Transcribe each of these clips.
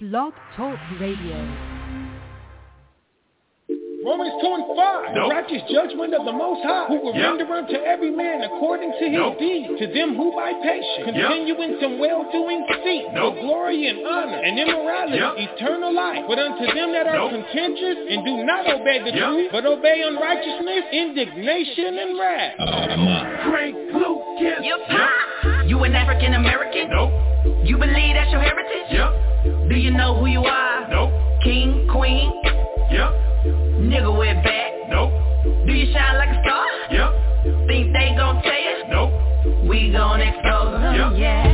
Blog Talk Radio. Romans 2 and 5. The righteous judgment of the Most High, who will Yep. render unto every man according to his Nope. deed. To them who by patience Yep. in some well-doing seek Nope. for glory and honor and immorality, Yep. eternal life. But unto them that are Nope. contentious and do not obey the Yep. truth, but obey unrighteousness, indignation and wrath. Oh, Frank Lucas. You pop. You an African American? Nope. You believe that's your heritage? Yep. Do you know who you are? Nope. King, queen, Yep. nigga with back. Nope. Do you shine like a star? Yep. Think they gon' tell you? Nope. We gon' expose them. Yep. Yeah.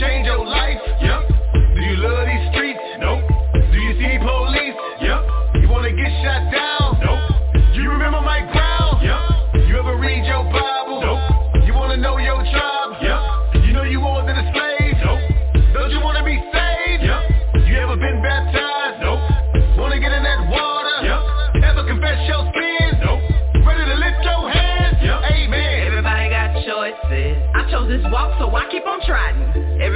Change your life? Yep. Do you love these streets? Nope. Do you see police? Yep. You wanna get shot down? Nope. You remember my ground? Yep. You ever read your Bible? Nope. You wanna know your tribe? Yep. You know you more than a slave? Nope. Don't you wanna be saved? Yep. You ever been baptized? Nope. Wanna get in that water? Yep. Ever confess your sins? Nope. Ready to lift your hands? Yep. Amen. Everybody got choices. I chose this walk, so I keep on trying.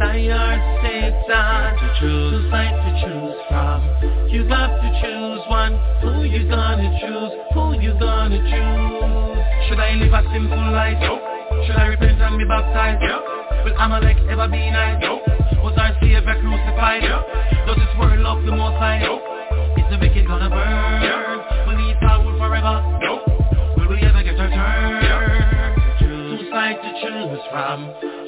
I heard Satan to choose. Two sides to choose from. You got to choose one. Who you gonna choose? Who you gonna choose? Should I live a simple life? Nope. Should I repent and be baptized? Yep. Will Amalek ever be nice? Nope. Was our Savior crucified? Yep. Does this world love the most high? Nope. Is the wicked gonna burn? Yep. Will we fall forever? Nope. Will we ever get our turn? Yep. Two sides to choose from.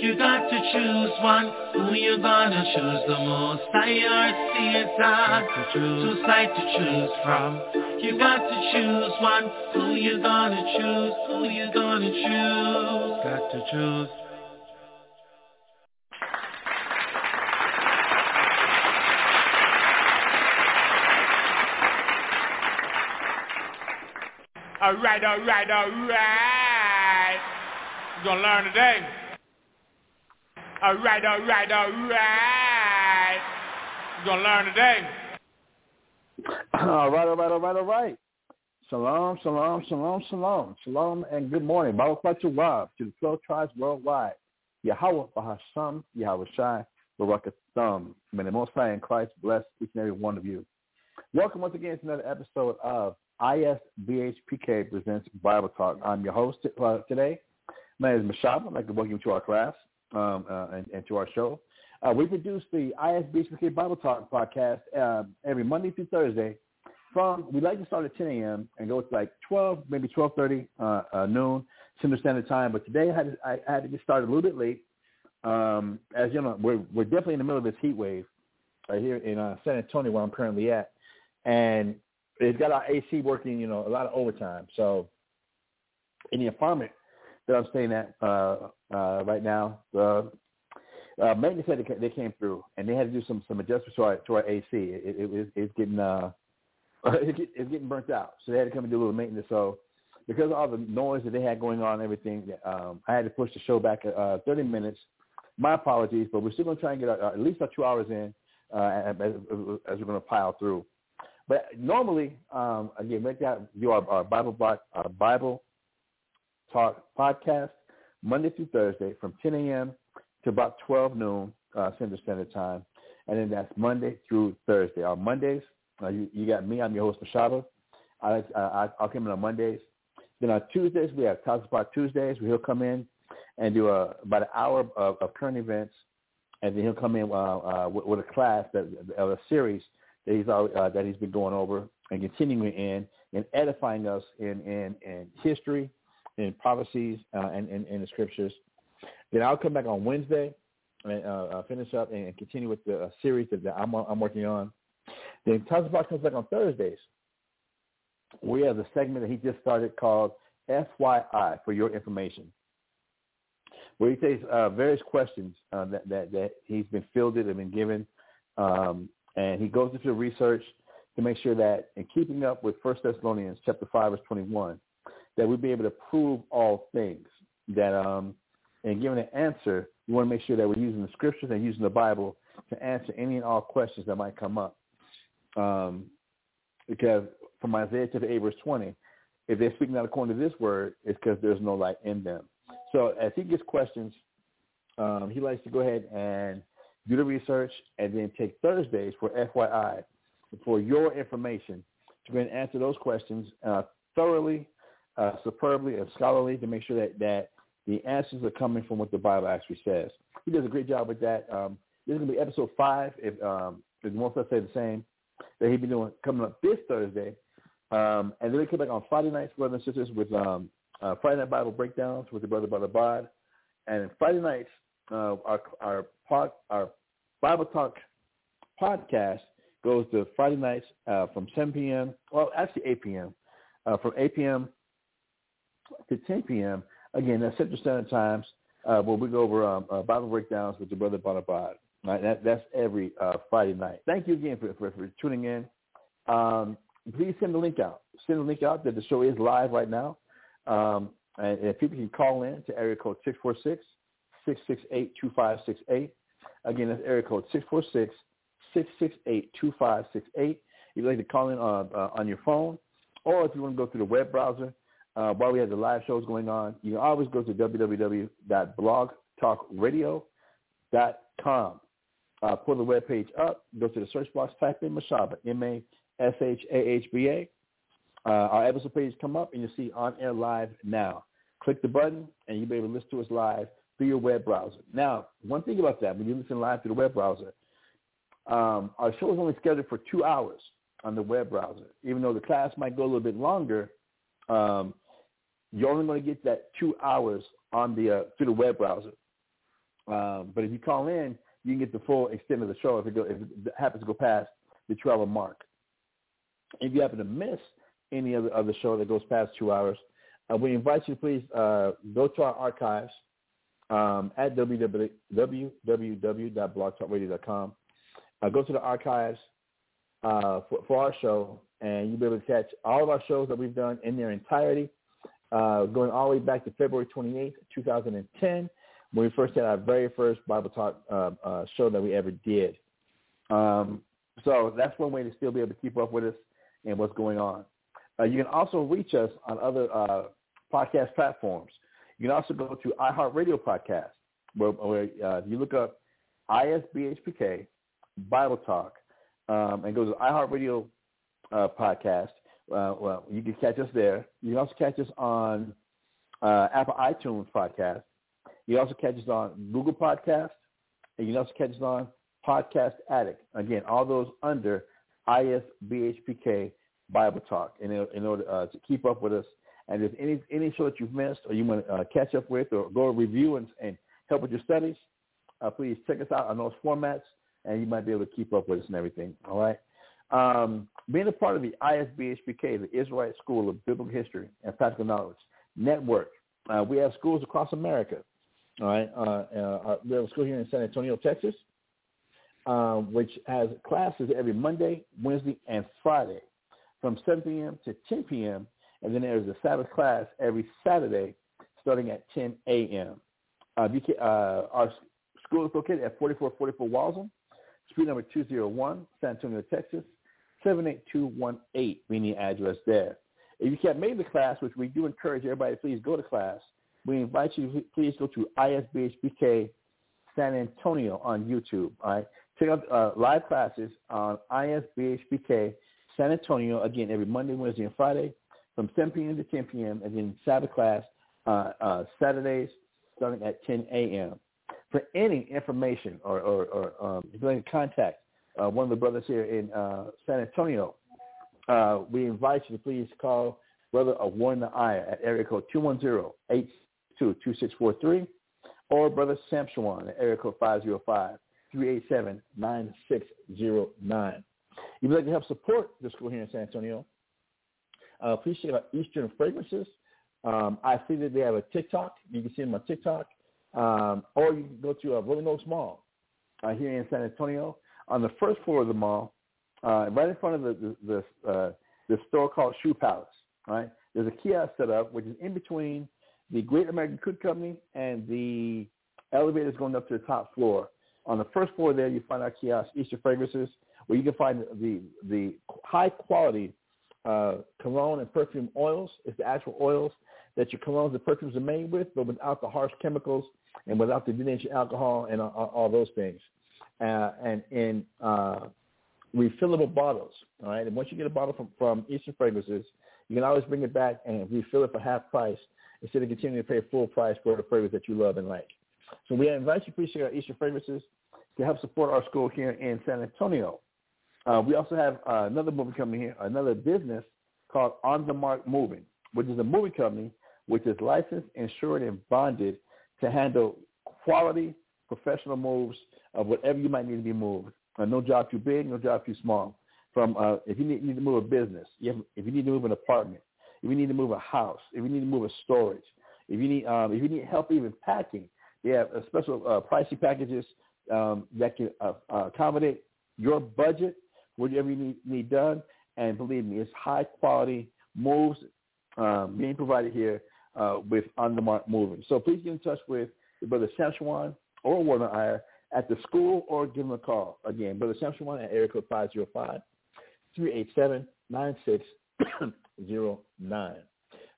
You got to choose one. Who you gonna choose the most? I heard Satan to choose. Two sides to choose from. You got to choose one. Who you gonna choose? Who you gonna choose? Got to choose. All right, all right, all right. You gonna learn today. All right, all right, all right. You're gonna learn today. All right, all right, all right, all right. Shalom, shalom, shalom, shalom, shalom, and good morning. Baruch Rob to the 12 tribes worldwide. Yahweh Bahasham, Yahweh Shai, Baruch Thumb. May the Most High in Christ bless each and every one of you. Welcome once again to another episode of ISBHPK presents Bible Talk. I'm your host uh, today. My name is Mashab. I'd like to welcome you to our class um, uh, and, and to our show. Uh, we produce the ISBHPK Bible Talk podcast uh, every Monday through Thursday. From we like to start at 10 a.m. and go to like 12, maybe 12:30 uh, uh, noon Central Standard Time. But today I had to, I had to get started a little bit late. Um, as you know, we're we're definitely in the middle of this heat wave right here in uh, San Antonio, where I'm currently at, and it's got our AC working. You know, a lot of overtime. So in the apartment that I'm staying at uh, uh, right now, the uh, maintenance said they came through and they had to do some some adjustments to our to our AC. It, it, it it's getting uh it's getting burnt out, so they had to come and do a little maintenance. So because of all the noise that they had going on and everything, um, I had to push the show back uh, 30 minutes. My apologies, but we're still going to try and get our, uh, at least our two hours in uh, as, as we're going to pile through. But normally, um, again, we got do our, our Bible block, our Bible talk podcast Monday through Thursday from 10 a.m. to about 12 noon uh, Central Standard Time, and then that's Monday through Thursday. On Mondays, uh, you, you got me. I'm your host, Mashahba. I, I, I'll come in on Mondays. Then on Tuesdays, we have Talk About Tuesdays, where he'll come in and do a, about an hour of, of current events, and then he'll come in uh, uh, with, with, a class that a series that he's uh, that he's been going over and continuing in and edifying us in in, in history, in prophecies, uh, and in the scriptures. Then I'll come back on Wednesday and uh, finish up and continue with the series that, I'm I'm working on. Then Talks About comes back on Thursdays. We have a segment that he just started called FYI for your information, where he takes uh, various questions uh, that, that, that he's been fielded and been given, um, and he goes into the research to make sure that in keeping up with First Thessalonians chapter 5 verse 21, that we'd be able to prove all things. That um, in giving an answer, we want to make sure that we're using the scriptures and using the Bible to answer any and all questions that might come up. Um, because from Isaiah the 8 verse 20, if they're speaking out according to this word, it's because there's no light in them. So as he gets questions, um, he likes to go ahead and do the research and then take Thursdays for FYI, for your information, to go and answer those questions uh, thoroughly, uh, superbly, and scholarly to make sure that, that the answers are coming from what the Bible actually says. He does a great job with that. Um, this is going to be episode five, if, um, if most of us say the same, that he'll be doing coming up this Thursday. Um, and then we come back on Friday nights, brothers and sisters, with um, uh, Friday Night Bible Breakdowns with the Brother Brother Bod. And Friday nights, uh, our, our, pod, our Bible Talk podcast goes to Friday nights uh, from 7 p.m., well, actually 8 p.m., uh, from 8 p.m. to 10 p.m. Again, that's Central Standard Times, uh, where we go over um, uh, Bible breakdowns with the Brother Bod. Right, that, that's every uh, Friday night. Thank you again for, for, for tuning in. Um, please send the link out. Send the link out that the show is live right now. Um, and if people can call in to area code 646-668-2568. Again, that's area code 646-668-2568. If you'd like to call in on, uh, on your phone, or if you want to go through the web browser, uh, while we have the live shows going on, you can always go to www.blogtalkradio.com. Uh, pull the web page up, go to the search box, type in Mashahba, M-A-S-H-A-H-B-A. Uh, our episode page come up, and you'll see On Air Live Now. Click the button, and you'll be able to listen to us live through your web browser. Now, one thing about that, when you listen live through the web browser, um, our show is only scheduled for two hours on the web browser. Even though the class might go a little bit longer, um, you're only going to get that two hours on the uh, through the web browser. Um, but if you call in, you can get the full extent of the show if it, go, if it happens to go past the two-hour mark. If you happen to miss any of the show that goes past two hours, uh, we invite you to please uh, go to our archives um, at www.blogtalkradio.com. Uh, go to the archives uh, for, for, our show, and you'll be able to catch all of our shows that we've done in their entirety, uh, going all the way back to February 28th, 2010, when we first had our very first Bible Talk uh, uh, show that we ever did. Um, so that's one way to still be able to keep up with us and what's going on. Uh, you can also reach us on other uh, podcast platforms. You can also go to iHeartRadio podcast, where, where uh, you look up ISBHPK Bible Talk um, and go to iHeartRadio uh, well, you can catch us there. You can also catch us on Apple iTunes podcast you can also catch us on Google Podcast, And you can also catch us on Podcast Addict. Again, all those under ISBHPK Bible Talk in, in order uh, to keep up with us. And if any any show that you've missed or you want to uh, catch up with or go review and, and help with your studies, uh, please check us out on those formats, and you might be able to keep up with us and everything. All right. Um, being a part of the ISBHPK, the Israelite School of Biblical History and Practical Knowledge Network, uh, we have schools across America. All right. Uh, uh, we have a school here in San Antonio, Texas, uh, which has classes every Monday, Wednesday, and Friday from 7 p.m. to 10 p.m. And then there's a Sabbath class every Saturday starting at 10 a.m. Uh, uh, our school is located at 4444 Walzem, street number 201, San Antonio, Texas, 78218, meaning address there. If you can't make the class, which we do encourage everybody, please go to class. We invite you to please go to ISBHPK San Antonio on YouTube. All right, check out uh, live classes on ISBHPK San Antonio again every Monday, Wednesday, and Friday from 7 p.m. to 10 p.m. and then Sabbath class uh, uh, Saturdays starting at 10 a.m. For any information or, or, or um, if you want to contact uh, one of the brothers here in uh, San Antonio, uh, we invite you to please call Brother of Warren Aya at area code 210-822-2643 or Brother Samshawan at area code 505-387-9609. If you'd like to help support the school here in San Antonio, uh, please check out Eastern Fragrances. Um, I see that they have a TikTok. You can see them on TikTok. Um, or you can go to uh, Rolling Oaks Mall uh, here in San Antonio on the first floor of the mall, uh, right in front of the the, the, uh, the store called Shoe Palace. Right, there's a kiosk set up which is in between the Great American Cookie Company and the elevators going up to the top floor. On the first floor there, you find our kiosk, Eastern Fragrances, where you can find the the high quality uh, cologne and perfume oils. It's the actual oils that your colognes and perfumes are made with, but without the harsh chemicals and without the denatured alcohol and all, all those things. Uh, and in uh, refillable bottles, all right? And once you get a bottle from, from Eastern Fragrances, you can always bring it back and refill it for half price instead of continuing to pay full price for the fragrance that you love and like. So we invite you to appreciate our Eastern Fragrances to help support our school here in San Antonio. Uh, we also have uh, another moving company here, another business called On the Mark Moving, which is a moving company which is licensed, insured, and bonded to handle quality professional moves of whatever you might need to be moved. Uh, no job too big, no job too small. From uh, if you need, need, to move a business, you have, if you need to move an apartment, if you need to move a house, if you need to move a storage, if you need um, if you need help even packing, they have a special uh, pricing packages um, that can uh, uh, accommodate your budget, whatever you need, need done. And believe me, it's high quality moves um, being provided here uh, with On the Mark Moving. So please get in touch with Brother Samshawan or Warner Iyer at the school or give them a call. Again, Brother Samshawan at area code 505-387-9609.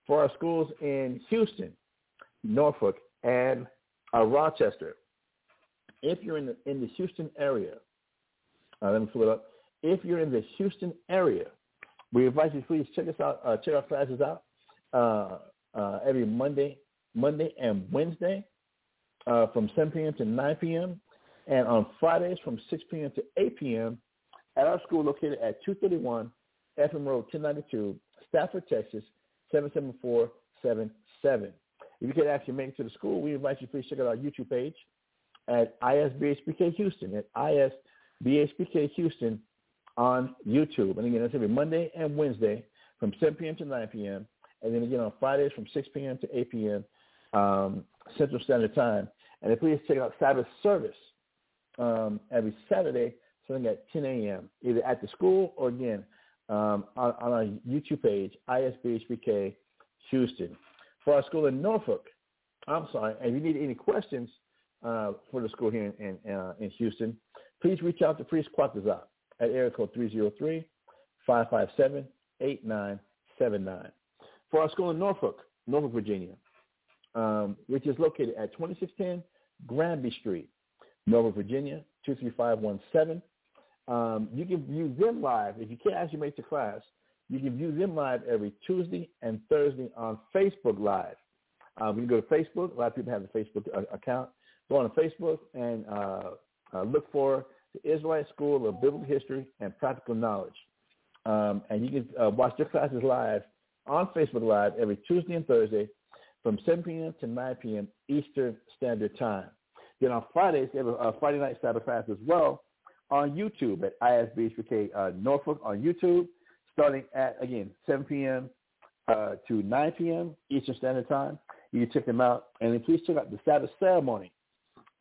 For our schools in Houston, Norfolk, and uh, Rochester, if you're in the, in the Houston area, uh, let me pull it up. If you're in the Houston area, we invite you please check us out, uh, check our classes out uh, uh, every Monday, Monday and Wednesday uh, from 7 p.m. to 9 p.m. and on Fridays from 6 p.m. to 8 p.m. at our school located at 231 FM Road 1092, Stafford, Texas 77477. If you can actually make it to the school, we invite you to please check out our YouTube page at ISBHPK Houston, at ISBHPK Houston on YouTube. And again, that's every Monday and Wednesday from 7 p.m. to 9 p.m. And then again on Fridays from 6 p.m. to 8 p.m. Um, Central Standard Time. And then please check out Sabbath service um, every Saturday starting at 10 a.m., either at the school or again um, on, on, our YouTube page, ISBHPK Houston. For our school in Norfolk, I'm sorry, and if you need any questions uh, for the school here in, in, uh, in Houston, please reach out to Priest Quatazat at area code 303-557-8979. For our school in Norfolk, Norfolk, Virginia, um, which is located at 2610 Granby Street, Norfolk, Virginia, 23517. Um, you can view them live. If you can't actually make the class, you can view them live every Tuesday and Thursday on Facebook Live. Um, you can go to Facebook. A lot of people have a Facebook uh, account. Go on to Facebook and uh, Uh, look for the Israelite School of Biblical History and Practical Knowledge. Um, and you can uh, watch their classes live on Facebook Live every Tuesday and Thursday from 7 p.m. to 9 p.m. Eastern Standard Time. Then on Fridays, they have a, Friday night class as well on YouTube at ISBHPK uh, Norfolk on YouTube, starting at, again, 7 p.m. Uh, to 9 p.m. Eastern Standard Time. You can check them out. And then please check out the Sabbath ceremony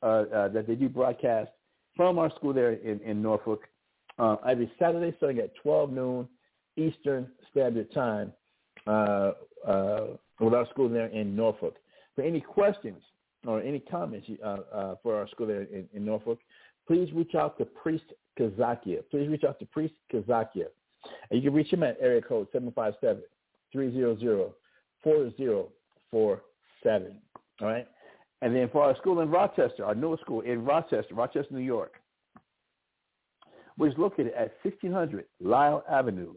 uh, uh that they do broadcast from our school there in, in Norfolk uh, every Saturday starting at 12 noon Eastern Standard Time uh, uh, with our school there in Norfolk. For any questions or any comments uh, uh, for our school there in, in, Norfolk, please reach out to Priest Kazakia. Please reach out to Priest Kazakia. And you can reach him at area code 757-300-4047. All right? And then for our school in Rochester, our newest school in Rochester, Rochester, New York, which is located at 1600 Lyell Avenue,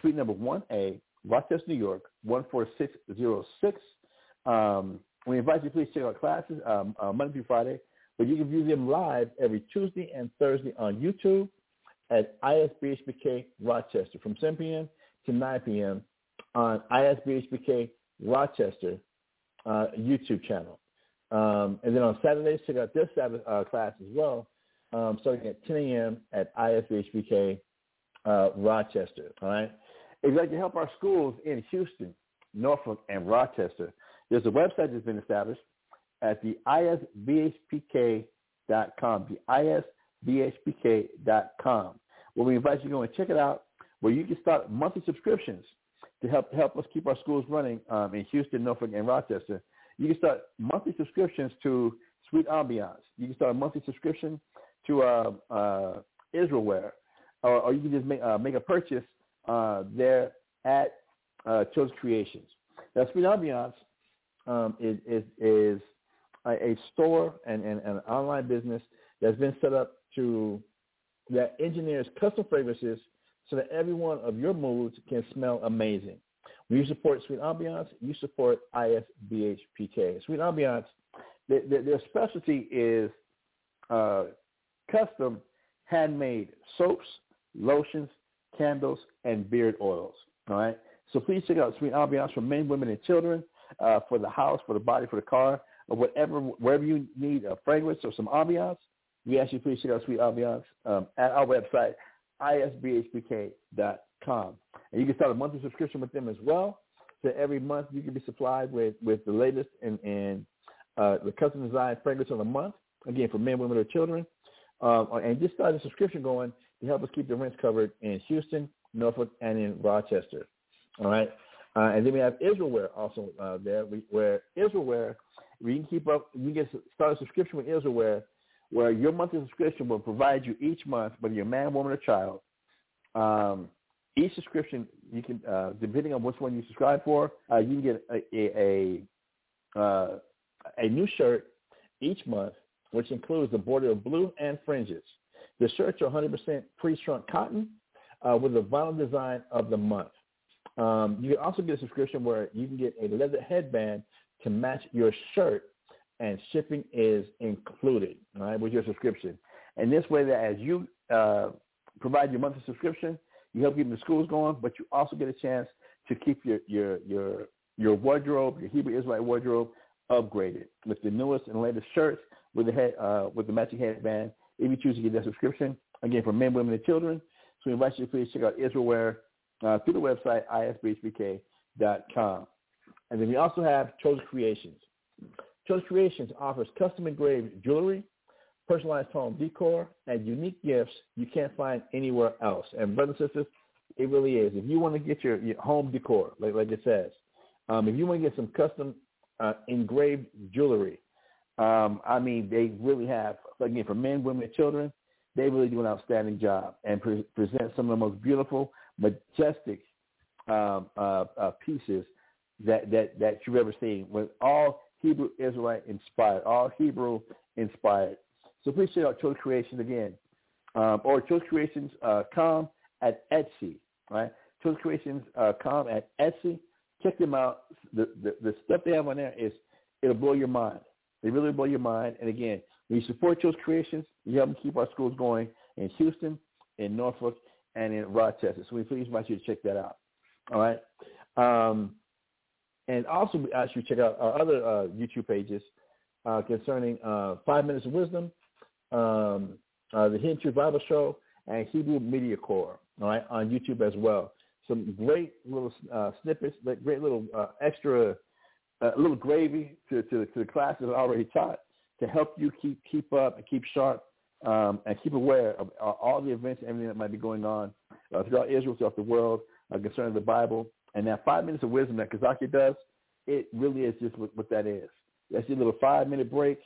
suite number 1A, Rochester, New York, 14606. Um, we invite you please check out classes um, uh, Monday through Friday, but you can view them live every Tuesday and Thursday on YouTube at ISBHPK Rochester from 7 p.m. to 9 p.m. on ISBHPK Rochester uh, YouTube channel. Um, and then on Saturdays, check out this Sabbath uh, class as well um, starting at 10 a.m. at ISBHPK uh, Rochester. All right. If you'd like to help our schools in Houston, Norfolk, and Rochester, there's a website that's been established at the isbhpk.com, the isbhpk.com, where we invite you to go and check it out, where you can start monthly subscriptions to help help us keep our schools running um, in Houston, Norfolk, and Rochester. You can start monthly subscriptions to Sweet Ambiance. You can start a monthly subscription to uh, uh, Israelware, or, or you can just make uh, make a purchase uh, there at uh, Chose Creations. Now, Sweet Ambiance um, is, is, is a, a store and, and, and, an online business that's been set up to that engineers custom fragrances so that every one of your moods can smell amazing. When you support Sweet Ambiance, you support ISBHPK. Sweet Ambiance, their, their, their specialty is uh, custom handmade soaps, lotions, candles, and beard oils. All right. So please check out Sweet Ambiance for men, women, and children, uh, for the house, for the body, for the car, or whatever, wherever you need a fragrance or some ambiance. We ask you please check out Sweet Ambiance um, at our website, isbhpk.com. And you can start a monthly subscription with them as well. So every month you can be supplied with, with the latest and, and uh, the custom designed fragrance of the month, again, for men, women, or children uh, and just start a subscription going to help us keep the rents covered in Houston, Norfolk, and in Rochester. All right. Uh, and then we have Israelware also uh, there, where Israelware, we can keep up, you can start a subscription with Israelware, where your monthly subscription will provide you each month, whether you're a man, woman, or child, um, each subscription, you can, uh, depending on which one you subscribe for, uh, you can get a, a, a, uh, a new shirt each month which includes the border of blue and fringes. The shirts are 100% pre-shrunk cotton uh, with the vinyl design of the month. Um, you can also get a subscription where you can get a leather headband to match your shirt, and shipping is included right, with your subscription. And this way that as you uh, provide your monthly subscription, you help keep the schools going, but you also get a chance to keep your, your, your, your wardrobe, your Hebrew Israelite wardrobe, upgraded with the newest and latest shirts with the head uh, with the matching headband if you choose to get that subscription. Again, for men, women, and children. So we invite you to please check out Israelware uh, through the website isbhpk.com. And then we also have Chose Creations. Chose Creations offers custom engraved jewelry, personalized home decor, and unique gifts you can't find anywhere else. And brothers and sisters, it really is. If you want to get your, your home decor, like, like it says, um, if you want to get some custom uh, engraved jewelry, um, I mean, they really have, again, for men, women, and children, they really do an outstanding job and pre- present some of the most beautiful, majestic um, uh, uh, pieces that, that, that you've ever seen with all Hebrew Israelite inspired, all Hebrew inspired. So please check out Chose Creations again, um, or ChoseCreations.com uh, at Etsy, right? ChoseCreations.com uh, at Etsy. Check them out. The, the, the stuff they have on there is, it'll blow your mind. They really blow your mind. And again, We support those creations. You help them keep our schools going in Houston, in Norfolk, and in Rochester. So we please invite you to check that out. All right. Um, and also we ask you to check out our other uh, YouTube pages uh, concerning uh, Five Minutes of Wisdom, um, uh, the Hidden Bible Show, and Hebrew Media Corps, all right, on YouTube as well. Some great little uh, snippets, great little uh, extra, uh, little gravy to, to, to the classes already taught to help you keep keep up and keep sharp um, and keep aware of all the events and everything that might be going on uh, throughout Israel, throughout the world, uh, concerning the Bible. And that five minutes of wisdom that Kazaki does, it really is just what, what that is. That's your little five-minute break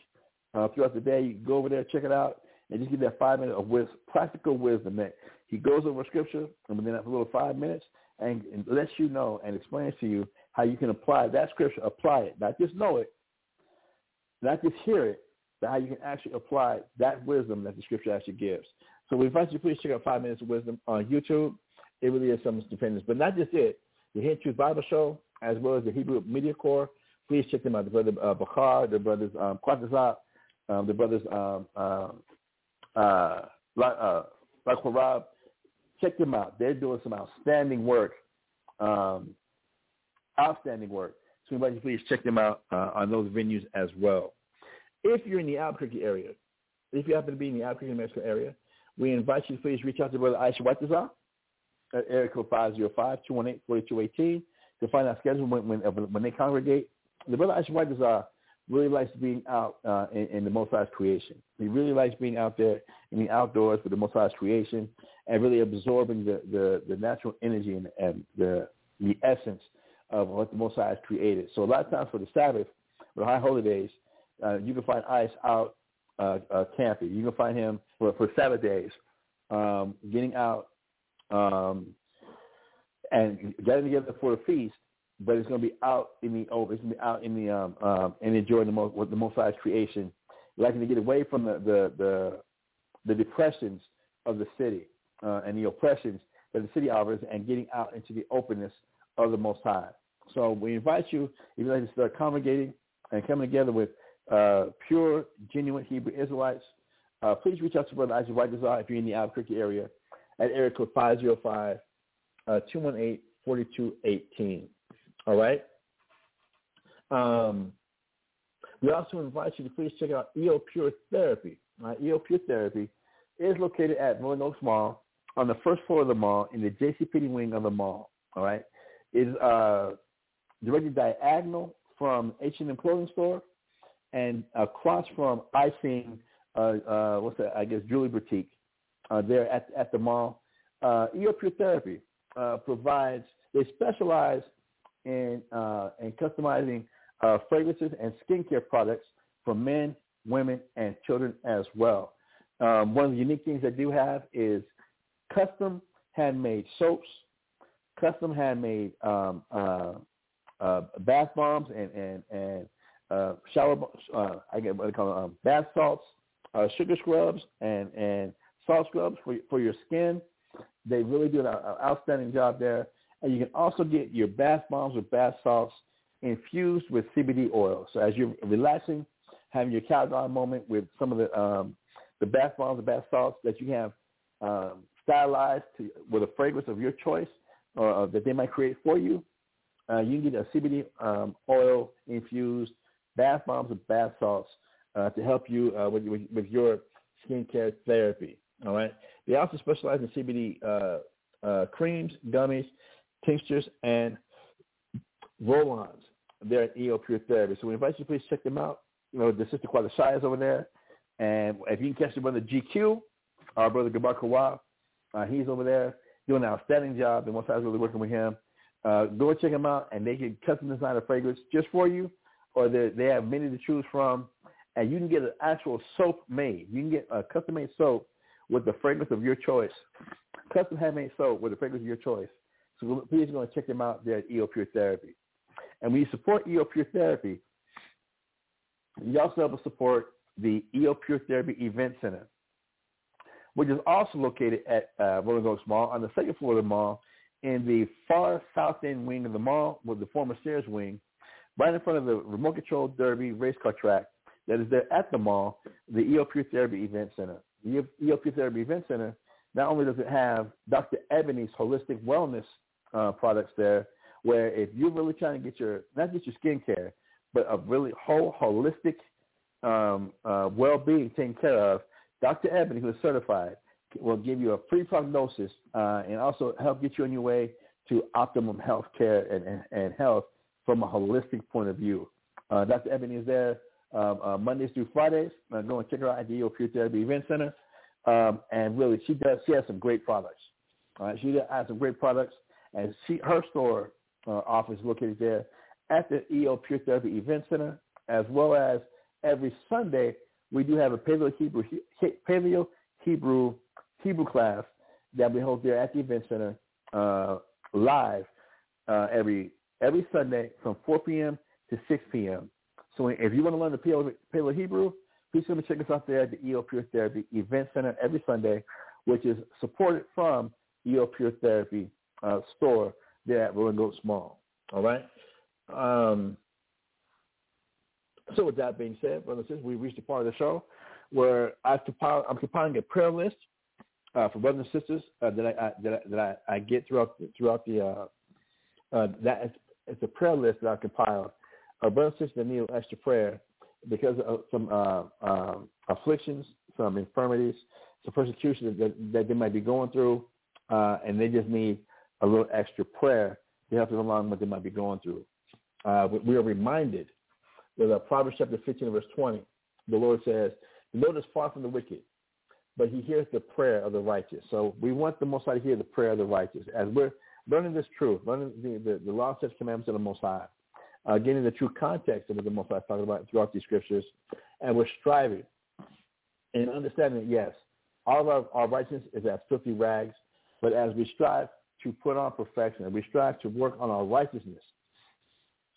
uh, throughout the day. You go over there, check it out, and just get that five minutes of wisdom, practical wisdom. That he goes over scripture, and after a little five minutes, and, and lets you know and explains to you how you can apply that scripture, apply it, not just know it, not just hear it, but how you can actually apply that wisdom that the scripture actually gives. So we invite you please check out Five Minutes of Wisdom on YouTube. It really is something stupendous. But not just it, the Hidden Truth Bible Show, as well as the Hebrew Media Corps, please check them out. The brother uh, Bakar, the brothers um, um, the brothers um, uh, uh, uh, Check them out. They're doing some outstanding work. Um, outstanding work. So invite you please check them out uh, on those venues as well. If you're in the Albuquerque area, if you happen to be in the Albuquerque metro area, we invite you to please reach out to Brother Aisha Watazar at area code 505-218-4218 to find out schedule when, when, when they congregate. The Brother Aisha Watazar really likes being out uh, in, in, the Most High's creation. He really likes being out there in the outdoors with the Most High's creation and really absorbing the, the, the natural energy and, and the, the essence of what the Most High has created. So a lot of times for the Sabbath, for the high holy days, uh, you can find Ice out uh, uh, camping. You can find him for, for Sabbath days, um, getting out um, and getting together for the feast. But it's going to be out in the open. It's going to be out in the um, um, and enjoying the most what the Most High's creation, liking to get away from the the the, the depressions of the city uh, and the oppressions that the city offers, and getting out into the openness of the Most High. So we invite you, if you'd like to start congregating and coming together with uh, pure, genuine Hebrew Israelites, uh, please reach out to Brother Isaac Whitezar if you're in the Albuquerque area at area code 505 uh, 218-4218. All right? Um, we also invite you to please check out EO Pure Therapy. Right? EO Pure Therapy is located at Oaks Mall on the first floor of the mall in the JCPenney wing of the mall. All right? Is uh, directly diagonal from H&M clothing store and across from Icing, uh, uh, what's that? I guess Julie Boutique, uh, there at at the mall. Uh, EO Pure Therapy uh, provides. They specialize in uh, in customizing uh, fragrances and skincare products for men, women, and children as well. Um, one of the unique things they do have is custom handmade soaps, custom handmade um, uh, uh, bath bombs and and and uh, shower, uh, I get what they call um, bath salts, uh, sugar scrubs, and and salt scrubs for for your skin. They really do an, an outstanding job there. And you can also get your bath bombs or bath salts infused with CBD oil. So as you're relaxing, having your countdown moment with some of the um, the bath bombs, the bath salts that you have um, stylized to, with a fragrance of your choice or uh, that they might create for you. Uh, you can get a CBD um, oil infused bath bombs and bath salts uh, to help you uh, with, with, with, your skincare therapy. All right. They also specialize in CBD uh, uh, creams, gummies, tinctures, and roll-ons. They're at EO Pure Therapy. So we invite you to please check them out. You know, the sister Quada Shai is over there. And if you can catch the brother GQ, our brother Gabar Kawab, uh, he's over there doing an outstanding job. And once I was really working with him, uh, go check them out, and they can custom design a fragrance just for you or they have many to choose from, and you can get an actual soap made. You can get a custom-made soap with the fragrance of your choice. Custom handmade soap with the fragrance of your choice. So please go and check them out there at EO Pure Therapy. And when you support EO Pure Therapy, you also help us support the EO Pure Therapy Event Center, which is also located at uh, Rolling Oaks Mall on the second floor of the mall in the far south end wing of the mall with the former Sears wing right in front of the remote control derby race car track that is there at the mall, the EO Pure Therapy Event Center. The EO Pure Therapy Event Center not only does it have Dr. Ebony's holistic wellness uh, products there, where if you're really trying to get your not just your skincare, but a really whole holistic um, uh, well-being taken care of, Dr. Ebony, who is certified, will give you a free prognosis uh, and also help get you on your way to optimum health care and, and, health from a holistic point of view. Uh, Dr. Ebony is there um, uh, Mondays through Fridays. Uh, go and check her out at the EO Pure Therapy Event Center. Um, and really, she does. She has some great products. Uh, she has some great products, and she her store uh, office located there at the EO Pure Therapy Event Center, as well as every Sunday we do have a Paleo Hebrew Paleo Hebrew Hebrew class that we hold there at the event center uh, live uh, every every Sunday from 4 p.m. to 6 p.m. So if you want to learn the Paleo, Hebrew, please come and check us out there at the EO Pure Therapy Event Center every Sunday, which is supported from EO Pure Therapy uh, store there at Rolling Oaks Mall. All right. Um, so with that being said, brothers and sisters, we reached the part of the show where I compile, I'm compiling a prayer list uh, for brothers and sisters uh, that I, I that I, that I, get throughout throughout the uh, uh that it's, a prayer list that I compiled. Uh, brothers and sisters that need extra prayer because of some uh, um, afflictions, some infirmities, some persecution that, that they might be going through, and they just need a little extra prayer to help them along what they might be going through. we are reminded with uh, Proverbs chapter 15, verse 20. The Lord says, the Lord is far from the wicked, but he hears the prayer of the righteous. So we want the Most High to hear the prayer of the righteous. As we're learning this truth, learning the, the, the law, such commandments of the Most High, uh, getting the true context of what the Most High is talking about throughout these scriptures, and we're striving and understanding yes, all of our, our righteousness is as filthy rags, but as we strive to put on perfection and we strive to work on our righteousness,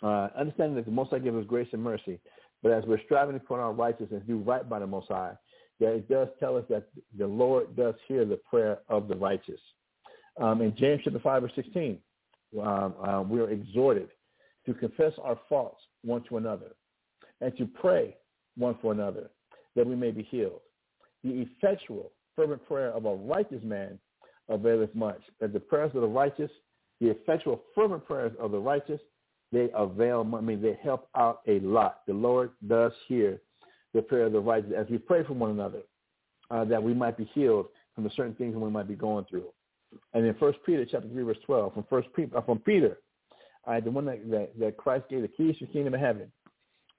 uh, understanding that the Most High gives us grace and mercy, but as we're striving to put on righteousness, and do right by the Most High, that it does tell us that the Lord does hear the prayer of the righteous. Um, in James chapter 5 verse 16, um, uh, we are exhorted to confess our faults one to another and to pray one for another that we may be healed. The effectual, fervent prayer of a righteous man availeth much. That the prayers of the righteous, the effectual, fervent prayers of the righteous they avail, I mean, they help out a lot. The Lord does hear the prayer of the righteous as we pray for one another, uh, that we might be healed from the certain things we might be going through. And in First Peter chapter 3, verse 12, from First Peter, uh, from Peter, uh, the one that, that, that, Christ gave the keys to the kingdom of heaven.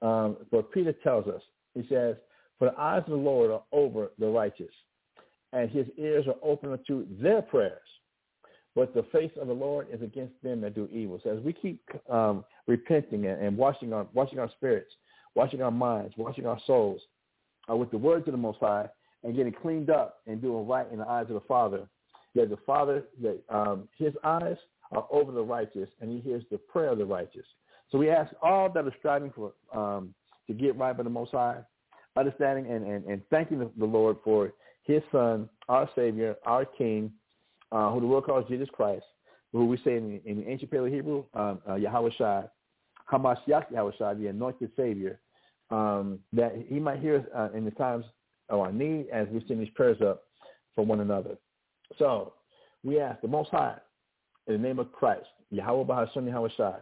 Um, but Peter tells us, he says, for the eyes of the Lord are over the righteous, and his ears are open to their prayers. But the face of the Lord is against them that do evil. So as we keep um, repenting and, and, washing our washing our spirits, washing our minds, washing our souls uh, with the words of the Most High, and getting cleaned up and doing right in the eyes of the Father, that the Father that um, His eyes are over the righteous, and He hears the prayer of the righteous. So we ask all that are striving for um, to get right by the Most High, understanding and, and, and thanking the, the Lord for His Son, our Savior, our King uh, who the world calls Jesus Christ, who we say in, in ancient Paleo Hebrew, um, uh, Yahweh Shai, Hamashiach Yahweh Shai, the anointed Savior, um, that he might hear us uh, in the times of our need as we send these prayers up for one another. So we ask the Most High, in the name of Christ, Yahweh Bahasham Yahweh Shai,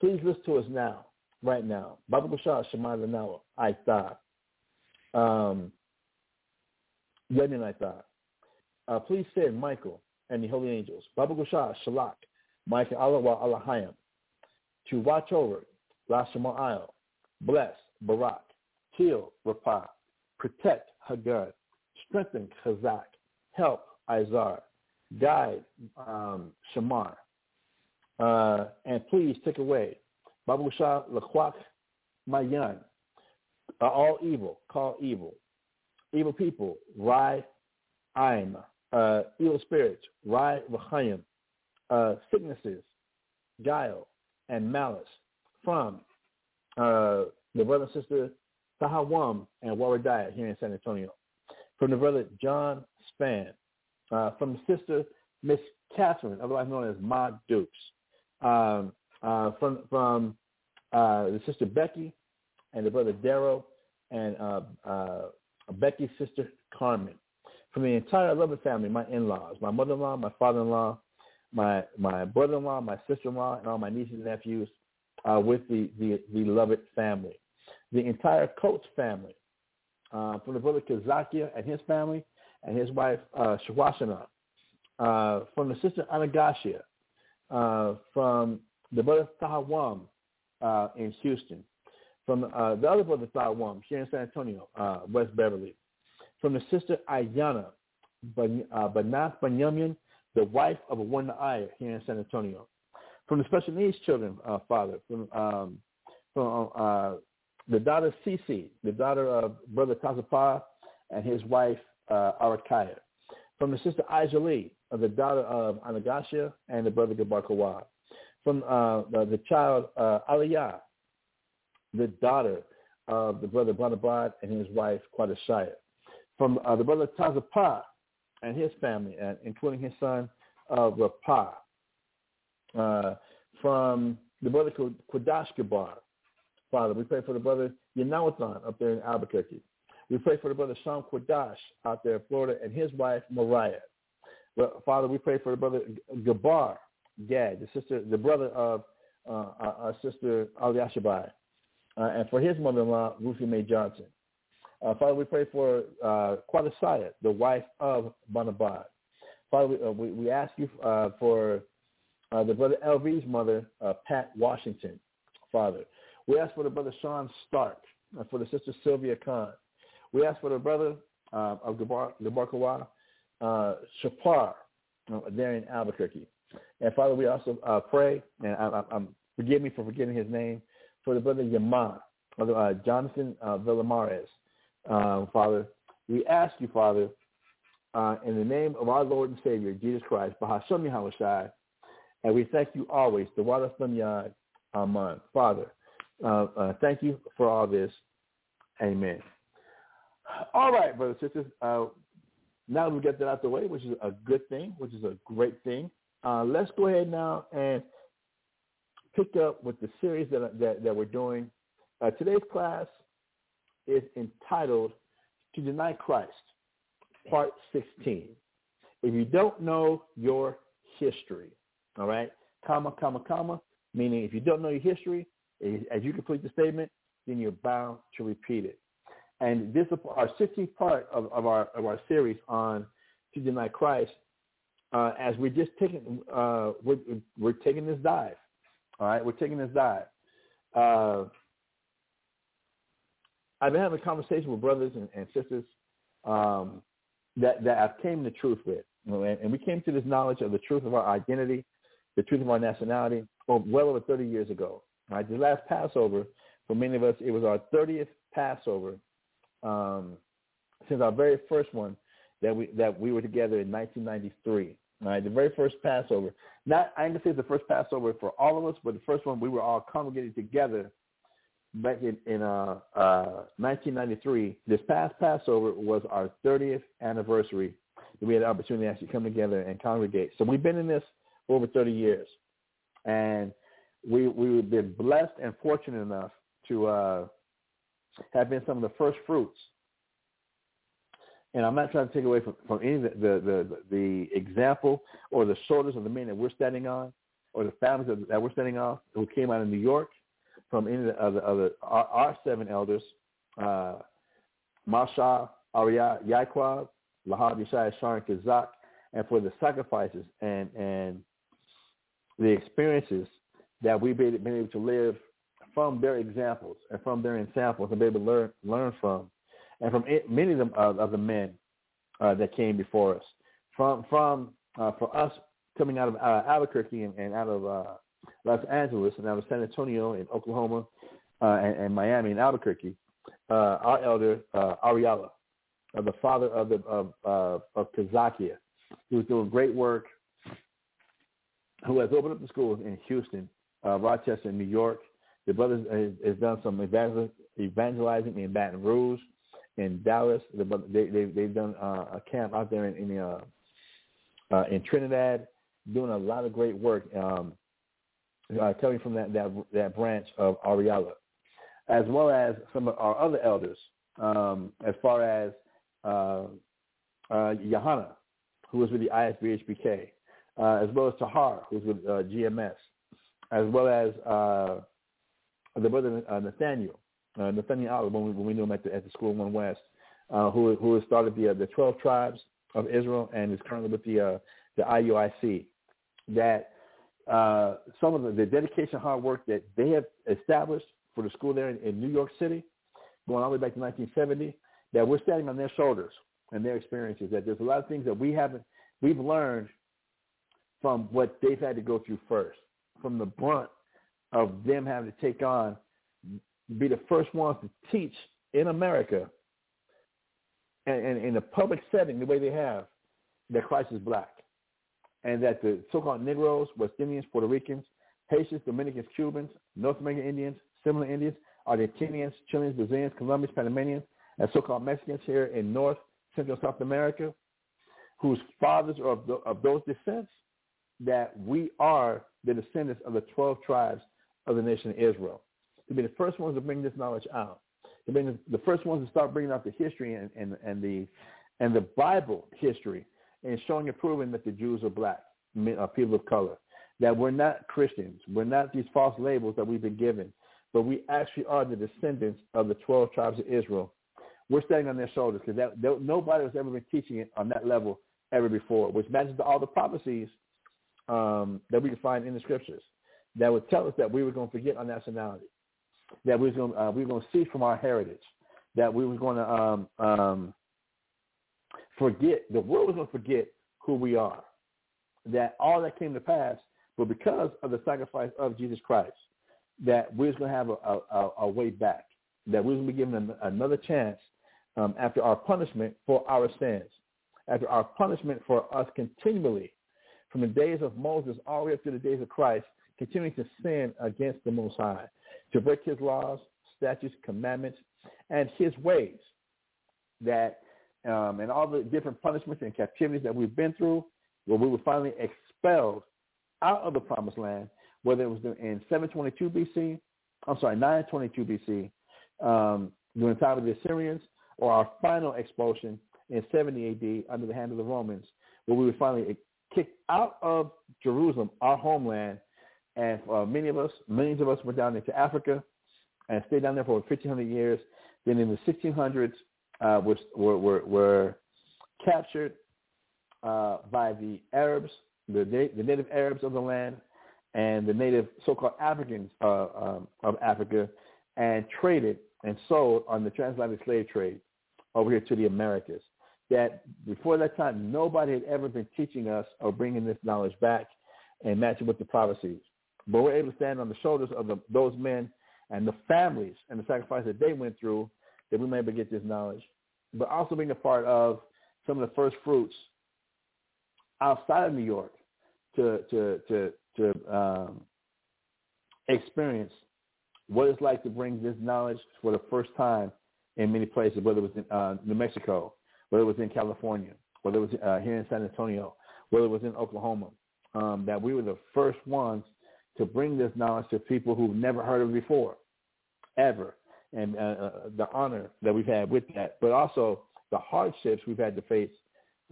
please listen to us now, right now. Baba Bashar Shemai Lanawa, I thought. Um, Yemin I thought. Uh, please send Michael and the holy angels, Baba Gushah, Shalak, Michael Allah Allahayim, to watch over Lashamal bless Barak, heal Rapah, protect Hagar, strengthen Chazak, help Izar, guide um, Shamar, uh, and please take away Baba Gushah Lakwak Mayan, uh, all evil, call evil, evil people, Rai Aim, uh, evil spirits, rai v'chayim, uh, sicknesses, guile, and malice from uh, the brother and sister Sahawam and Waradiah here in San Antonio, from the brother John Span, uh, from the sister Miss Catherine, otherwise known as Ma Dukes, um, uh, from from uh, the sister Becky and the brother Darrow, and uh, uh, Becky's sister Carmen. From the entire Lovett family, my in-laws, my mother-in-law, my father-in-law, my my brother-in-law, my sister-in-law, and all my nieces and nephews uh, with the, the, the Lovett family. The entire Coates family, uh, from the brother Kazakia and his family, and his wife uh, Shawashana, uh, from the sister Anagashia, uh, from the brother Tahawam uh, in Houston, from uh, the other brother Tahawam here in San Antonio, uh, West Beverly, from the sister Ayana Ban- uh, Banath Banyamin, the wife of a one Aya here in San Antonio, from the special needs children, uh, Father, from um, from uh, the daughter Cece, the daughter of Brother Tazapa and his wife uh, Arakaya, from the sister Aisha Lee, uh, the daughter of Anagashia and the brother Gabarkawa, from uh, the, child uh, Aliyah, the daughter of the brother Banabad and his wife Quadashaya, from uh, the brother Tazapa and his family, uh, including his son uh, Rapah, uh, from the brother Quadash Gabar. Father, we pray for the brother Yanawathan up there in Albuquerque. We pray for the brother Sham Quadash out there in Florida and his wife Mariah. Father, we pray for the brother Gabar Gad, the sister, the brother of uh, our, our sister Ali Ashabai, uh, and for his mother-in-law Ruthie Mae Johnson. Uh, Father, we pray for uh, the wife of Banabad. Father, we, uh, we, we ask you uh, for uh, the brother LV's mother, uh, Pat Washington, Father. We ask for the brother Sean Stark, uh, for the sister Sylvia Khan. We ask for the brother of Gabar, Gabarkawa, uh, Shapar, there in Albuquerque. And Father, we also pray, and I, I, forgive me for forgetting his name, for the brother Yaman, Jonathan Villamares. Uh, Father, we ask you, Father, uh, in the name of our Lord and Savior, Jesus Christ, Bahasham Yahushai, and we thank you always, the Water Yad Aman. Father, uh, uh, thank you for all this. Amen. All right, brothers and sisters. Uh, now we get that out the way, which is a good thing, which is a great thing. Uh, let's go ahead now and pick up with the series that that, that we're doing. Today's class is entitled "To Deny Christ," Part 16. If you don't know your history, all right, comma, comma, comma, meaning if you don't know your history, as you complete the statement, then you're bound to repeat it. And this is our 16th part of, of our of our series on to deny Christ. Uh, as we're just taking uh, we're, we're taking this dive. All right, we're taking this dive. Uh, I've been having a conversation with brothers and, and sisters um, that that I've came to truth with, and, and we came to this knowledge of the truth of our identity, the truth of our nationality, well, well over 30 years ago. Right, the last Passover for many of us, it was our 30th Passover um, since our very first one that we that we were together in 1993. Right, the very first Passover. Not I can say it's the first Passover for all of us, but the first one we were all congregated together back in, in uh, uh, 1993. This past Passover was our 30th anniversary. We had the opportunity to actually come together and congregate. So we've been in this for over 30 years, and we we've been blessed and fortunate enough to uh, have been some of the first fruits. And I'm not trying to take away from, from any of the, the, the, the example or the shoulders of the men that we're standing on or the families that, that we're standing on who came out of New York from any of the other, our, our seven elders, uh, Masha, Arya, Yaquab, Lahab, Yeshai, Sharon, Kazak, and for the sacrifices and, and the experiences that we've been, been able to live from their examples and from their examples and be able to learn learn from, and from it, many of them uh, of the men uh, that came before us. From from uh, for us coming out of uh, Albuquerque and, and out of uh, Los Angeles and of San Antonio in Oklahoma uh, and, and Miami and Albuquerque, uh, our elder uh, Ariella, uh, the father of the of uh, of Kazakia, who's doing great work, who has opened up the schools in Houston, uh, Rochester, New York, the brothers has, has done some evangelizing in Baton Rouge, in Dallas. They, they, they've done uh, a camp out there in in, uh, uh, in Trinidad, doing a lot of great work. Um, uh, coming from that, that that branch of Ariella, as well as some of our other elders um, as far as uh, uh, Johanna, who was with the ISBHPK, uh, as well as Tahar, who was with uh, GMS, as well as uh, the brother uh, Nathaniel, Nathaniel Olive, when we, when we knew him at the, at the school One West, uh, who who started the the 12 tribes of Israel and is currently with the the IUIC. That uh, some of the, the dedication, hard work that they have established for the school there in, in New York City, going all the way back to 1970, that we're standing on their shoulders and their experiences. That there's a lot of things that we haven't we've learned from what they've had to go through first, from the brunt of them having to take on, be the first ones to teach in America and, in a public setting the way they have, that Christ is black. And that the so-called Negroes, West Indians, Puerto Ricans, Haitians, Dominicans, Cubans, North American Indians, Seminole Indians, Argentinians, Chileans, Brazilians, Colombians, Panamanians, and so-called Mexicans here in North, Central, South America, whose fathers are of, the, of those descents, that we are the descendants of the 12 tribes of the nation of Israel. To be the first ones to bring this knowledge out. To be the first ones to start bringing out the history and, and, and the and the Bible history and showing and proving that the Jews are black, uh, people of color, that we're not Christians, we're not these false labels that we've been given, but we actually are the descendants of the 12 tribes of Israel. We're standing on their shoulders because that, that, nobody has ever been teaching it on that level ever before, which matches all the prophecies um, that we can find in the scriptures that would tell us that we were going to forget our nationality, that we were going, uh, we were going to cease from our heritage, that we were going to um, um, forget, the world is going to forget who we are, that all that came to pass, but because of the sacrifice of Jesus Christ, that we was going to have a, a, a way back, that we're going to be given an, another chance um, after our punishment for our sins, after our punishment for us continually, from the days of Moses all the way up to the days of Christ, continuing to sin against the Most High, to break his laws, statutes, commandments, and his ways, that um, and all the different punishments and captivities that we've been through, where we were finally expelled out of the promised land, whether it was in 722 BC, I'm sorry, 922 BC, um, during the time of the Assyrians, or our final expulsion in 70 AD under the hand of the Romans, where we were finally kicked out of Jerusalem, our homeland, and uh, many of us, millions of us, went down into Africa and stayed down there for 1,500 years. Then in the 1600s, uh, were, were, were captured uh, by the Arabs, the, the native Arabs of the land, and the native so-called Africans uh, um, of Africa, and traded and sold on the transatlantic slave trade over here to the Americas. That before that time, nobody had ever been teaching us or bringing this knowledge back and matching with the prophecies. But we're able to stand on the shoulders of the, those men and the families and the sacrifice that they went through that we may able to get this knowledge, but also being a part of some of the first fruits outside of New York to to to to um, experience what it's like to bring this knowledge for the first time in many places, whether it was in uh, New Mexico, whether it was in California, whether it was uh, here in San Antonio, whether it was in Oklahoma, um, that we were the first ones to bring this knowledge to people who've never heard of it before, ever and uh, uh, the honor that we've had with that, but also the hardships we've had to face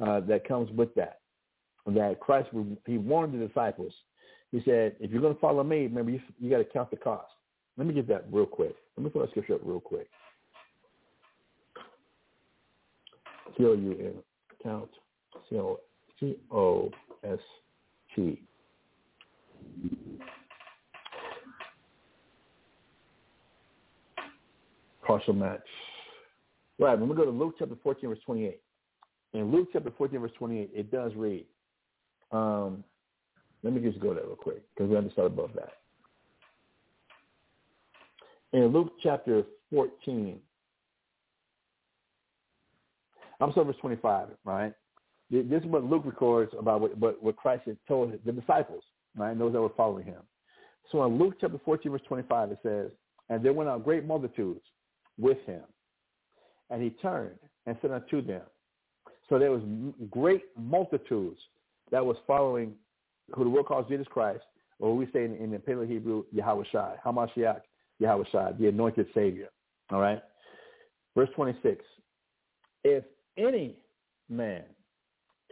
uh, that comes with that. That Christ, he warned the disciples. He said, if you're going to follow me, remember, you, you got to count the cost. Let me get that real quick. Let me put that scripture up real quick. C-O-U-N, count, C-O-S-T. Partial match. Right, when we go to Luke chapter 14, verse 28. In Luke chapter 14, verse 28, it does read. Um, let me just go there real quick because we understand above that. In Luke chapter 14, I'm sorry, verse 25, right? This is what Luke records about what, what, what Christ had told the disciples, right, those that were following him. So in Luke chapter 14, verse 25, it says, And there went out great multitudes with him. And he turned and said unto them. So there was great multitudes that was following who the world calls Jesus Christ, or we say in, in the Paleo Hebrew, Yahweh Shai, Hamashiach, Yahweh Shai, the anointed Savior. All right? Verse 26. If any man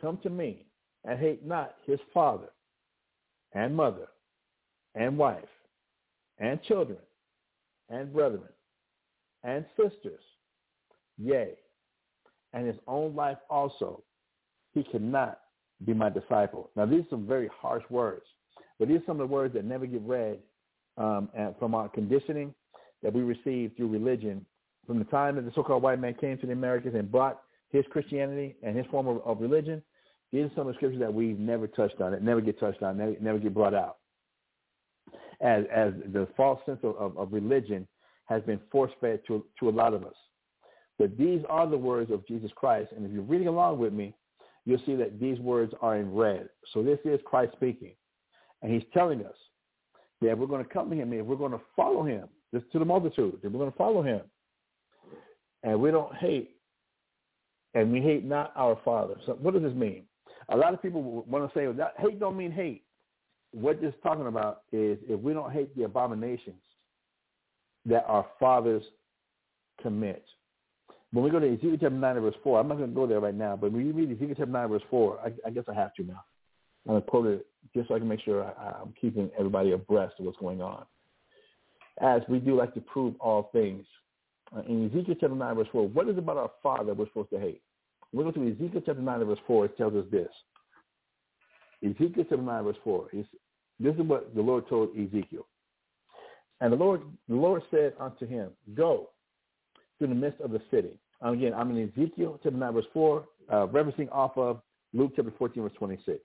come to me and hate not his father and mother and wife and children and brethren and sisters, yea, and his own life also, he cannot be my disciple. Now, these are some very harsh words, but these are some of the words that never get read um, from our conditioning that we received through religion from the time that the so-called white man came to the Americas and brought his Christianity and his form of, of religion. These are some of the scriptures that we've never touched on, that never get touched on, never, never get brought out. As, as the false sense of, of, of religion has been force-fed to, to a lot of us. But these are the words of Jesus Christ. And if you're reading along with me, you'll see that these words are in red. So this is Christ speaking. And he's telling us that we're going to come to him, if we're going to follow him, this to the multitude, if we're going to follow him, and we don't hate, and we hate not our Father. So what does this mean? A lot of people want to say, that hate don't mean hate. What this is talking about is if we don't hate the abominations that our fathers commit. When we go to Ezekiel chapter 9 verse 4, I'm not going to go there right now, but when you read Ezekiel chapter 9 verse 4, I, I guess I have to now. I'm going to quote it just so I can make sure I, I'm keeping everybody abreast of what's going on. As we do like to prove all things. Uh, in Ezekiel chapter 9 verse 4, what is about our father we're supposed to hate? When we go to Ezekiel chapter 9 verse 4, it tells us this. Ezekiel chapter 9 verse 4, this is what the Lord told Ezekiel. And the Lord, the Lord said unto him, Go through the midst of the city. Again, I'm in Ezekiel chapter 9, verse 4, uh, referencing off of Luke chapter 14, verse 26.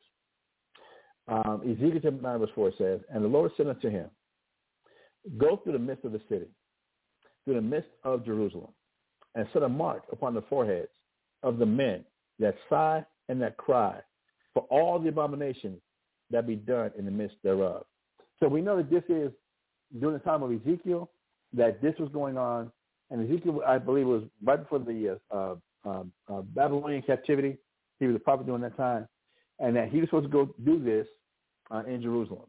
Um, Ezekiel chapter 9, verse 4 says, And the Lord said unto him, Go through the midst of the city, through the midst of Jerusalem, and set a mark upon the foreheads of the men that sigh and that cry for all the abominations that be done in the midst thereof. So we know that this is during the time of Ezekiel that this was going on, and Ezekiel, I believe, was right before the uh, uh, uh, Babylonian captivity. He was a prophet during that time, and that he was supposed to go do this uh, in Jerusalem.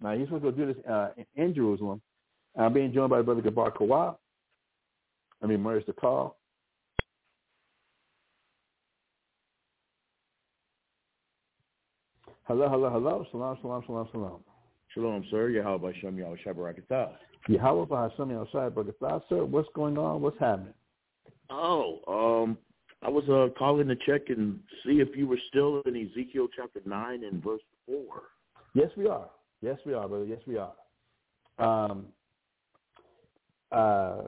Now he's supposed to go do this uh, in Jerusalem. I'm being joined by Brother Gabar Kawab. I mean, Maurice the call. Hello, hello, hello. Salam, salam, salam, salam. Shalom, sir. Yahweh Shem Yahweh Shabarakatah. Yahweh Hashem Yahweh Barakatah. Sir, what's going on? What's happening? Oh, um, I was uh, calling to check and see if you were still in Ezekiel chapter 9 and verse 4. Yes, we are. Yes, we are, brother. Yes, we are. Um, uh,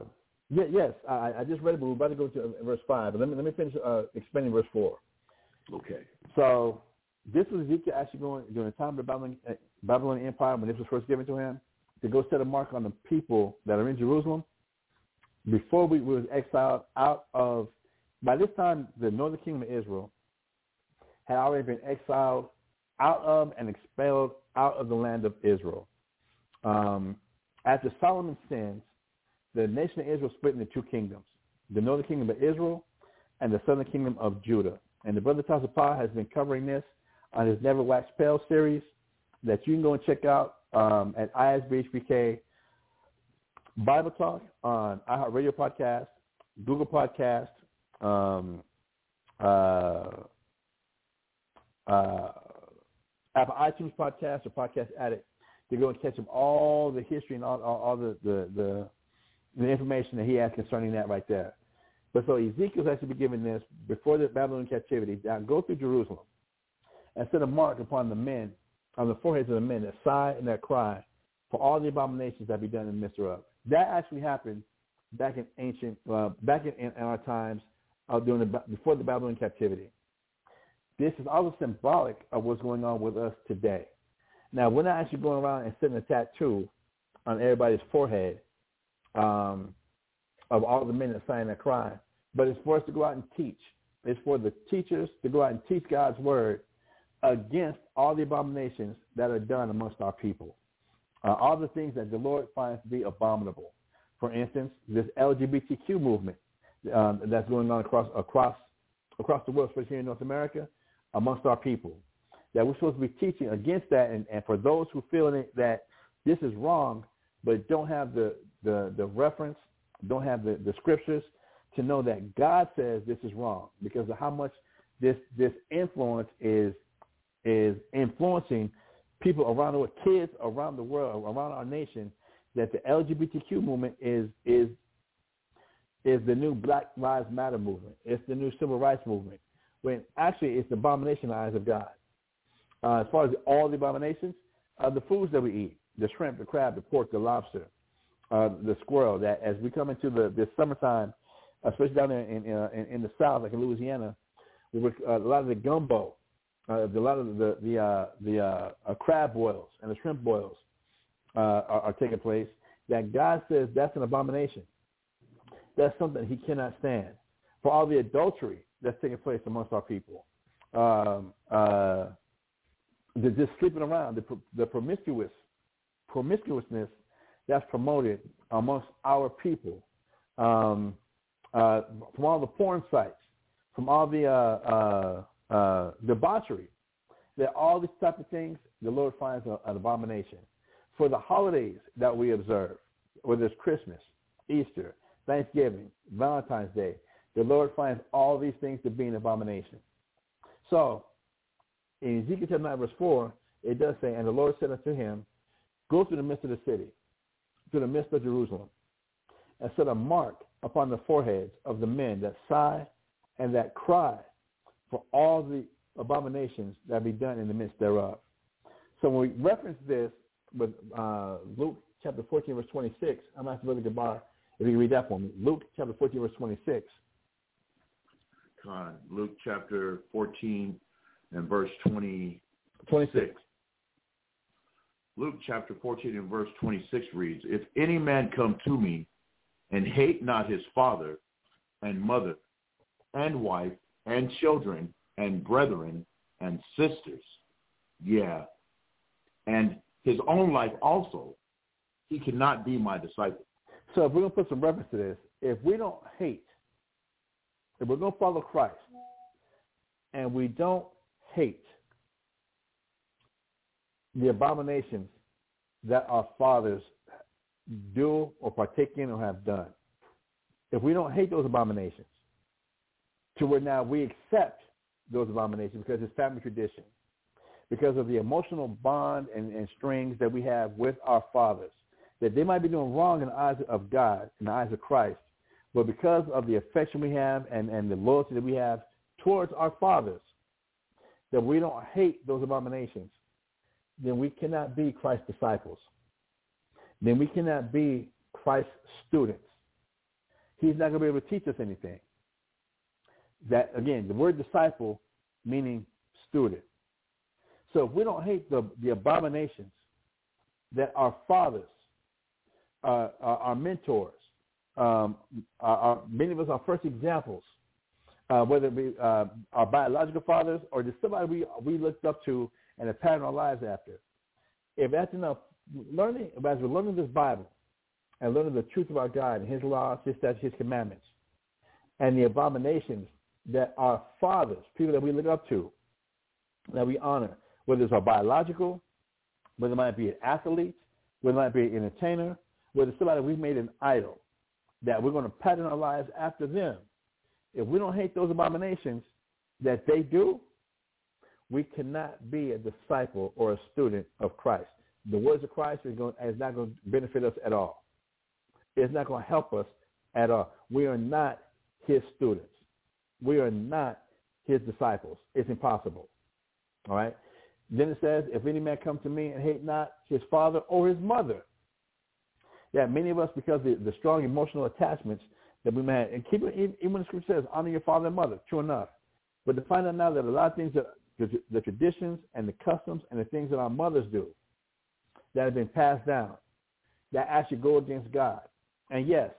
yeah, yes, I, I just read it, but we're about to go to verse 5. But let me, let me finish uh, explaining verse 4. Okay. So this was Ezekiel actually going during the time of the Babylon, uh, Babylonian Empire when this was first given to him to go set a mark on the people that are in Jerusalem before we was exiled out of. By this time, the northern kingdom of Israel had already been exiled out of and expelled out of the land of Israel. Um, after Solomon sins, the nation of Israel split into two kingdoms: the northern kingdom of Israel and the southern kingdom of Judah. And the brother Tasapah has been covering this on his Never Wax Pale series that you can go and check out um, at ISBHPK Bible Talk on iHeartRadio Podcast, Google Podcast, um, uh, uh, Apple iTunes Podcast or Podcast Addict to go and catch up all the history and all, all, all the, the, the, the information that he has concerning that right there. But so Ezekiel's actually been given this before the Babylonian captivity. Now go through Jerusalem and set a mark upon the men, on the foreheads of the men that sigh and that cry for all the abominations that be done in the midst of. That actually happened back in ancient, uh, back in, in, our times uh, during the, before the Babylonian captivity. This is also symbolic of what's going on with us today. Now, we're not actually going around and setting a tattoo on everybody's forehead um, of all the men that sign and cry, but it's for us to go out and teach. It's for the teachers to go out and teach God's word against all the abominations that are done amongst our people. Uh, all the things that the Lord finds to be abominable. For instance, this LGBTQ movement um, that's going on across across across the world, especially here in North America, amongst our people. That we're supposed to be teaching against that, and, and for those who feel that this is wrong, but don't have the, the, the reference, don't have the, the scriptures to know that God says this is wrong because of how much this this influence is is influencing people around the world, kids around the world, around our nation, that the LGBTQ movement is is is the new Black Lives Matter movement. It's the new civil rights movement. When actually it's the abomination in the eyes of God. Uh, as far as all the abominations, uh, the foods that we eat, the shrimp, the crab, the pork, the lobster, uh, the squirrel, that as we come into the this summertime, especially down there in in, uh, in, in the south, like in Louisiana, with uh, a lot of the gumbo, uh, a lot of the the uh, the uh, uh, crab boils and the shrimp boils uh, are, are taking place. That God says that's an abomination. That's something He cannot stand. For all the adultery that's taking place amongst our people, um, uh, the just sleeping around, the, the promiscuous promiscuousness that's promoted amongst our people, um, from all the porn sites, from all the uh, debauchery, that all these type of things, the Lord finds an abomination. For the holidays that we observe, whether it's Christmas, Easter, Thanksgiving, Valentine's Day, the Lord finds all these things to be an abomination. So, in Ezekiel chapter 9, verse 4, it does say, And the Lord said unto him, Go through the midst of the city, through the midst of Jerusalem, and set a mark upon the foreheads of the men that sigh and that cry for all the abominations that be done in the midst thereof. So when we reference this with uh, Luke chapter 14, verse 26, I'm asking Brother Gabar if you can read that for me. Luke chapter 14, verse 26. Con, Luke chapter 14 and verse 20, 26. Luke chapter 14 and verse 26 reads, If any man come to me and hate not his father and mother and wife and children and brethren and sisters, yeah, and his own life also, he cannot be my disciple. So if we're going to put some reference to this, if we don't hate, if we're going to follow Christ, and we don't hate the abominations that our fathers do or partake in or have done, if we don't hate those abominations, to where now we accept those abominations because it's family tradition, because of the emotional bond and, and strings that we have with our fathers, that they might be doing wrong in the eyes of God, in the eyes of Christ, but because of the affection we have and, and the loyalty that we have towards our fathers, that we don't hate those abominations, then we cannot be Christ's disciples. Then we cannot be Christ's students. He's not going to be able to teach us anything. That again, the word disciple meaning student. So if we don't hate the, the abominations that our fathers, uh, our, our mentors, um, our, our, many of us are first examples, uh, whether it be uh, our biological fathers or just somebody we, we looked up to and a pattern our lives after. If that's enough, learning, as we're learning this Bible and learning the truth about God and his laws, his statutes, his commandments, and the abominations that our fathers, people that we look up to, that we honor, whether it's our biological, whether it might be an athlete, whether it might be an entertainer, whether it's somebody we've made an idol, that we're going to pattern our lives after them. If we don't hate those abominations that they do, we cannot be a disciple or a student of Christ. The words of Christ is, going, is not going to benefit us at all. It's not going to help us at all. We are not his students. We are not his disciples. It's impossible. All right? Then it says, if any man come to me and hate not his father or his mother. Yeah, many of us, because the, the strong emotional attachments that we may have, and keep it, even when the scripture says, honor your father and mother, true enough. But to find out now that a lot of things that the, the traditions and the customs and the things that our mothers do that have been passed down that actually go against God. And yes,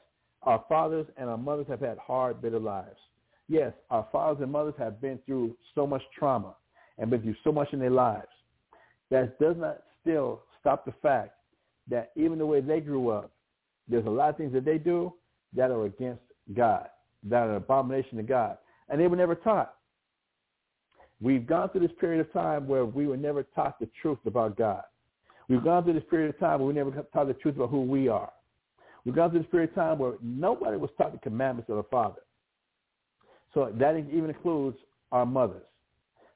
our fathers and our mothers have had hard, bitter lives. Yes, our fathers and mothers have been through so much trauma and been through so much in their lives. That does not still stop the fact that even the way they grew up, there's a lot of things that they do that are against God, that are an abomination to God. And they were never taught. We've gone through this period of time where we were never taught the truth about God. We've gone through this period of time where we never taught the truth about who we are. We've gone through this period of time where nobody was taught the commandments of the Father. So that even includes our mothers.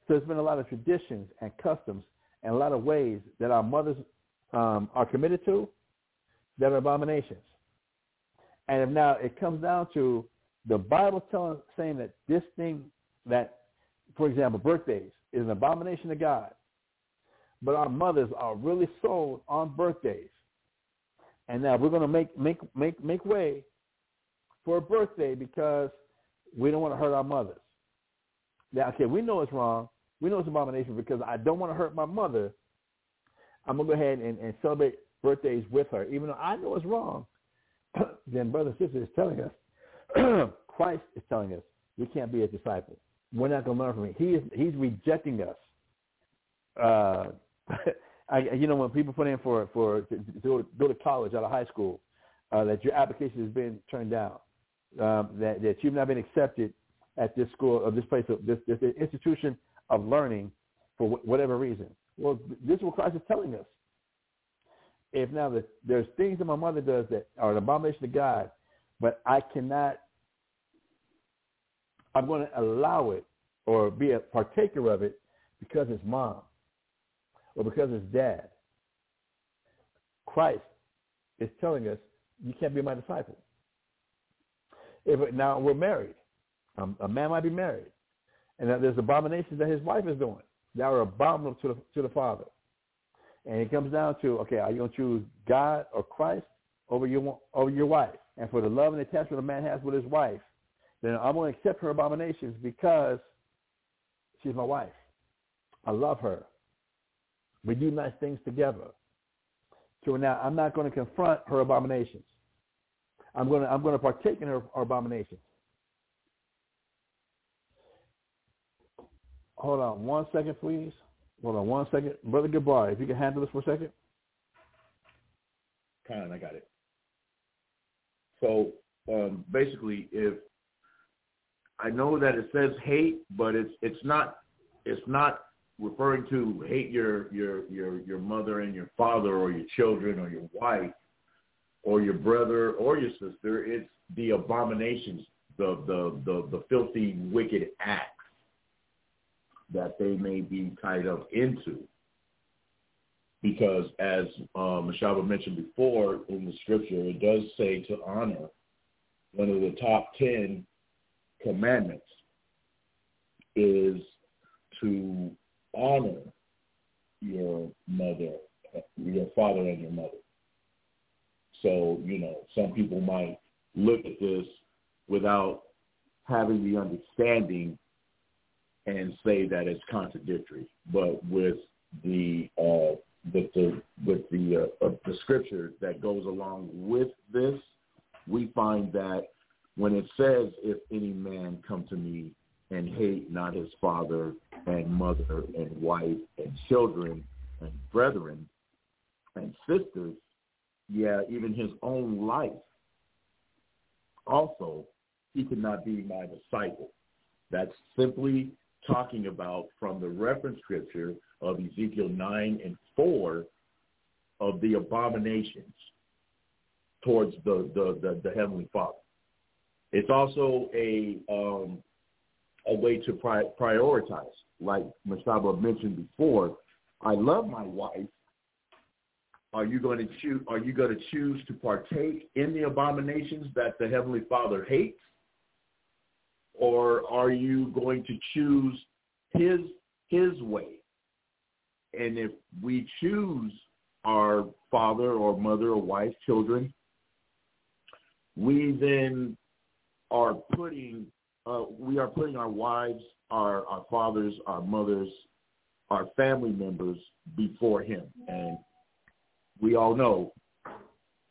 So there's been a lot of traditions and customs and a lot of ways that our mothers um, are committed to that are abominations. And if now it comes down to the Bible telling, saying that this thing that, for example, birthdays is an abomination to God, but our mothers are really sold on birthdays. And now we're going to make make make make way for a birthday because we don't want to hurt our mothers. Now, okay, we know it's wrong. We know it's abomination because I don't want to hurt my mother. I'm gonna go ahead and, and celebrate birthdays with her, even though I know it's wrong. then, brother and sister is telling us, Christ is telling us, we can't be a disciple. We're not gonna learn from him. He is he's rejecting us. Uh, I, you know, when people put in for for to, to go, to, go to college out of high school, uh, that your application has been turned down, um, that that you've not been accepted at this school or this place, of, this, this institution of learning for wh- whatever reason. Well, this is what Christ is telling us. If now the, there's things that my mother does that are an abomination to God, but I cannot, I'm going to allow it or be a partaker of it because it's mom or because it's dad. Christ is telling us you can't be my disciple. If now we're married, um, a man might be married, and there's abominations that his wife is doing that are abominable to the to the father. And it comes down to okay, are you going to choose God or Christ over your over your wife? And for the love and attachment a man has with his wife, then I'm going to accept her abominations because she's my wife. I love her. We do nice things together. So now I'm not going to confront her abominations. I'm going to I'm going to partake in her, her abominations. Hold on one second, please. Hold on one second. Brother Gabar, if you can handle this for a second. Kind of, I got it. So um, basically, if I know that it says hate, but it's it's not it's not referring to hate your your your your mother and your father or your children or your wife or your brother or your sister. It's the abominations, the the the, the filthy, wicked acts that they may be tied up into. Because as um, Mashahba mentioned before in the scripture, it does say to honor one of the top 10 commandments is to honor your mother, your father and your mother. So, you know, some people might look at this without having the understanding and say that it's contradictory. But with the uh, with the with the uh, the scripture that goes along with this, we find that when it says, "If any man come to me and hate not his father and mother and wife and children and brethren and sisters, yeah, even his own life, also he could not be my disciple." That's simply talking about from the reference scripture of Ezekiel 9 and 4 of the abominations towards the, the, the, the Heavenly Father. It's also a um, a way to pri- prioritize. Like Mashahba mentioned before, I love my wife. Are you going to choose? Are you going to choose to partake in the abominations that the Heavenly Father hates, or are you going to choose his his way? And if we choose our father or mother or wife, children, we then are putting uh, we are putting our wives, our our fathers, our mothers, our family members before Him, and we all know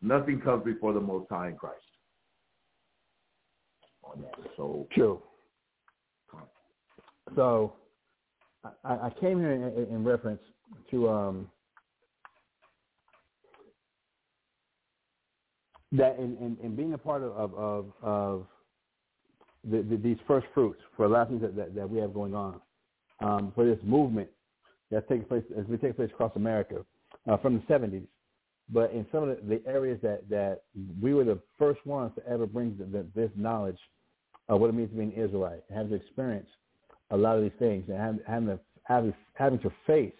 nothing comes before the Most High in Christ. So true. So I, I came here in, in reference to um, that in, in, in, being a part of of, of, of the, the, these first fruits for a lot of things that, that, that we have going on um, for this movement that's taking place as we take place across America uh, from the 70s. But in some of the, the, areas that, that we were the first ones to ever bring the, the, this knowledge of what it means to be an Israelite, having to experience a lot of these things, and having, having to having, having to face,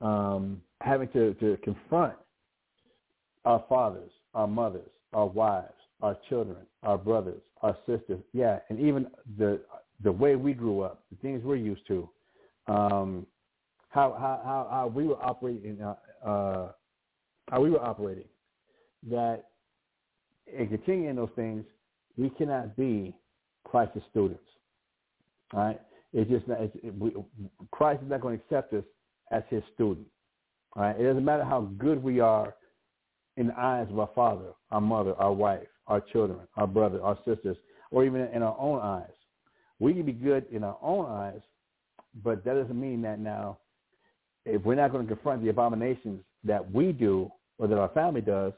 um, having to, to confront our fathers, our mothers, our wives, our children, our brothers, our sisters, yeah, and even the the way we grew up, the things we're used to, um, how, how how how we were operating, uh, uh, how we were operating, that in continuing those things, we cannot be Christ's students. All right, it's just not, it's, it, we, Christ is not going to accept us as His student. All right, it doesn't matter how good we are in the eyes of our father, our mother, our wife, our children, our brother, our sisters, or even in our own eyes. We can be good in our own eyes, but that doesn't mean that now, if we're not going to confront the abominations that we do or that our family does,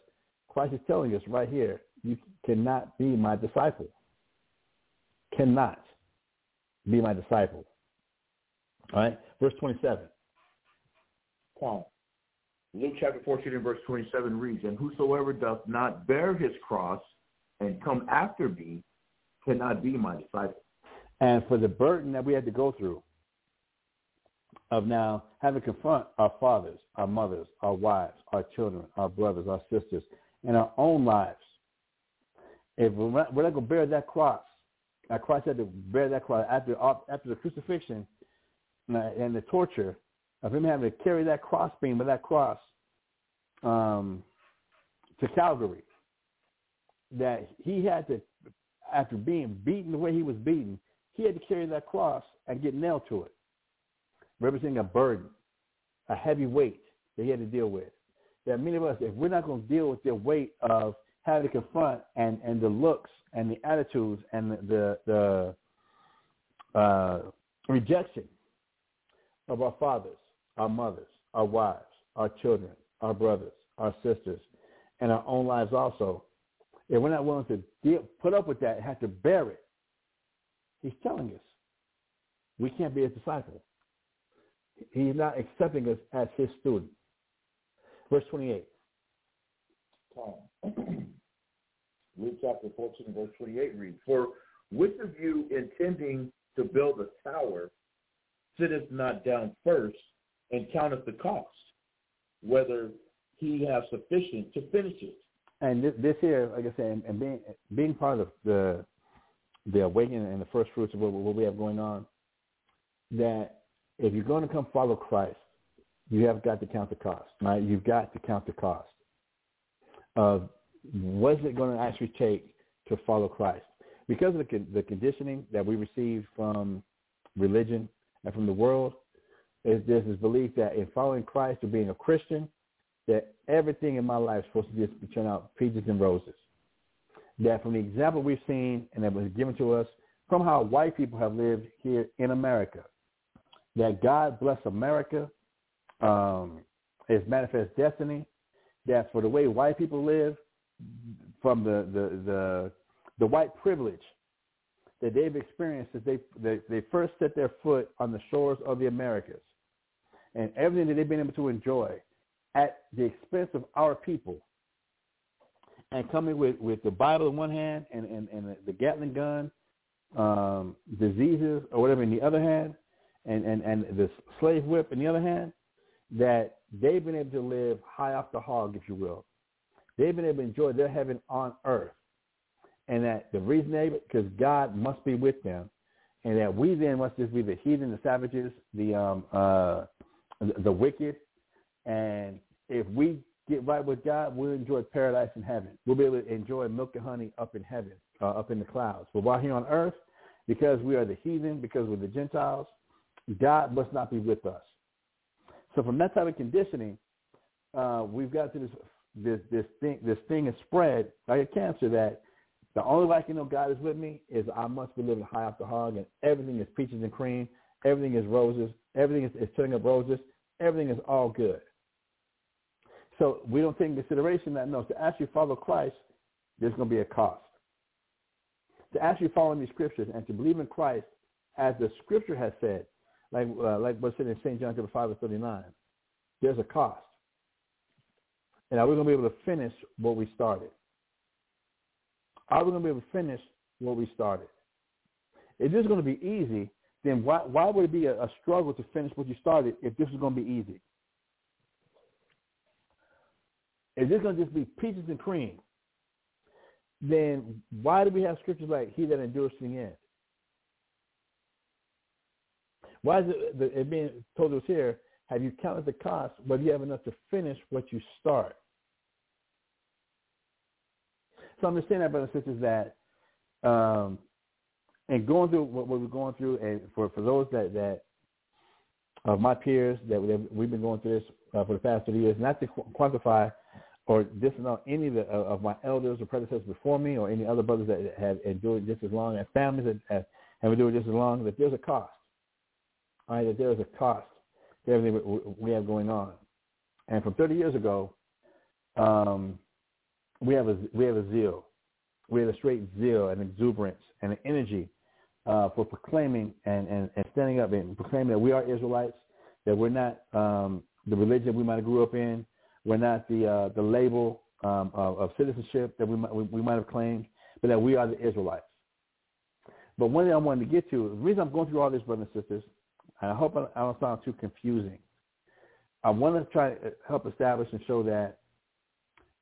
Christ is telling us right here, you cannot be my disciple. Cannot be my disciple. All right, verse 27. Come. Luke chapter 14 and verse 27 reads, And whosoever doth not bear his cross and come after me cannot be my disciple. And for the burden that we had to go through of now having to confront our fathers, our mothers, our wives, our children, our brothers, our sisters, in our own lives, if we're not, we're not going to bear that cross, that Christ had to bear that cross after after the crucifixion and the torture of him having to carry that crossbeam with that cross um, to Calvary, that he had to, after being beaten the way he was beaten, he had to carry that cross and get nailed to it, representing a burden, a heavy weight that he had to deal with. That many of us, if we're not going to deal with the weight of having to confront and, and the looks and the attitudes and the, the, the uh, rejection of our fathers, our mothers, our wives, our children, our brothers, our sisters, and our own lives also, if we're not willing to deal, put up with that and have to bear it, he's telling us we can't be his disciple. He's not accepting us as his student. Verse 28. Luke chapter 14, verse 28 reads, For which of you intending to build a tower sitteth not down first and counteth the cost, whether he have sufficient to finish it? And this, this here, like I said, and being being part of the the awakening and the first fruits of what, what we have going on, that if you're going to come follow Christ, you have got to count the cost. Right? You've got to count the cost of what is it going to actually take to follow Christ? Because of the, the conditioning that we receive from religion and from the world, is this belief that in following Christ or being a Christian, that everything in my life is supposed to just turn out peaches and roses. That from the example we've seen and that was given to us from how white people have lived here in America, that God bless America, um, is manifest destiny, that for the way white people live, from the, the, the, the white privilege that they've experienced as they, they, they first set their foot on the shores of the Americas and everything that they've been able to enjoy at the expense of our people and coming with, with the Bible in one hand and, and, and the Gatling gun, um, diseases or whatever in the other hand, and, and, and the slave whip in the other hand, that they've been able to live high off the hog, if you will. They've been able to enjoy their heaven on earth. And that the reason they, because God must be with them, and that we then must just be the heathen, the savages, the um, uh, the wicked, and if we get right with God, we'll enjoy paradise in heaven. We'll be able to enjoy milk and honey up in heaven, uh, up in the clouds. But while here on earth, because we are the heathen, because we're the Gentiles, God must not be with us. So from that type of conditioning, uh, we've got to this this this thing this thing is spread like a cancer that the only way I can know God is with me is I must be living high off the hog and everything is peaches and cream, everything is roses, everything is, is turning up roses, everything is all good. So we don't take into consideration that no, to actually follow Christ, there's going to be a cost. To actually follow these scriptures and to believe in Christ as the scripture has said, like uh, like what's said in St. John chapter 5 verse 39, there's a cost. And are we going to be able to finish what we started? Are we going to be able to finish what we started? If this is going to be easy, then why why would it be a, a struggle to finish what you started if this is going to be easy? If this is going to just be peaches and cream, then why do we have scriptures like "He that endures to the end"? Why is it, it being told us here? Have you counted the cost? Whether you have enough to finish what you start. So I'm just saying that, brothers and sisters, that um, and going through what, what, we're going through, and for, for those that that of my peers that, we've been going through this uh, for the past 30 years, not to quantify or disannul any of, the, of my elders or predecessors before me or any other brothers that have endured just as long, as families that have endured just as long, that there's a cost. Right, that there is a cost to everything we have going on. And from 30 years ago, um, we have a we have a zeal, we have a straight zeal and exuberance and an energy uh, for proclaiming and, and, and standing up and proclaiming that we are Israelites, that we're not um, the religion we might have grew up in, we're not the uh, the label um, of, of, citizenship that we might, we, we might have claimed, but that we are the Israelites. But one thing I wanted to get to, the reason I'm going through all this, brothers and sisters, and I hope I don't sound too confusing. I want to try to help establish and show that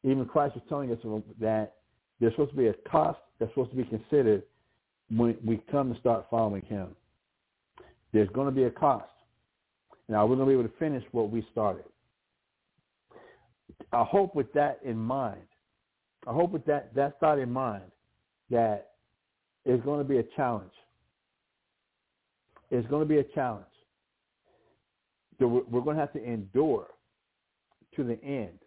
even Christ was telling us that there's supposed to be a cost that's supposed to be considered when we come to start following him. There's going to be a cost. Now, we're going to be able to finish what we started. I hope with that in mind, I hope with that, that thought in mind, that it's going to be a challenge. It's going to be a challenge. We're going to have to endure to the end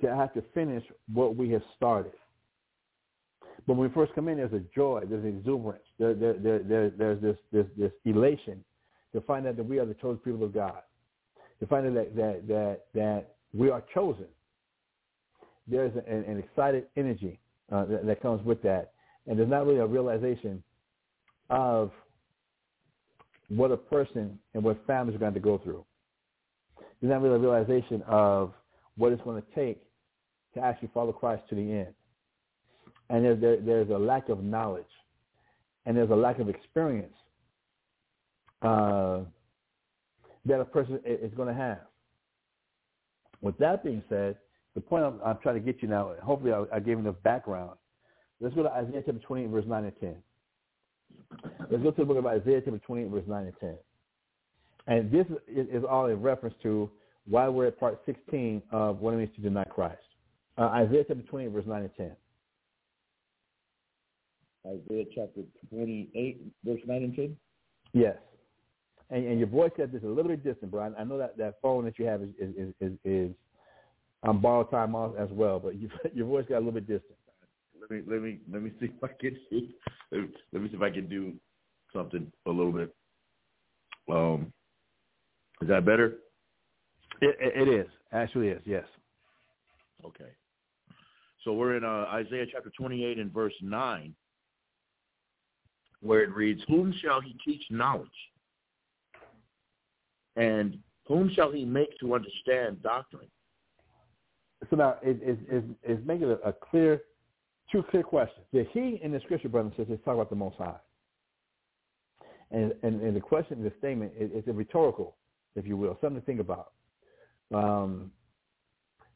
to have to finish what we have started. But when we first come in, there's a joy, there's exuberance, there, there, there, there, there's this, this, this elation to find out that we are the chosen people of God, to find out that, that, that, that we are chosen. There's an, an excited energy uh, that, that comes with that. And there's not really a realization of what a person and what families are going to go through. There's not really a realization of what it's going to take to actually follow Christ to the end. And there, there, there's a lack of knowledge and there's a lack of experience uh, that a person is going to have. With that being said, the point I'm, I'm trying to get you now, hopefully I, I gave enough background. Let's go to Isaiah chapter 28, verse 9 and 10. Let's go to the book of Isaiah chapter 28, verse 9 and 10. And this is, is all in reference to why we're at part 16 of what it means to deny Christ. Uh, Isaiah chapter 28, verse 9 and 10. Isaiah chapter 28, verse 9 and 10? Yes. And, and your voice got this a little bit distant, Brian. I know that that phone that you have is is is, is on borrowed time as well, but you, your voice got a little bit distant. Let me let me let me see if I can let me, let me see if I can do something a little bit. Um, is that better? It, it is. Actually is, yes. Okay. So we're in uh, Isaiah chapter 28 and verse 9, where it reads, Whom shall he teach knowledge? And whom shall he make to understand doctrine? So now it is it, it, making a, a, clear, two clear questions. The he in the scripture, brothers and sisters, talk about the Most High. And, and, and the question, the statement, is, is a rhetorical, if you will, something to think about. Um,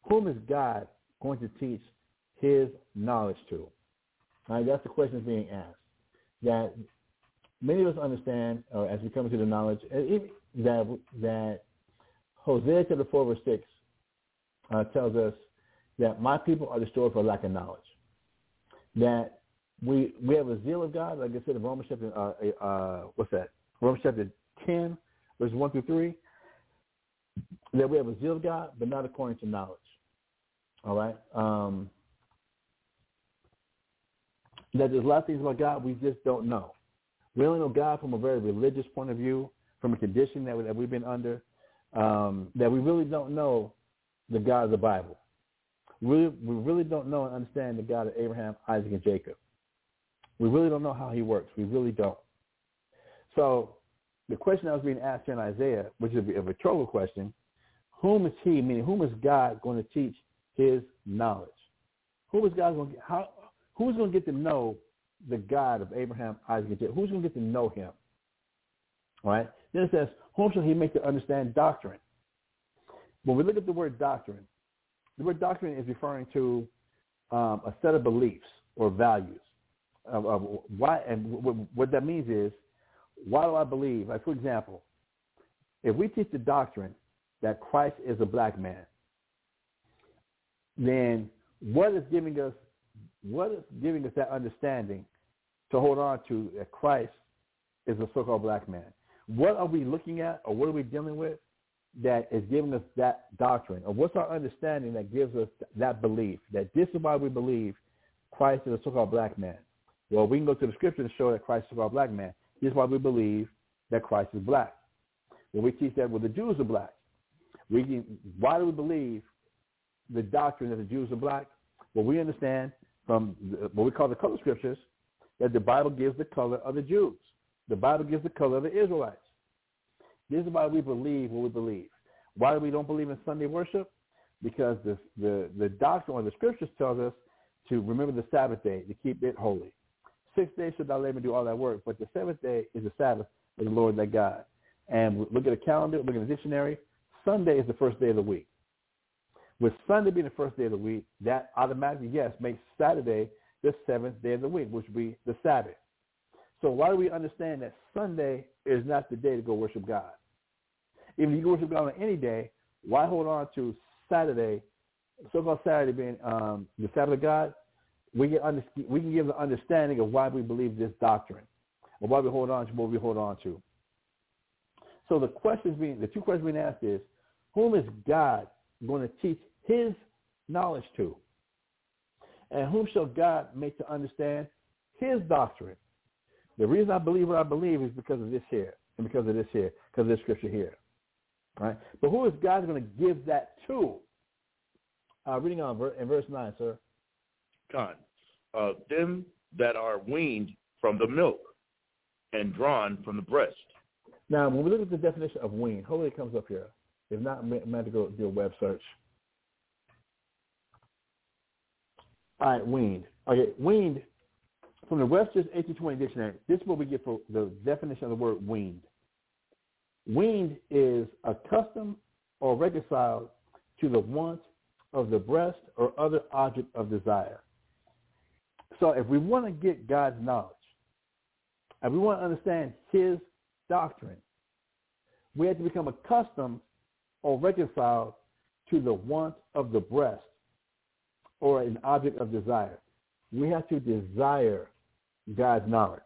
whom is God going to teach his knowledge to? Right, that's the question that's being asked. That many of us understand, or as we come to the knowledge, that that Hosea chapter four verse six uh, tells us that my people are destroyed for lack of knowledge. That we we have a zeal of God, like I said in Romans chapter uh, uh, what's that? Romans chapter ten, verses one through three that we have a zeal of God, but not according to knowledge. All right? Um, that there's a lot of things about God we just don't know. We only know God from a very religious point of view, from a condition that, we, that we've been under, um, that we really don't know the God of the Bible. We, we really don't know and understand the God of Abraham, Isaac, and Jacob. We really don't know how he works. We really don't. So the question that was being asked in Isaiah, which is a rhetorical question, whom is he, meaning whom is God going to teach his knowledge? Who is God going to, how, who's going to get to know the God of Abraham, Isaac, and Jacob? Who's going to get to know him? All right? Then it says, whom shall he make to understand doctrine? When we look at the word doctrine, the word doctrine is referring to um, a set of beliefs or values. Of, of why and w- what that means is, why do I believe? Like for example, if we teach the doctrine that Christ is a black man, then what is giving us what is giving us that understanding to hold on to that Christ is a so-called black man? What are we looking at, or what are we dealing with that is giving us that doctrine, or what's our understanding that gives us that belief that this is why we believe Christ is a so-called black man? Well, we can go to the scripture and show that Christ is a black man. This is why we believe that Christ is black. Well, we teach that well, the Jews are black. We why do we believe the doctrine that the Jews are black? Well, we understand from what we call the color scriptures that the Bible gives the color of the Jews. The Bible gives the color of the Israelites. This is why we believe what we believe. Why do we don't believe in Sunday worship? Because the, the, the doctrine or the scriptures tells us to remember the Sabbath day, to keep it holy. Six days should thou labor and do all that work, but the seventh day is the Sabbath of the Lord thy God. And look at a calendar, look at a dictionary. Sunday is the first day of the week. With Sunday being the first day of the week, that automatically, yes, makes Saturday the seventh day of the week, which would be the Sabbath. So why do we understand that Sunday is not the day to go worship God? If you worship God on any day, why hold on to Saturday, so-called Saturday being um, the Sabbath of God? We can, under, we can give the understanding of why we believe this doctrine, or why we hold on to what we hold on to. So the questions being, the two questions being asked is, whom is God going to teach his knowledge to? And whom shall God make to understand his doctrine? The reason I believe what I believe is because of this here, and because of this here, because of this scripture here. Right? But who is God going to give that to? Uh, reading on in verse 9, sir. Uh, them that are weaned from the milk and drawn from the breast. Now, when we look at the definition of weaned, hopefully it comes up here. If not, I'm going to go do a web search. All right, weaned. Okay, weaned from the Webster's 1820 dictionary. This is what we get for the definition of the word weaned. Weaned is accustomed or reconciled to the want of the breast or other object of desire. So if we want to get God's knowledge, and we want to understand his doctrine, we have to become accustomed or reconciled to the want of the breast or an object of desire. We have to desire God's knowledge.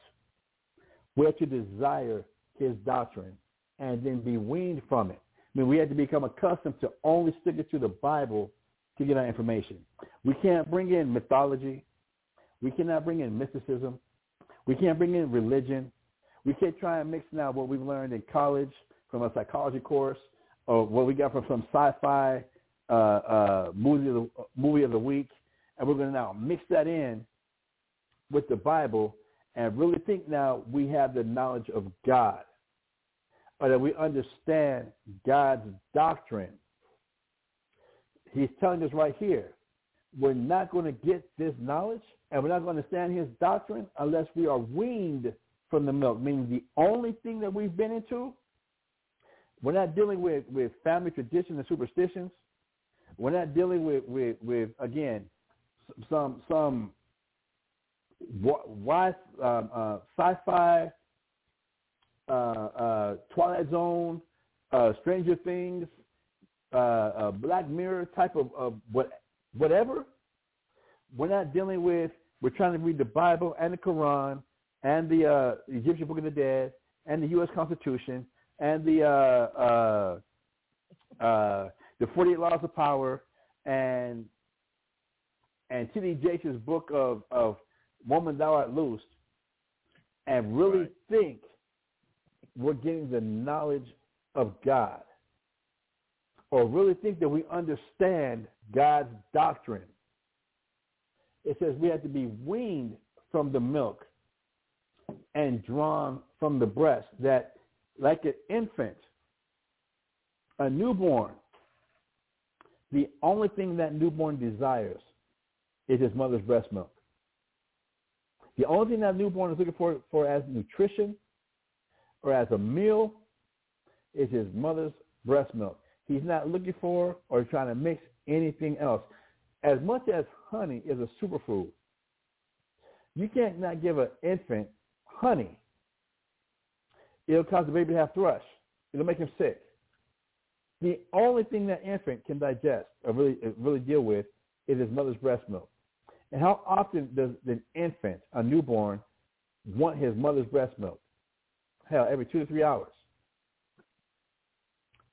We have to desire his doctrine and then be weaned from it. I mean, we have to become accustomed to only sticking to the Bible to get our information. We can't bring in mythology. We cannot bring in mysticism. We can't bring in religion. We can't try and mix now what we've learned in college from a psychology course or what we got from some sci-fi uh, uh, movie, of the, movie of the week, and we're going to now mix that in with the Bible and really think now we have the knowledge of God or that we understand God's doctrine. He's telling us right here, we're not going to get this knowledge and we're not going to understand his doctrine unless we are weaned from the milk, meaning the only thing that we've been into, we're not dealing with, with family traditions and superstitions. We're not dealing with, with, with again, some some um, uh, sci-fi, uh, uh, Twilight Zone, uh, Stranger Things, uh, uh, Black Mirror type of, of what whatever. We're not dealing with. We're trying to read the Bible and the Quran and the uh, Egyptian Book of the Dead and the U.S. Constitution and the uh, uh, uh, the 48 Laws of Power and and T.D. Jakes' book of, of Woman Thou Art Loosed and really Right. think we're getting the knowledge of God or really think that we understand God's doctrine. It says we have to be weaned from the milk and drawn from the breast that like an infant, a newborn, the only thing that newborn desires is his mother's breast milk. The only thing that newborn is looking for, for as nutrition or as a meal is his mother's breast milk. He's not looking for or trying to mix anything else. As much as honey is a superfood, you can't not give an infant honey. It'll cause the baby to have thrush. It'll make him sick. The only thing that infant can digest or really uh, really deal with is his mother's breast milk. And how often does an infant, a newborn, want his mother's breast milk? Hell, every two to three hours.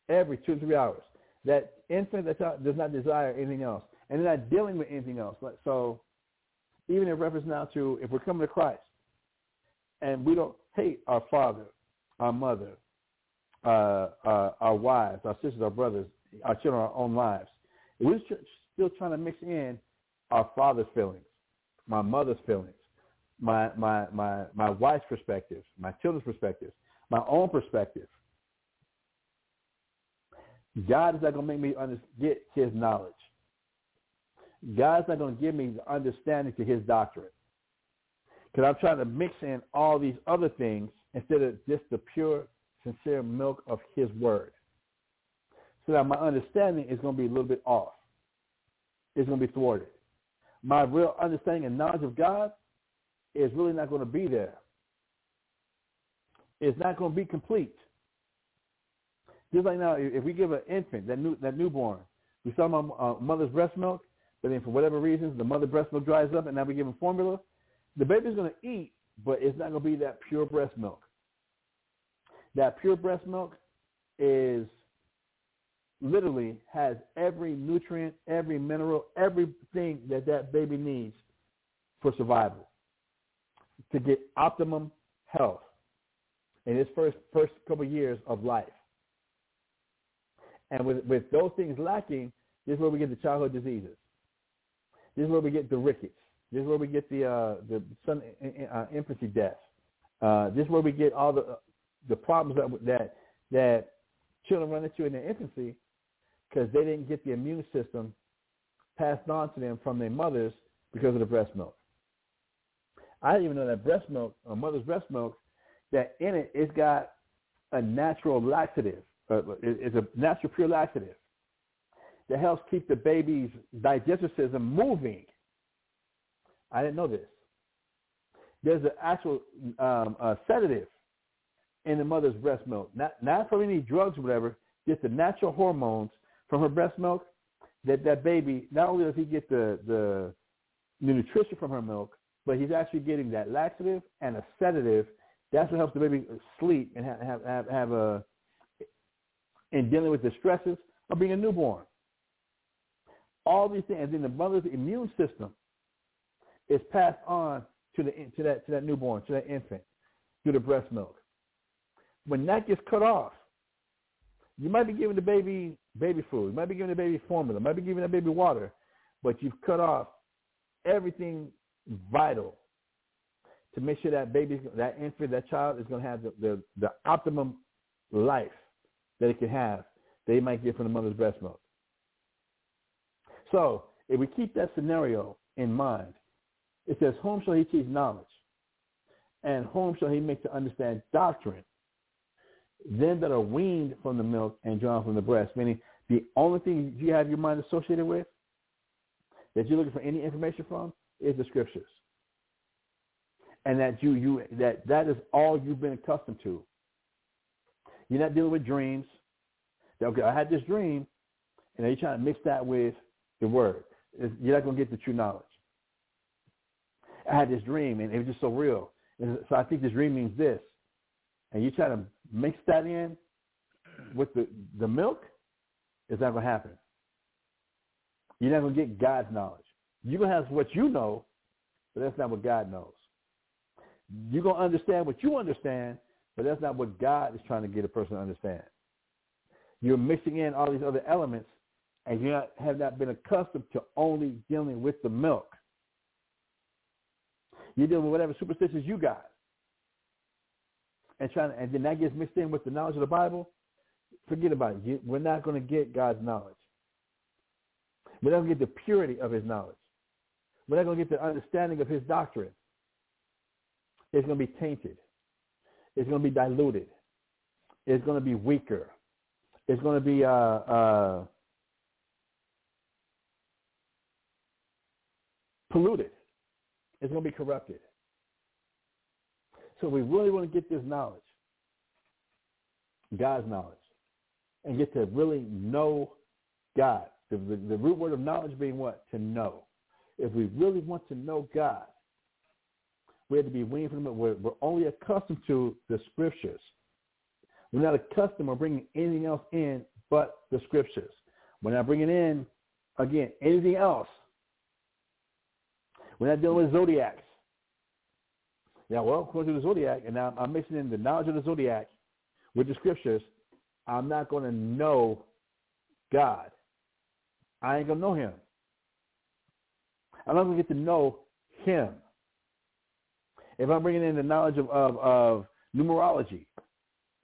Every two to three hours. That infant that does not desire anything else. And they're not dealing with anything else. So even in reference now to if we're coming to Christ and we don't hate our father, our mother, uh, uh, our wives, our sisters, our brothers, our children, our own lives. We're still trying to mix in our father's feelings, my mother's feelings, my my my my wife's perspective, my children's perspective, my own perspective. God is not going to make me get his knowledge. God's not going to give me the understanding to his doctrine. Because I'm trying to mix in all these other things instead of just the pure, sincere milk of his word. So that my understanding is going to be a little bit off. It's going to be thwarted. My real understanding and knowledge of God is really not going to be there. It's not going to be complete. Just like now, if we give an infant, that new that newborn, we saw my uh, mother's breast milk, but then for whatever reasons, the mother breast milk dries up, and now we give him formula. The baby's going to eat, but it's not going to be that pure breast milk. That pure breast milk is literally has every nutrient, every mineral, everything that that baby needs for survival to get optimum health in his first first couple years of life. And with, with those things lacking, this is where we get the childhood diseases. This is where we get the rickets. This is where we get the uh, the son, uh, infancy deaths. Uh, this is where we get all the the problems that that that children run into in their infancy because they didn't get the immune system passed on to them from their mothers because of the breast milk. I didn't even know that breast milk, a mother's breast milk, that in it it's got a natural laxative. Uh, it's a natural pure laxative that helps keep the baby's digestive system moving. I didn't know this. There's an actual um, sedative in the mother's breast milk, not not from any drugs or whatever, just the natural hormones from her breast milk. That that baby not only does he get the the, the nutrition from her milk, but he's actually getting that laxative and a sedative. That's what helps the baby sleep and have have have, have a in dealing with the stresses of being a newborn. All these things, and then the mother's immune system is passed on to the to that to that newborn, to that infant, through the breast milk. When that gets cut off, you might be giving the baby baby food, you might be giving the baby formula, might be giving that baby water, but you've cut off everything vital to make sure that baby, that infant, that child is going to have the, the, the optimum life that it can have it might get from the mother's breast milk. So if we keep that scenario in mind, it says, whom shall he teach knowledge? And whom shall he make to understand doctrine? Them that are weaned from the milk and drawn from the breast. Meaning the only thing you have your mind associated with that you're looking for any information from is the scriptures. And that you you that that is all you've been accustomed to. You're not dealing with dreams. Okay, I had this dream, and are you're trying to mix that with the word. You're not going to get the true knowledge. I had this dream, and it was just so real. And so I think this dream means this. And you try to mix that in with the, the milk, it's not going to happen. You're not going to get God's knowledge. You're going to have what you know, but that's not what God knows. You're going to understand what you understand, but that's not what God is trying to get a person to understand. You're mixing in all these other elements, and you have not been accustomed to only dealing with the milk. You're dealing with whatever superstitions you got, and trying, to, and then that gets mixed in with the knowledge of the Bible. Forget about it. we're not going to get God's knowledge. We're not going to get the purity of His knowledge. We're not going to get the understanding of His doctrine. it's going to be tainted. It's going to be diluted. It's going to be weaker. It's going to be uh, uh, polluted. It's going to be corrupted. So we really want to get this knowledge, God's knowledge, and get to really know God. The, the, the root word of knowledge being what? To know. If we really want to know God, we have to be weaned from it. We're, we're only accustomed to the scriptures. We're not accustomed to bringing anything else in but the scriptures. We're not bringing in, again, anything else. We're not dealing with zodiacs. Yeah, well, according to the zodiac, and now I'm mixing in the knowledge of the zodiac with the scriptures, I'm not going to know God. I ain't going to know him. I'm not going to get to know him. If I'm bringing in the knowledge of, of, of numerology,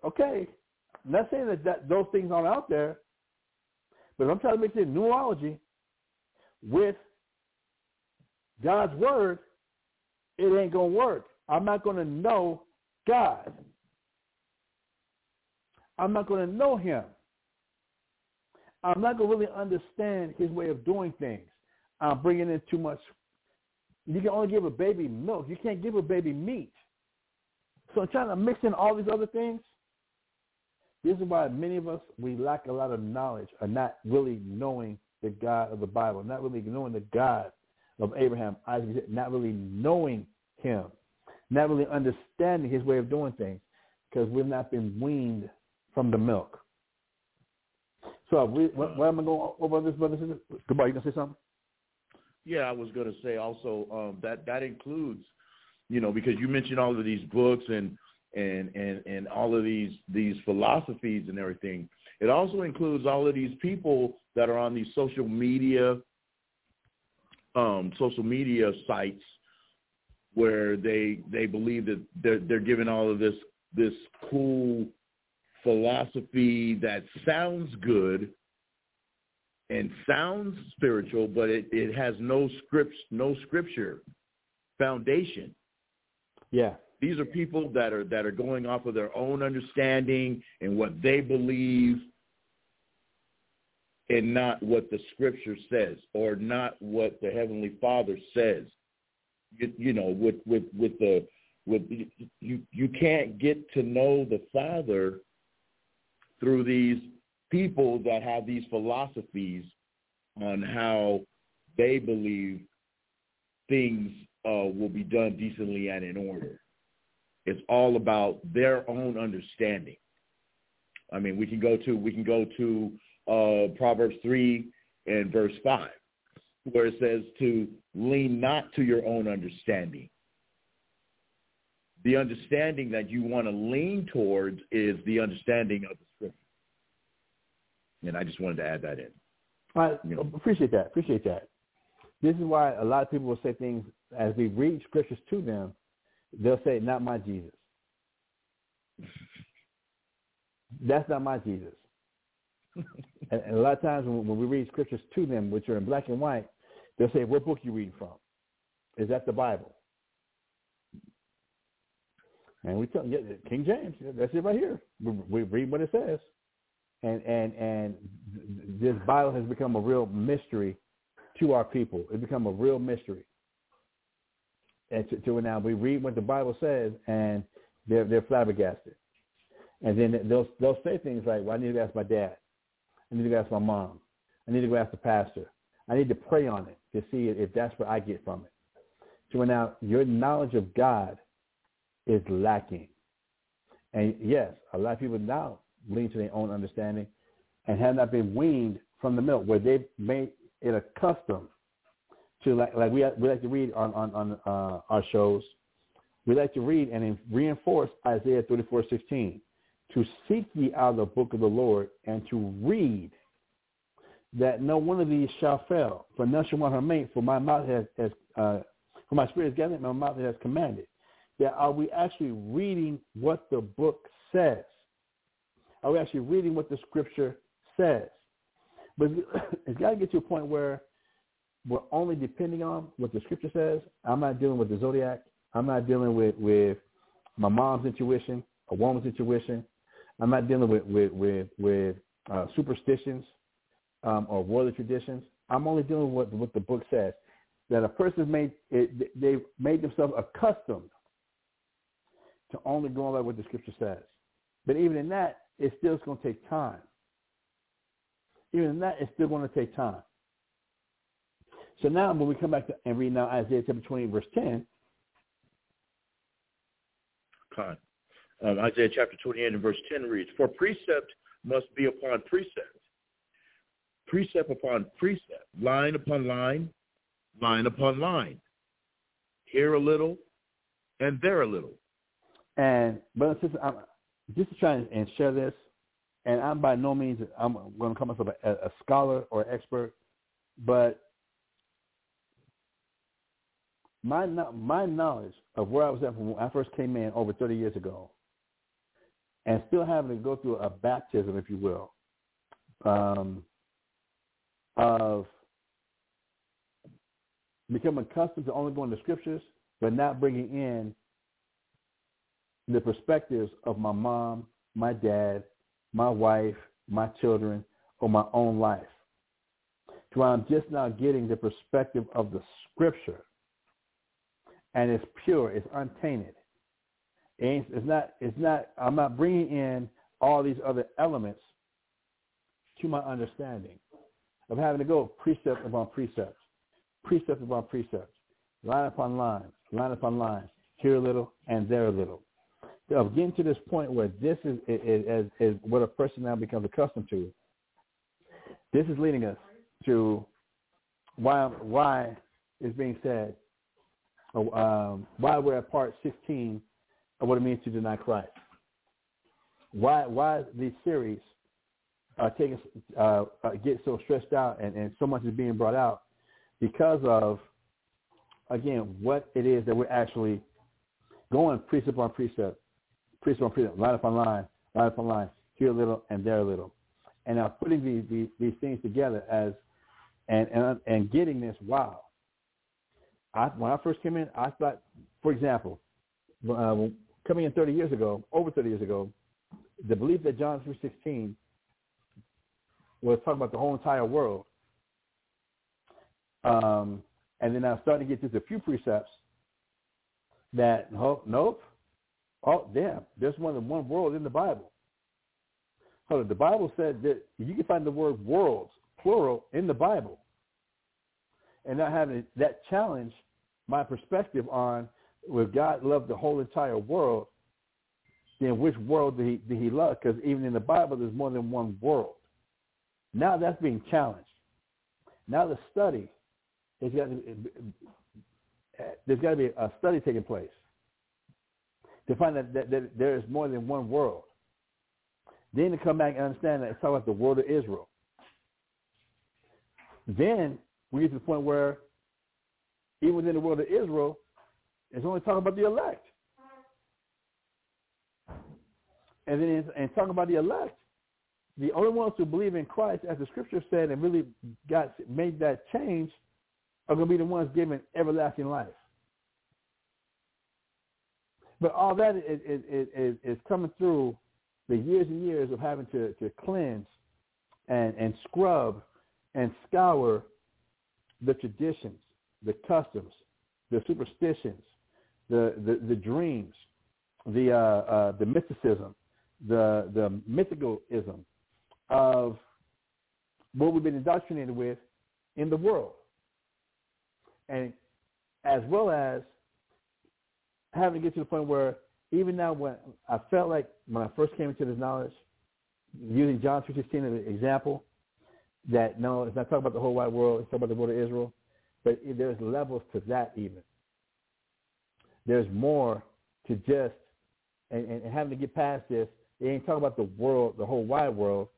okay, I'm not saying that, that those things aren't out there, but if I'm trying to mix in numerology with God's word, it ain't going to work. I'm not going to know God. I'm not going to know him. I'm not going to really understand his way of doing things. I'm bringing in too much. You can only give a baby milk. You can't give a baby meat. So I'm trying to mix in all these other things. This is why many of us, we lack a lot of knowledge or not really knowing the God of the Bible, not really knowing the God of Abraham, Isaac, not really knowing him, not really understanding his way of doing things because we've not been weaned from the milk. So we, what am I going over this, brother? Goodbye. You gonna say something? Yeah, I was going to say also um, that that includes, you know, because you mentioned all of these books and and and and all of these these philosophies and everything. It also includes all of these people that are on these social media um, social media sites where they they believe that they're they're giving all of this this cool philosophy that sounds good and sounds spiritual, but it, it has no scripts, no scripture foundation. Yeah. These are people that are that are going off of their own understanding and what they believe and not what the scripture says or not what the heavenly father says you, you know with with with the with you you can't get to know the father through these people that have these philosophies on how they believe things uh, will be done decently and in order. It's all about their own understanding. I mean, we can go to we can go to uh, Proverbs three and verse five, where it says to lean not to your own understanding. The understanding that you want to lean towards is the understanding of the scripture. And I just wanted to add that in. I appreciate that. Appreciate that. This is why a lot of people will say things as we read scriptures to them. They'll say, "Not my Jesus." That's not my Jesus. and, and, a lot of times when, when, we read scriptures to them, which are in black and white, they'll say, "What book you reading from? Is that the Bible?" And we tell yeah, King James. That's it right here. We, we read what it says and and and this Bible has become a real mystery to our people. It's become a real mystery. And to, to now we read what the Bible says, and they're they're flabbergasted. And then they'll they'll say things like, "Well, I need to ask my dad. I need to go ask my mom. I need to go ask the pastor. I need to pray on it to see if that's what I get from it." So now your knowledge of God is lacking. And yes, a lot of people now lean to their own understanding and have not been weaned from the milk, where they've made it a custom to like like we we like to read on on on uh, our shows. We like to read and reinforce Isaiah thirty four sixteen to seek ye out of the book of the Lord and to read that no one of these shall fail, for none shall want her mate, for my mouth has, has uh, for my spirit is gathered, my mouth has commanded. That are we actually reading what the book says? Are we actually reading what the scripture says? But it's got to get to a point where we're only depending on what the scripture says. I'm not dealing with the zodiac. I'm not dealing with with my mom's intuition, a woman's intuition. I'm not dealing with with with, with uh, superstitions um, or worldly traditions. I'm only dealing with what the book says. That a person made it, they made themselves accustomed to only going by what the scripture says. But even in that, it's still going to take time. Even in that, it's still going to take time. So now when we come back to, and read now Isaiah chapter 20, verse 10. Con. Um, Isaiah chapter 28 and verse 10 reads, For precept must be upon precept, precept upon precept, line upon line, line upon line, here a little and there a little. And brothers and sisters, I'm, just to try and share this, and I'm by no means I'm going to call myself a, a scholar or expert, but my my knowledge of where I was at when I first came in over 30 years ago, and still having to go through a baptism, if you will, um, of becoming accustomed to only going to scriptures, but not bringing in the perspectives of my mom, my dad, my wife, my children, or my own life. To where I'm just now getting the perspective of the scripture. And it's pure, it's untainted. It's not, it's not, I'm not bringing in all these other elements to my understanding of having to go precept upon precept, precept upon precept, line upon line, line upon line, here a little and there a little of getting to this point where this is, is, is, is what a person now becomes accustomed to. This is leading us to why why is being said um, why we're at part 16 of what it means to deny Christ. Why why these series are taking uh, uh, get so stressed out and, and so much is being brought out because of again what it is that we're actually going precept on precept precept on precept, line upon line, line upon line, here a little and there a little. And now putting these, these, these things together as and, and and getting this, wow. I, when I first came in, I thought, for example, uh, coming in 30 years ago, over 30 years ago, the belief that John 3.16 was talking about the whole entire world. Um, and then I started to get just a few precepts that, oh, nope, Oh, damn. There's more than one world in the Bible. So the Bible said that you can find the word worlds, plural, in the Bible. And not having that challenge my perspective on if God loved the whole entire world, then which world did he, did he love? Because even in the Bible, there's more than one world. Now that's being challenged. Now the study, there's got to, there's got to be a study taking place to find that, that, there is more than one world. Then to come back and understand that it's talking about the world of Israel. Then we get to the point where even within the world of Israel, it's only talking about the elect. And then and talking about the elect, the only ones who believe in Christ, as the scripture said, and really got made that change, are going to be the ones given everlasting life. But all that is, is, is, is coming through the years and years of having to, to cleanse and, and scrub and scour the traditions, the customs, the superstitions, the, the, the dreams, the, uh, uh, the mysticism, the, the mythicalism of what we've been indoctrinated with in the world. And as well as having to get to the point where even now when I felt like when I first came into this knowledge, using John 3.16 as an example, that no, it's not talking about the whole wide world, it's talking about the world of Israel, but there's levels to that even. There's more to just, and, and having to get past this, it ain't talking about the world, the whole wide world,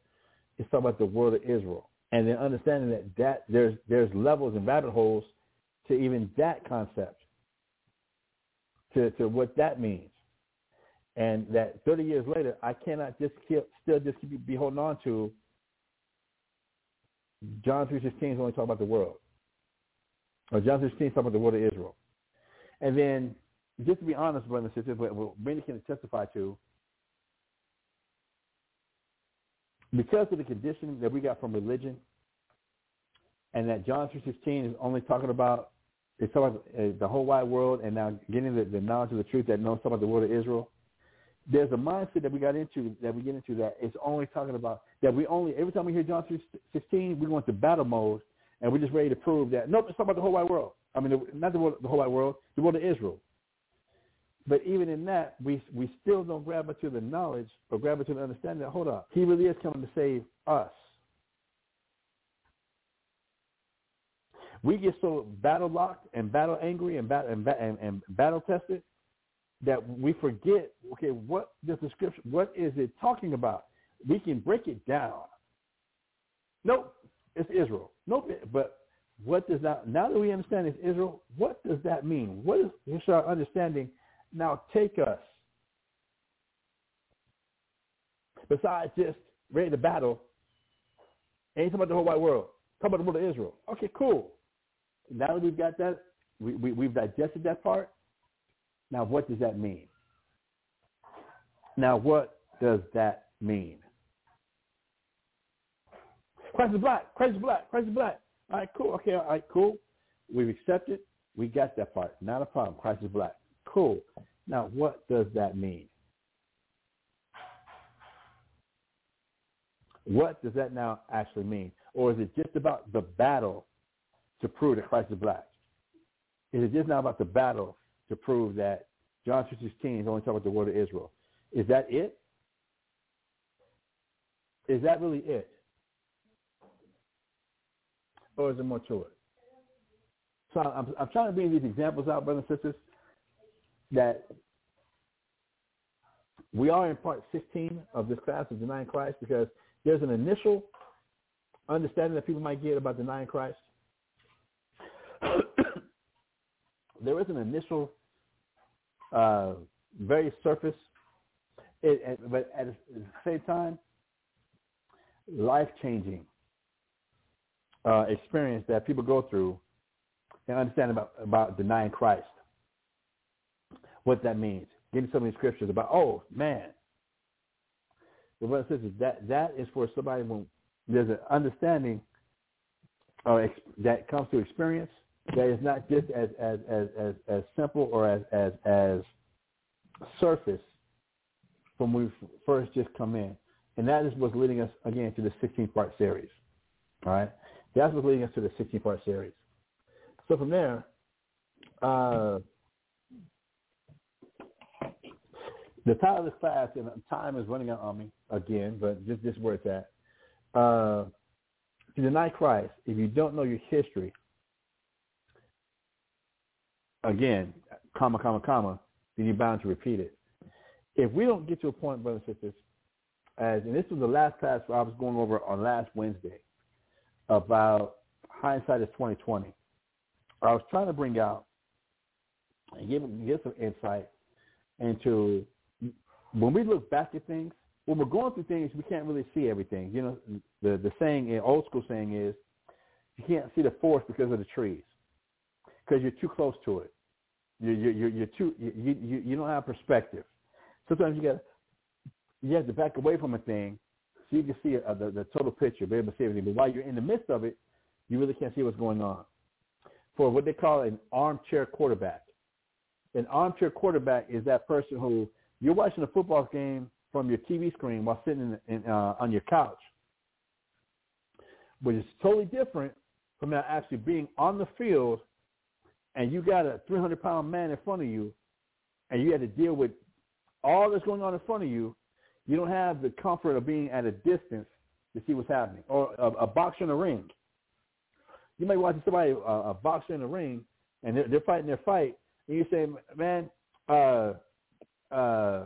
it's talking about the world of Israel. And then understanding that, that there's, there's levels and rabbit holes to even that concept to, to what that means. And that 30 years later, I cannot just keep, still just keep, be holding on to John 3.16 is only talking about the world. Or John 3.16 is talking about the world of Israel. And then just to be honest, brothers and sisters, what many can testify to, because of the conditioning that we got from religion, and that John three sixteen is only talking about it's talking about uh, the whole wide world, and now getting the, the knowledge of the truth that knows about the world of Israel. There's a mindset that we got into that we get into that it's only talking about that we only every time we hear John three sixteen, we go into battle mode, and we're just ready to prove that nope, it's talking about the whole wide world. I mean, not the, world, the whole wide world, the world of Israel. But even in that, we we still don't grab into the knowledge or grab into the understanding that hold up, he really is coming to save us. We get so battle locked and battle angry and bat, and, and, and battle tested that we forget. Okay, what does the scripture? What is it talking about? We can break it down. Nope, it's Israel. Nope, but what does that? Now that we understand it's Israel, what does that mean? What is what's our understanding? Now take us. Besides just ready to battle, ain't talking about the whole wide world. Talk about the world of Israel. Okay, cool. Now that we've got that, we, we, we've digested that part. Now, what does that mean? Now, what does that mean? Christ is black. Christ is black. Christ is black. All right, cool. Okay, all right, cool. We've accepted. We got that part. Not a problem. Christ is black. Cool. Now, what does that mean? What does that now actually mean? Or is it just about the battle to prove that Christ is black? Is it just now about the battle to prove that John 3.16 is only talking about the word of Israel? Is that it? Is that really it? Or is there more to it? So I'm, I'm trying to bring these examples out, brothers and sisters, that we are in part 16 of this class of denying Christ because there's an initial understanding that people might get about denying Christ. there is an initial, uh, very surface, it, it, but at the same time, life-changing uh, experience that people go through and understand about, about denying Christ. What that means. Getting some of these scriptures about, oh, man. The brother says that that is for somebody when there's an understanding uh, that comes to experience that is not just as as as as, as simple or as as as surface from when we first just come in, and that is what's leading us again to the 16 part series. All right, that's what's leading us to the 16 part series. So from there, uh, the title of this class, and time is running out on me again, but just just where it's at. Uh, to deny Christ, if you don't know your history, again, comma, comma, comma, then you're bound to repeat it. If we don't get to a point, brothers and sisters, as and this was the last class I was going over on last Wednesday about hindsight is twenty twenty. I was trying to bring out and give give some insight into when we look back at things. When we're going through things, we can't really see everything. You know, the the saying, old school saying is, you can't see the forest because of the trees because you're too close to it. You you you're too you you you don't have perspective. Sometimes you got you have to back away from a thing so you can see uh, the the total picture, be able to see everything. But while you're in the midst of it, you really can't see what's going on. For what they call an armchair quarterback, an armchair quarterback is that person who you're watching a football game from your TV screen while sitting in, in, uh, on your couch, which is totally different from now actually being on the field and you got a 300 pound man in front of you, and you had to deal with all that's going on in front of you, you don't have the comfort of being at a distance to see what's happening. Or a, a boxer in a ring. You might watch somebody, uh, a boxer in a ring, and they're, they're fighting their fight, and you say, man, uh, uh,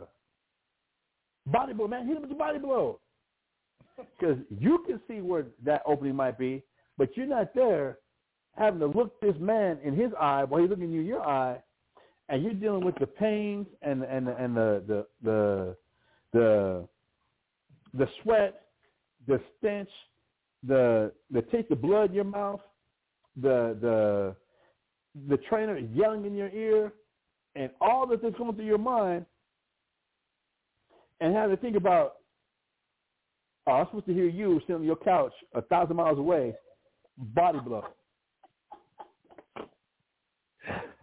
body blow, man, hit him with the body blow. Because you can see where that opening might be, but you're not there having to look this man in his eye while he's looking you in your eye, and you're dealing with the pains and and and the the the the, the sweat, the stench, the the taste of blood in your mouth, the the the trainer yelling in your ear, and all this is going through your mind, and having to think about, oh, I'm supposed to hear you sitting on your couch a thousand miles away, body blow.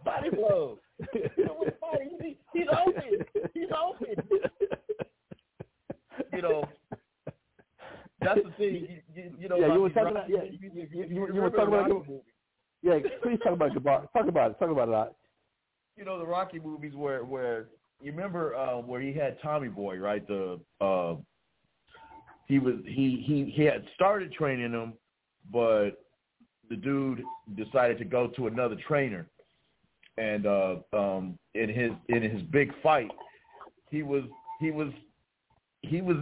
Body blow. You know body? He, he's open. He's open. You know, that's the thing. You, you, you know, Yeah, you were talking about- yeah, you- you- you were- you were talking about movie, Yeah, please talk about it. Talk about it. Talk about it. Art. you know the Rocky movies where where you remember uh, where he had Tommy Boy, right? The uh, he was he he he had started training him, but the dude decided to go to another trainer, and uh, um, in his in his big fight, he was he was he was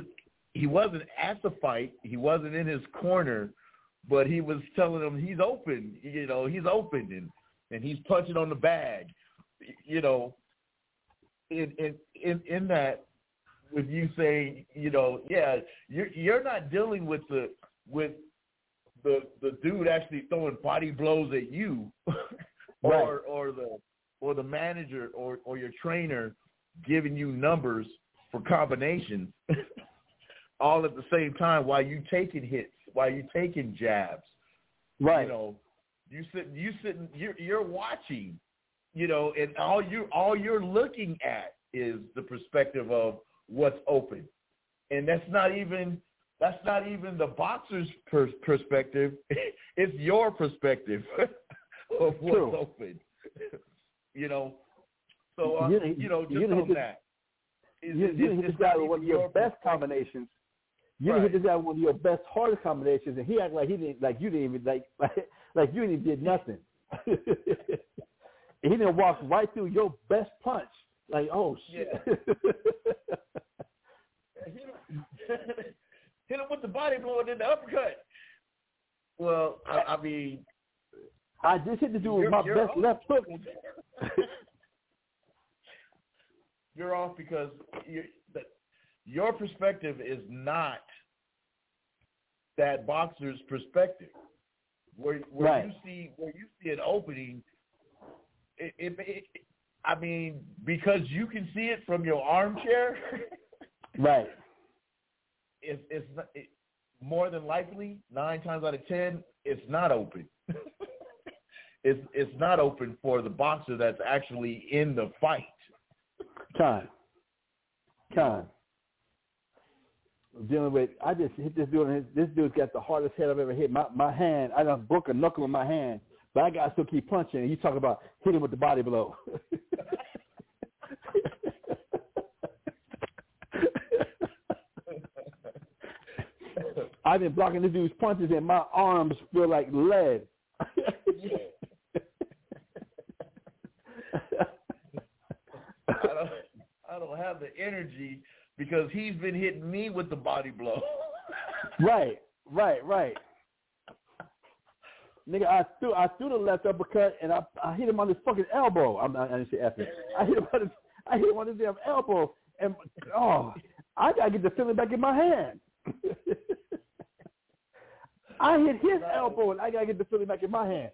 he wasn't at the fight, he wasn't in his corner, but he was telling him he's open, you know, he's open and and he's punching on the bag, you know. In in in in that, with you saying, you know, yeah, you're you're not dealing with the with the the dude actually throwing body blows at you, or Right. or the or the manager or or your trainer giving you numbers for combinations, all at the same time while you taking hits, while you taking jabs Right. you know, you sit, you sitting, you're you're watching, you know, and all you all you're looking at is the perspective of what's open, and that's not even that's not even the boxer's per- perspective. it's your perspective of what's True. open. you know, so uh, You- you, know, just you didn't on hit that. You, it's- you hit this guy with one of your best combinations. You Right. hit this guy with one of your best hardest combinations, and he acted like he didn't, like you didn't even, like, like, like you didn't even did nothing. And he didn't walk right through your best punch. Like, oh shit. hit him, hit him with the body blow and then the uppercut. Well, I, I mean, I just hit the dude with my best off. left hook. you're off because you that your perspective is not that boxer's perspective. Where where Right. you see where you see an opening, it, it, it I mean because you can see it from your armchair. right. it's it's it, more than likely nine times out of ten it's not open. it's it's not open for the boxer that's actually in the fight. Time. Time. Dealing with, I just hit this dude. And his, this dude's got the hardest head I've ever hit. My my hand, I done broke a knuckle in my hand, but I got to still keep punching. And you talk about hitting with the body blow. I've been blocking this dude's punches, and my arms feel like lead. I don't I don't have the energy because he's been hitting me with the body blow. Right, right, right. Nigga, I threw I threw the left uppercut and I I hit him on his fucking elbow. I'm not, I didn't say effing. I hit him on his I hit him on his damn elbow and oh I gotta get the feeling back in my hand. I hit his elbow and I gotta get the feeling back in my hand.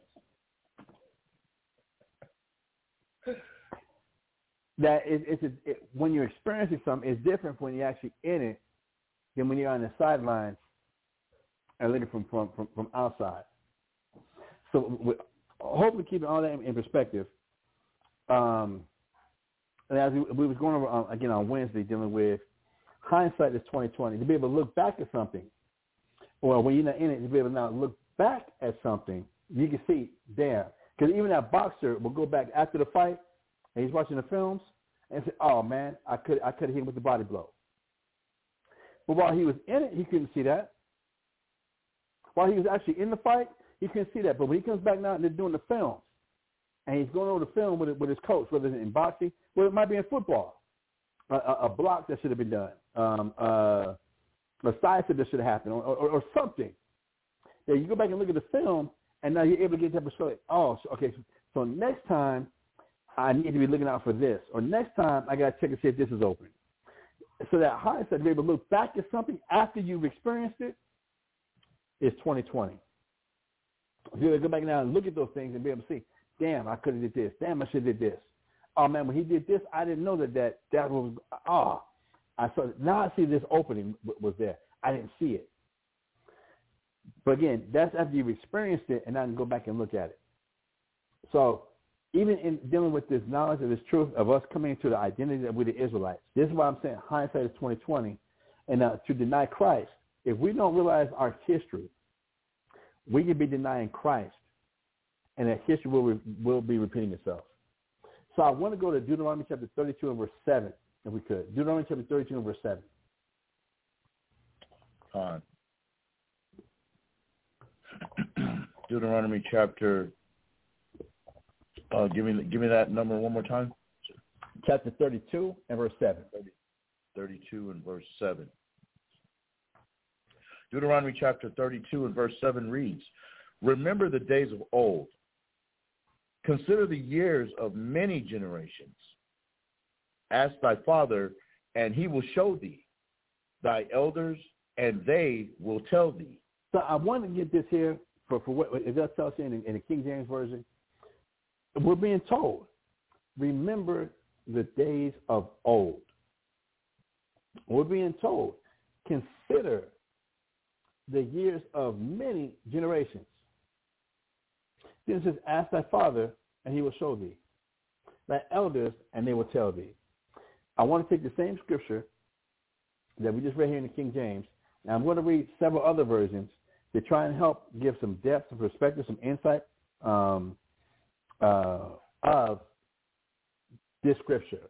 That it, it's a, it, when you're experiencing something, it's different when you're actually in it than when you're on the sidelines and looking from from from, from outside. So we, hopefully keeping all that in, in perspective. Um, and as we, we was going over um, again on Wednesday, dealing with hindsight is twenty twenty to be able to look back at something, or when you're not in it, to be able to now look back at something, you can see, damn, because even that boxer will go back after the fight, and he's watching the films and say, oh man, I could I could hit him with the body blow. But while he was in it, he couldn't see that. While he was actually in the fight, he couldn't see that. But when he comes back now and they're doing the films, and he's going over the film with with his coach, whether it's in boxing, well, it might be in football, a, a, a block that should have been done, um, uh, a side that should have happened, or, or, or something. Yeah, you go back and look at the film, and now you're able to get that perspective. Oh, so, okay. So, so next time, I need to be looking out for this, or next time I got to check and see if this is open. So that hindsight, to be able to look back at something after you've experienced it, is 2020. You go back now and look at those things and be able to see, damn, I could have did this. Damn, I should have did this. oh man, when he did this, I didn't know that that that was ah. I saw now I see this opening was there. I didn't see it. But again, that's after you've experienced it, and I can go back and look at it. So even in dealing with this knowledge of this truth of us coming into the identity that we're the Israelites, this is why I'm saying hindsight is 2020. And uh, to deny Christ, if we don't realize our history, we can be denying Christ, and that history will will be repeating itself. So I want to go to Deuteronomy chapter 32 and verse 7, if we could. Deuteronomy chapter 32 and verse 7. On. Deuteronomy chapter. Uh, give me give me that number one more time. Chapter 32 and verse 7. 32 and verse 7. Deuteronomy chapter 32 and verse 7 reads, Remember the days of old. Consider the years of many generations. Ask thy father, and he will show thee, thy elders, and they will tell thee. So I want to get this here for, for what it does tell us in, in the King James Version. We're being told, remember the days of old. We're being told, consider the years of many generations. Then says, ask thy father, and he will show thee. Thy elders, and they will tell thee. I want to take the same scripture that we just read here in the King James, and I'm going to read several other versions to try and help give some depth, some perspective, some insight um, uh, of this scripture.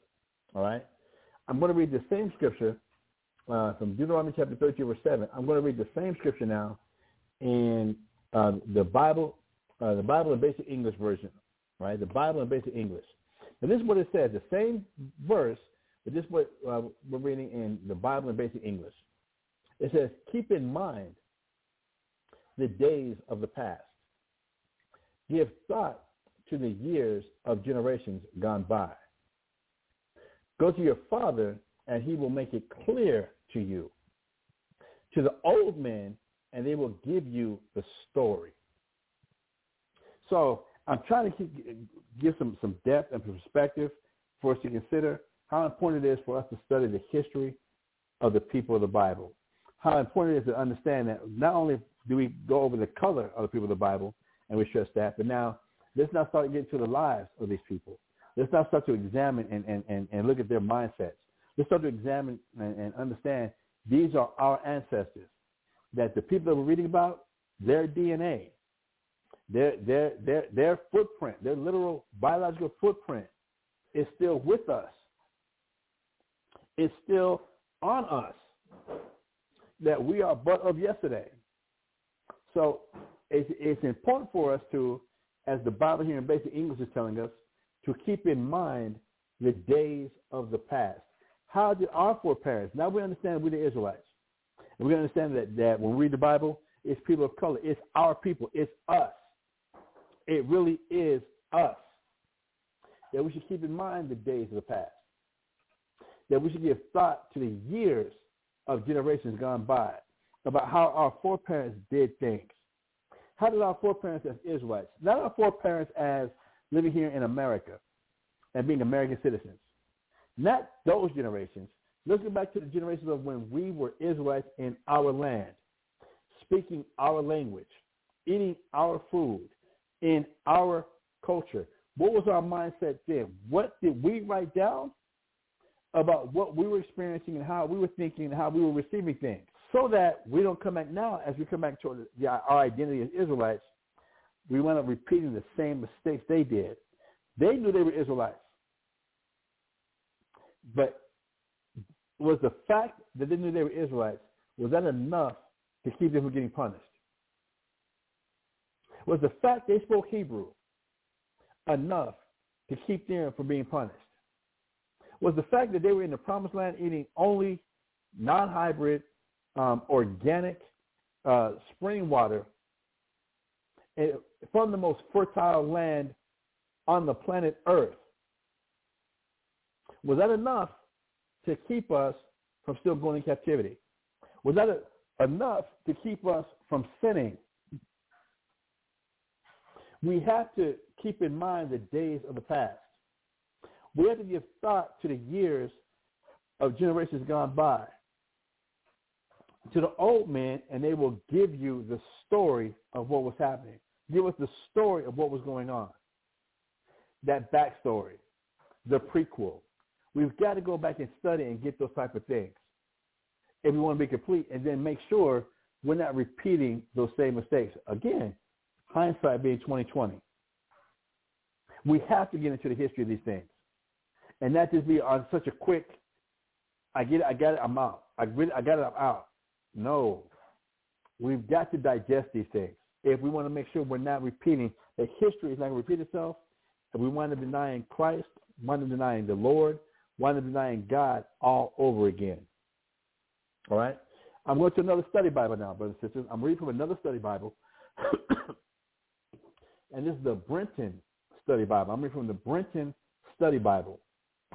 All right? I'm going to read the same scripture uh, from Deuteronomy chapter 32, verse 7. I'm going to read the same scripture now in uh, the Bible, uh, the Bible in Basic English version, right? The Bible in Basic English. And this is what it says, the same verse, but this is what uh, we're reading in the Bible in Basic English. It says, keep in mind the days of the past. Give thought to the years of generations gone by. Go to your father, and he will make it clear to you. To the old men, and they will give you the story. So I'm trying to keep, give some, some depth and perspective for us to consider how important it is for us to study the history of the people of the Bible. How important it is to understand that not only do we go over the color of the people of the Bible, and we stress that, but now let's not start getting to the lives of these people. Let's not start to examine and, and, and, and look at their mindsets. Let's start to examine and, and understand these are our ancestors. That the people that we're reading about, their DNA, their their their their footprint, their literal biological footprint is still with us. It's still on us. That we are but of yesterday. So it's, it's important for us to, as the Bible here in basic English is telling us, to keep in mind the days of the past. How did our foreparents, now we understand we're the Israelites. And we understand that, that when we read the Bible, it's people of color. It's our people. It's us. It really is us. That we should keep in mind the days of the past. That we should give thought to the years of generations gone by about how our foreparents did things. How did our foreparents as Israelites, not our foreparents as living here in America and being American citizens, not those generations. Looking back to the generations of when we were Israelites in our land, speaking our language, eating our food, in our culture. What was our mindset then? What did we write down about what we were experiencing and how we were thinking and how we were receiving things? So that we don't come back now, as we come back to our identity as Israelites, we wind up repeating the same mistakes they did. They knew they were Israelites. But was the fact that they knew they were Israelites, was that enough to keep them from getting punished? Was the fact they spoke Hebrew enough to keep them from being punished? Was the fact that they were in the promised land eating only non-hybrid, um, organic uh, spring water eh, from the most fertile land on the planet Earth was that enough to keep us from still going in captivity? Was that a, enough to keep us from sinning? We have to keep in mind the days of the past. We have to give thought to the years of generations gone by. To the old men, and they will give you the story of what was happening. Give us the story of what was going on. That backstory, the prequel. We've got to go back and study and get those type of things if we want to be complete, and then make sure we're not repeating those same mistakes. Again, hindsight being 2020. We have to get into the history of these things, and not just be on such a quick. I get it. I got it. I'm out. I really, I got it. I'm out. No, we've got to digest these things if we want to make sure we're not repeating that history is not going to repeat itself. If we want to denying Christ, want to denying the Lord, want to denying God all over again. All right? I'm going to another study Bible now, brothers and sisters. I'm reading from another study Bible. and this is the Brenton Study Bible. I'm reading from the Brenton Study Bible.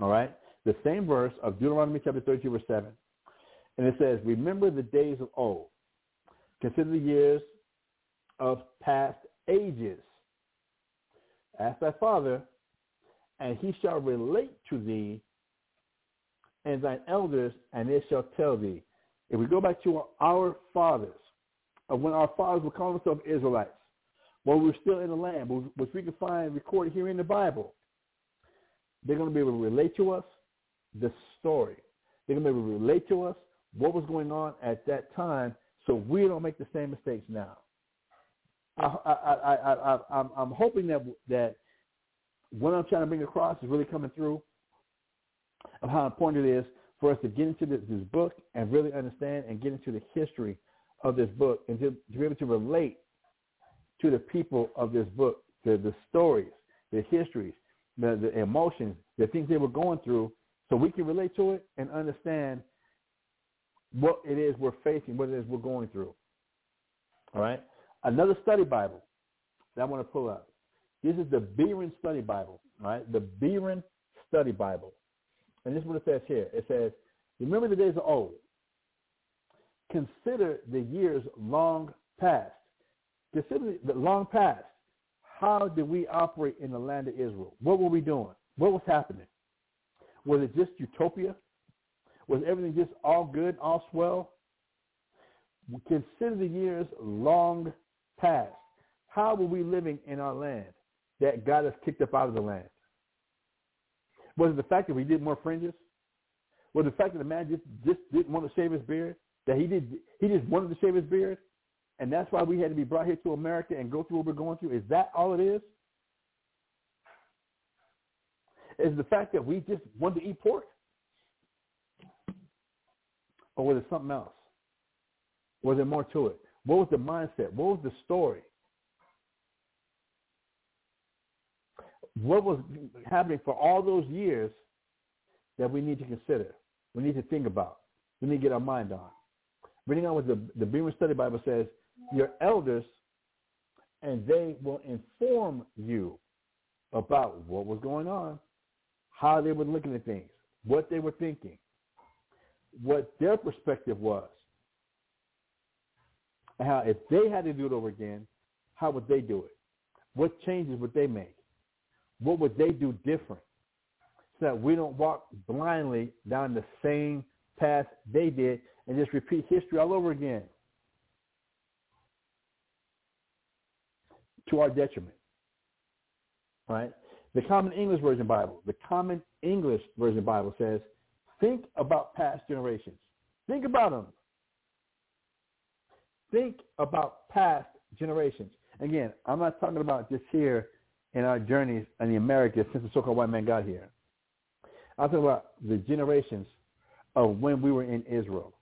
All right? The same verse of Deuteronomy chapter 32, verse 7. And it says, Remember the days of old. Consider the years of past ages. Ask thy father, and he shall relate to thee, and thine elders, and they shall tell thee. If we go back to our fathers, of when our fathers were calling themselves Israelites, when we were still in the land, which we can find recorded here in the Bible, they're going to be able to relate to us the story. They're going to be able to relate to us what was going on at that time so we don't make the same mistakes now. I, I, I, I, I'm, I'm hoping that that what I'm trying to bring across is really coming through of how important it is for us to get into this, this book and really understand and get into the history of this book and to, to be able to relate to the people of this book, the, the stories, the histories, the, the emotions, the things they were going through, so we can relate to it and understand what it is we're facing, what it is we're going through. All right? Another study Bible that I want to pull up. This is the Berean Study Bible, right? The Berean Study Bible. And this is what it says here. It says, remember the days of old. Consider the years long past. Consider the long past. How did we operate in the land of Israel? What were we doing? What was happening? Was it just utopia? Was everything just all good, all swell? Consider the years long past. How were we living in our land that got us kicked up out of the land? Was it the fact that we did more fringes? Was it the fact that the man just, just didn't want to shave his beard? That he did he just wanted to shave his beard? And that's why we had to be brought here to America and go through what we're going through? Is that all it is? Is the fact that we just wanted to eat pork? Or was it something else? Was there more to it? What was the mindset? What was the story? What was happening for all those years that we need to consider? We need to think about. We need to get our mind on. Reading on what the, the Berean Study Bible says, your elders, and they will inform you about what was going on, how they were looking at things, what they were thinking, what their perspective was, and how if they had to do it over again, how would they do it? What changes would they make? What would they do different? So that we don't walk blindly down the same path they did and just repeat history all over again to our detriment. Right? The Common English Version Bible, the Common English Version Bible says, think about past generations. Think about them. Think about past generations. Again, I'm not talking about just here in our journeys in the Americas since the so-called white man got here. I'm talking about the generations of when we were in Israel.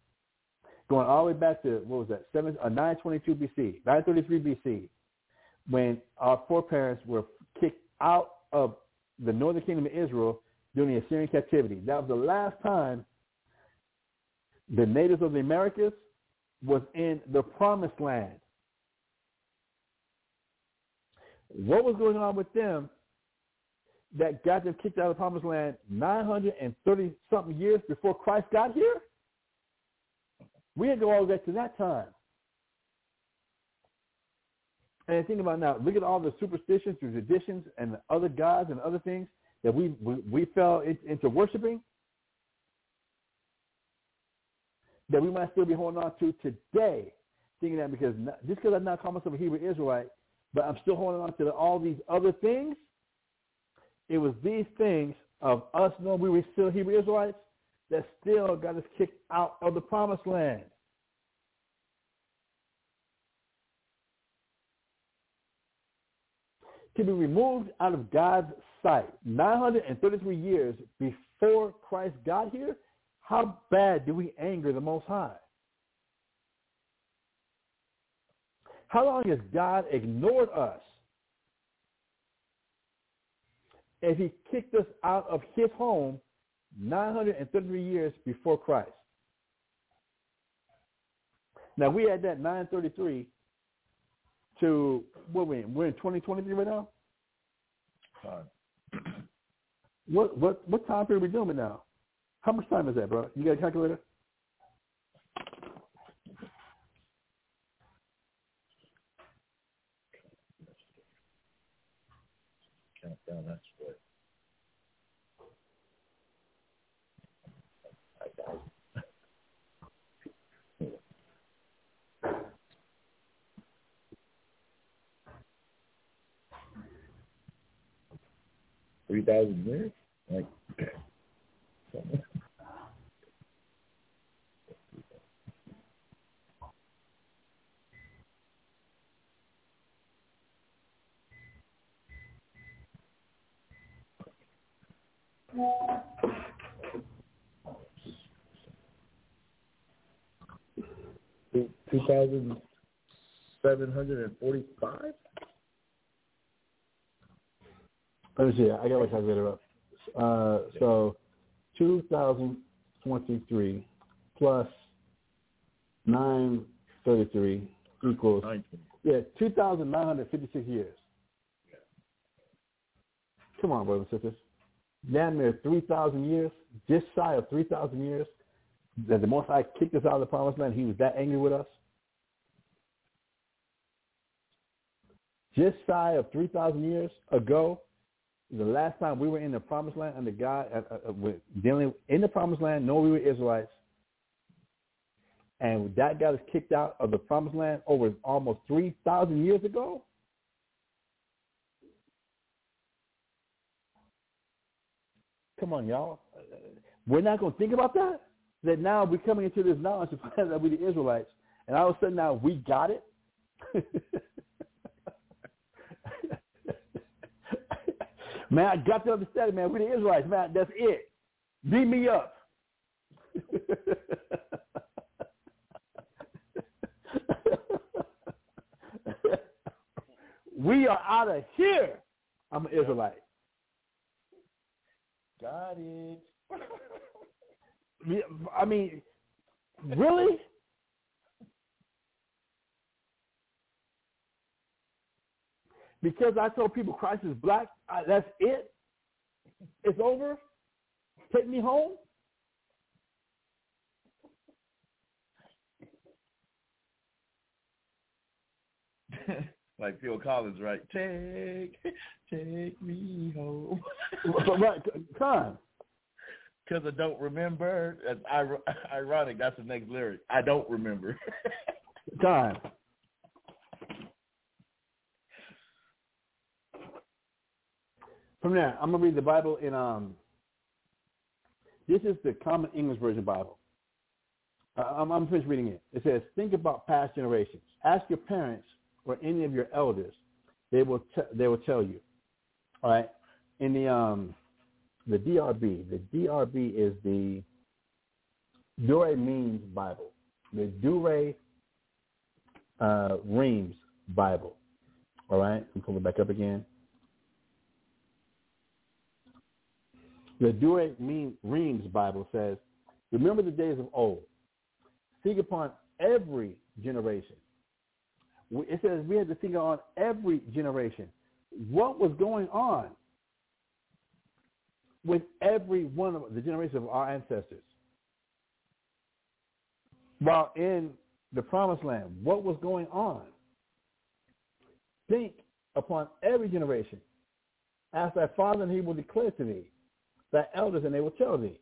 Going all the way back to, what was that, Seven, uh, 922 BC, 933 BC, when our foreparents were kicked out of the northern kingdom of Israel during the Assyrian captivity. That was the last time the natives of the Americas was in the promised land. What was going on with them that got them kicked out of the promised land 930 something years before Christ got here? We had to go all the way back to that time. And think about now, look at all the superstitions, traditions, and the other gods and other things that we we, we fell in, into worshiping that we might still be holding on to today, thinking that because just because I'm not calling myself a Hebrew Israelite, but I'm still holding on to the, all these other things. It was these things of us knowing we were still Hebrew Israelites that still got us kicked out of the promised land. To be removed out of God's sight 933 years before Christ got here, how bad do we anger the Most High? How long has God ignored us? If he kicked us out of his home 933 years before Christ. Now we had that 933 to what we in? we're in 2023 right now. What what what time period are we doing it now? How much time is that, bro? You got a calculator? Count down that split. I it. Three thousand years? Like something. Two thousand seven hundred and forty-five. Let me see. I got my calculator up. Uh, so 2023 plus 933 equals yeah 2,956 years. Come on, brothers and sisters. Damn near 3,000 years, just shy of 3,000 years, that the Most High kicked us out of the promised land. He was that angry with us. Just shy of 3,000 years ago, the last time we were in the promised land under God, uh, uh, uh, dealing in the promised land, knowing we were Israelites, and that got us kicked out of the promised land over almost 3,000 years ago. Come on, y'all. We're not going to think about that? That now we're coming into this knowledge to find out that we're the Israelites, and all of a sudden now we got it? man, I got to understand it, man. We're the Israelites, man. That's it. Beat me up. we are out of here. I'm an Israelite. Got it. I mean, really? Because I told people Christ is black, I, that's it? It's over? Take me home? like Phil Collins, right? Take, take me home. right, time. Because I don't remember. That's ironic. That's the next lyric. I don't remember. Time. From there, I'm gonna read the Bible in um. This is the Common English Version Bible. Uh, I'm, I'm finished reading it. It says, "Think about past generations. Ask your parents or any of your elders. They will t- they will tell you." All right. In the um, the DRB, the DRB is the Douay-Rheims Bible, the Douay uh, Rheims Bible. All right. I'm pulling it back up again. The Douay means Rheims Bible says, remember the days of old. Think upon every generation. It says we had to think on every generation. What was going on with every one of the generations of our ancestors? While in the promised land, what was going on? Think upon every generation. Ask thy father, and he will declare to thee. Thy elders, and they will tell thee.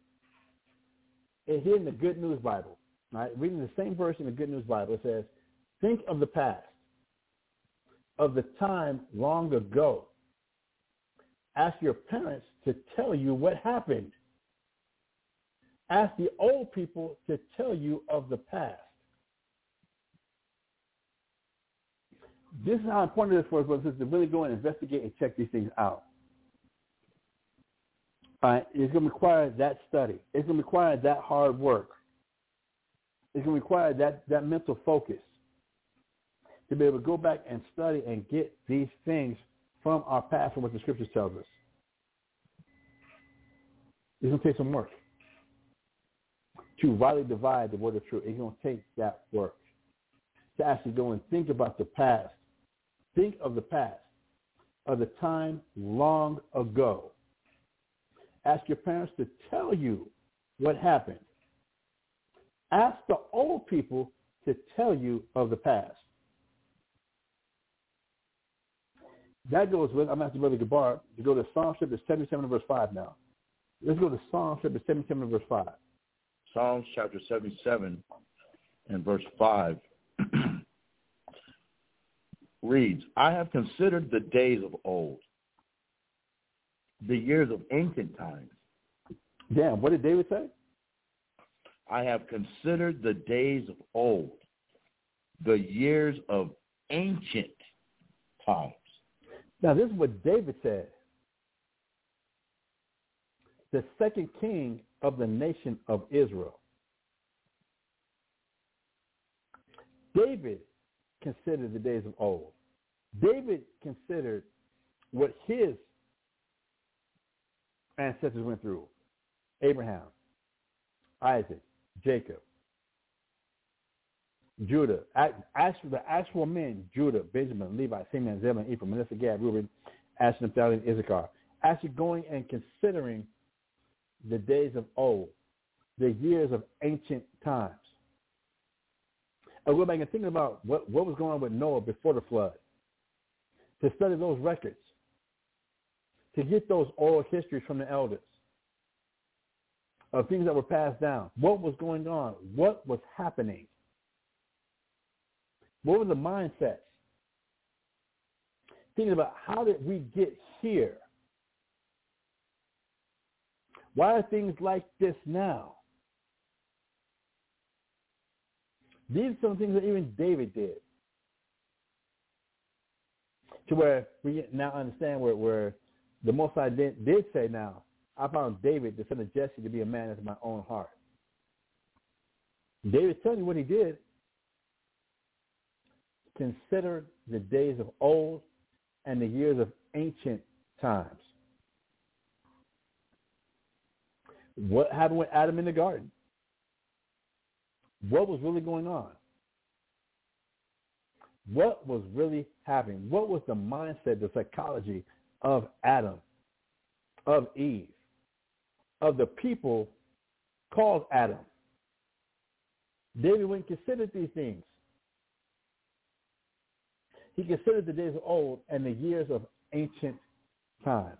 It's here in the Good News Bible, right, reading the same verse in the Good News Bible, it says, think of the past, of the time long ago. Ask your parents to tell you what happened. Ask the old people to tell you of the past. This is how important it is for us brothers, to really go and investigate and check these things out. All right, it's going to require that study. It's going to require that hard work. It's going to require that, that mental focus to be able to go back and study and get these things from our past and what the scriptures tells us. It's going to take some work to rightly divide the word of truth. It's going to take that work to actually go and think about the past. Think of the past, of the time long ago. Ask your parents to tell you what happened. Ask the old people to tell you of the past. That goes with, I'm asking Brother Gabar to go to Psalm chapter 77 verse 5 now. Let's go to Psalm chapter 77 verse 5. Psalms chapter 77 and verse 5 reads, I have considered the days of old, the years of ancient times. Damn, what did David say? I have considered the days of old, the years of ancient times. Now, this is what David said. The second king of the nation of Israel. David considered the days of old. David considered what his ancestors went through. Abraham, Isaac, Jacob, Judah, actually the actual men, Judah, Benjamin, Levi, Simeon, Zebulun, Ephraim, Manasseh, Gad, Reuben, Asher, Naphtali, and Issachar. Actually going and considering the days of old, the years of ancient times. I go back and think about what, what was going on with Noah before the flood. To study those records. To get those oral histories from the elders of things that were passed down. What was going on? What was happening? What were the mindsets? Thinking about how did we get here? Why are things like this now? These are some things that even David did. To where we now understand where, where the Most High did, did say now, I found David, the son of Jesse, to be a man after my own heart. David's telling you what he did. Consider the days of old and the years of ancient times. What happened with Adam in the garden? What was really going on? What was really happening? What was the mindset, the psychology of Adam, of Eve, of the people called Adam? David went and considered these things. He considered the days of old and the years of ancient times.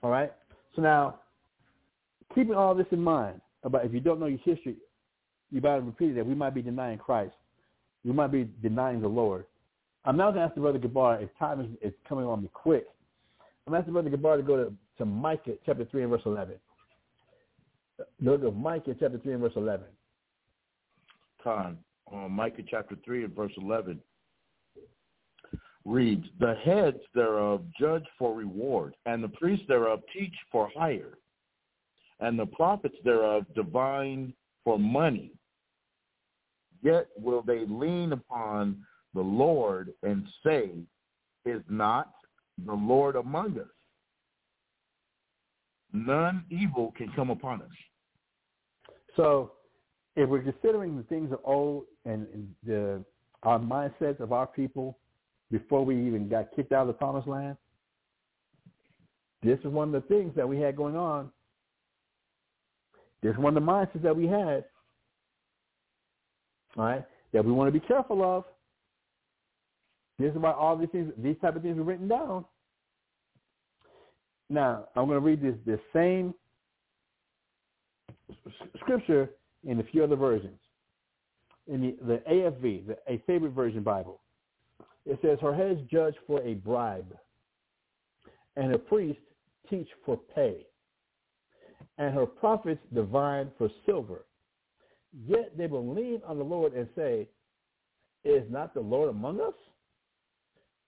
All right? So now, keeping all this in mind about if you don't know your history, you better repeat that we might be denying Christ. We might be denying the Lord. I'm now going to ask the Brother Gabar, if time is, is coming on me quick, I'm asking Brother Gabar to go to, to Micah chapter 3 and verse 11. Look at Micah chapter 3 and verse 11. Time. Uh, Micah chapter 3 and verse 11 reads, The heads thereof judge for reward, and the priests thereof teach for hire, and the prophets thereof divine for money. Yet will they lean upon the Lord and say, Is not the Lord among us? None evil can come upon us. So if we're considering the things of old and the our mindsets of our people before we even got kicked out of the promised land, this is one of the things that we had going on. This is one of the mindsets that we had. All right, that we want to be careful of. This is why all these things, these type of things were written down. Now, I'm going to read this, this same scripture in a few other versions. In the, the AFV, the, A Faithful Version Bible, it says, her heads judge for a bribe, and her priests teach for pay, and her prophets divine for silver. Yet they will lean on the Lord and say, Is not the Lord among us?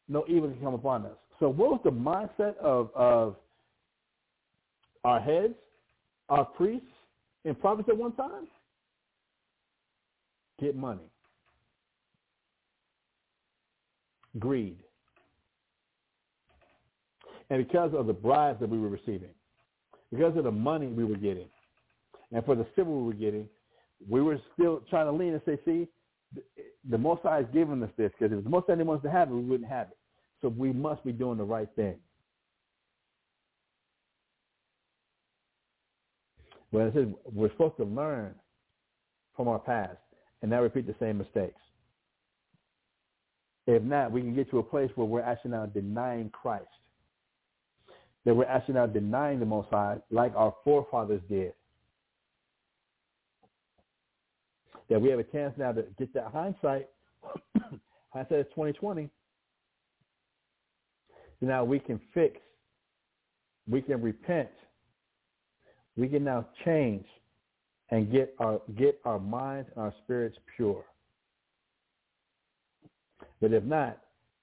No evil can come upon us. So what was the mindset of, of our heads, our priests, and prophets at one time? Get money. Greed. And because of the bribes that we were receiving, because of the money we were getting, and for the civil we were getting, we were still trying to lean and say, see, the Most High is given us this because if the Most High didn't want to have it, we wouldn't have it. So we must be doing the right thing. Well, it says we're supposed to learn from our past and not repeat the same mistakes. If not, we can get to a place where we're actually now denying Christ. That we're actually now denying the Most High like our forefathers did. That we have a chance now to get that hindsight. hindsight is 2020. So now we can fix. We can repent. We can now change and get our get our minds and our spirits pure. But if not,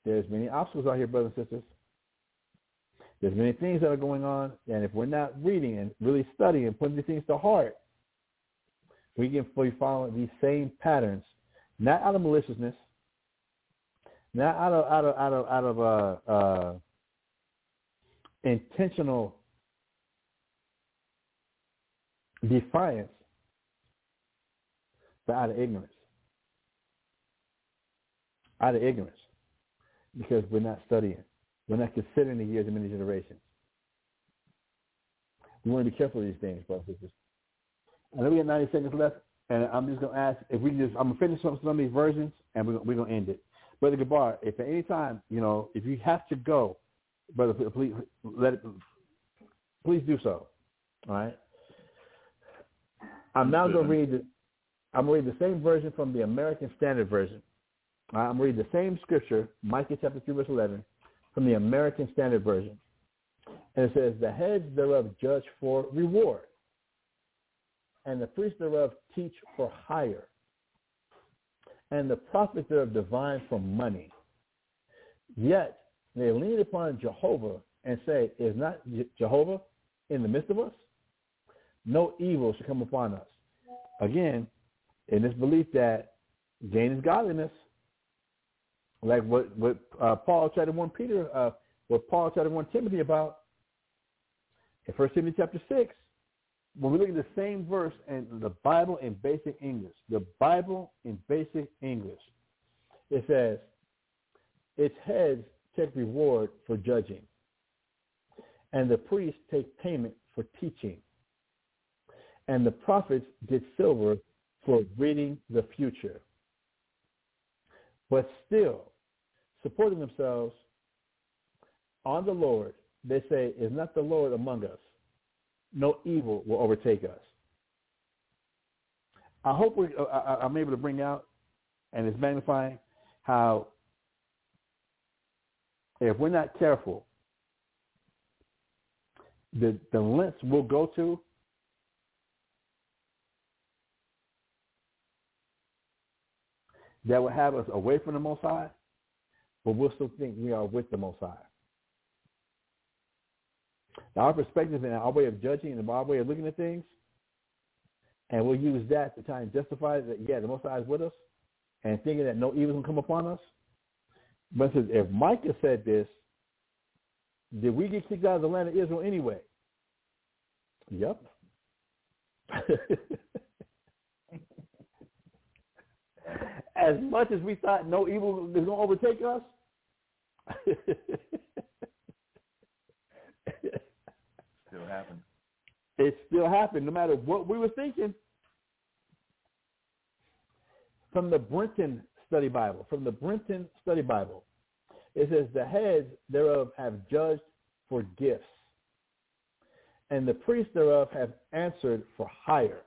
there's many obstacles out here, brothers and sisters. There's many things that are going on, and if we're not reading and really studying and putting these things to heart, we can be following these same patterns, not out of maliciousness, not out of out of out of out of uh, uh, intentional defiance, but out of ignorance. Out of ignorance. Because we're not studying. We're not considering the years of many generations. We want to be careful of these things, brothers and sisters. I know we have 90 seconds left, and I'm just going to ask if we just, I'm going to finish some, some of these versions, and we're, we're going to end it. Brother Gabar, if at any time, you know, if you have to go, brother, please let it, please do so. All right. I'm now going to read. The, I'm going to read the same version from the American Standard Version. I'm reading the same scripture, Micah chapter 3, verse 11, from the American Standard Version. And it says, The heads thereof judge for reward, and the priests thereof teach for hire, and the prophets thereof divine for money. Yet they lean upon Jehovah and say, Is not Jehovah in the midst of us? No evil shall come upon us. Again, in this belief that gain is godliness, like what what uh, Paul tried to warn Peter, uh, what Paul tried to warn Timothy about in First Timothy chapter six. When we look at the same verse in the Bible in basic English, the Bible in basic English, it says, "Its heads take reward for judging, and the priests take payment for teaching, and the prophets get silver for reading the future." But still, supporting themselves on the Lord, they say, is not the Lord among us. No evil will overtake us. I hope we, uh, I, I'm able to bring out, and it's magnifying, how if we're not careful, the, the lengths we'll go to that will have us away from the Most High, but we'll still think we are with the Most High. Now, our perspective and our way of judging and our way of looking at things, and we'll use that to try and justify that, yeah, the Most High is with us, and thinking that no evil can come upon us. But says, if Micah said this, did we get kicked out of the land of Israel anyway? Yep. as much as we thought no evil was going to overtake us, Still happened. it still happened no matter what we were thinking. From the Brenton Study Bible, from the Brenton Study Bible, It says, the heads thereof have judged for gifts, and the priests thereof have answered for hire,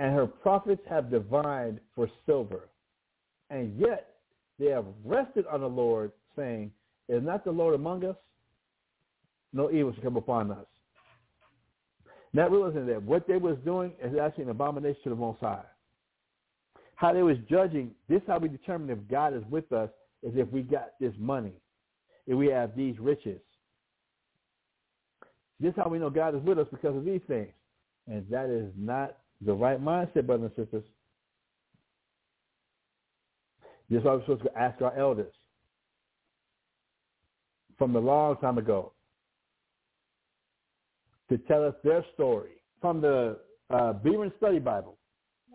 and her prophets have divined for silver. And yet they have rested on the Lord, saying, Is not the Lord among us? No evil shall come upon us. Not realizing that what they was doing is actually an abomination to the Most High. How they was judging, this how we determine if God is with us, is if we got this money, if we have these riches. This how we know God is with us because of these things. And that is not the right mindset, brothers and sisters. This is why we're supposed to ask our elders from a long time ago to tell us their story from the uh, Study Bible.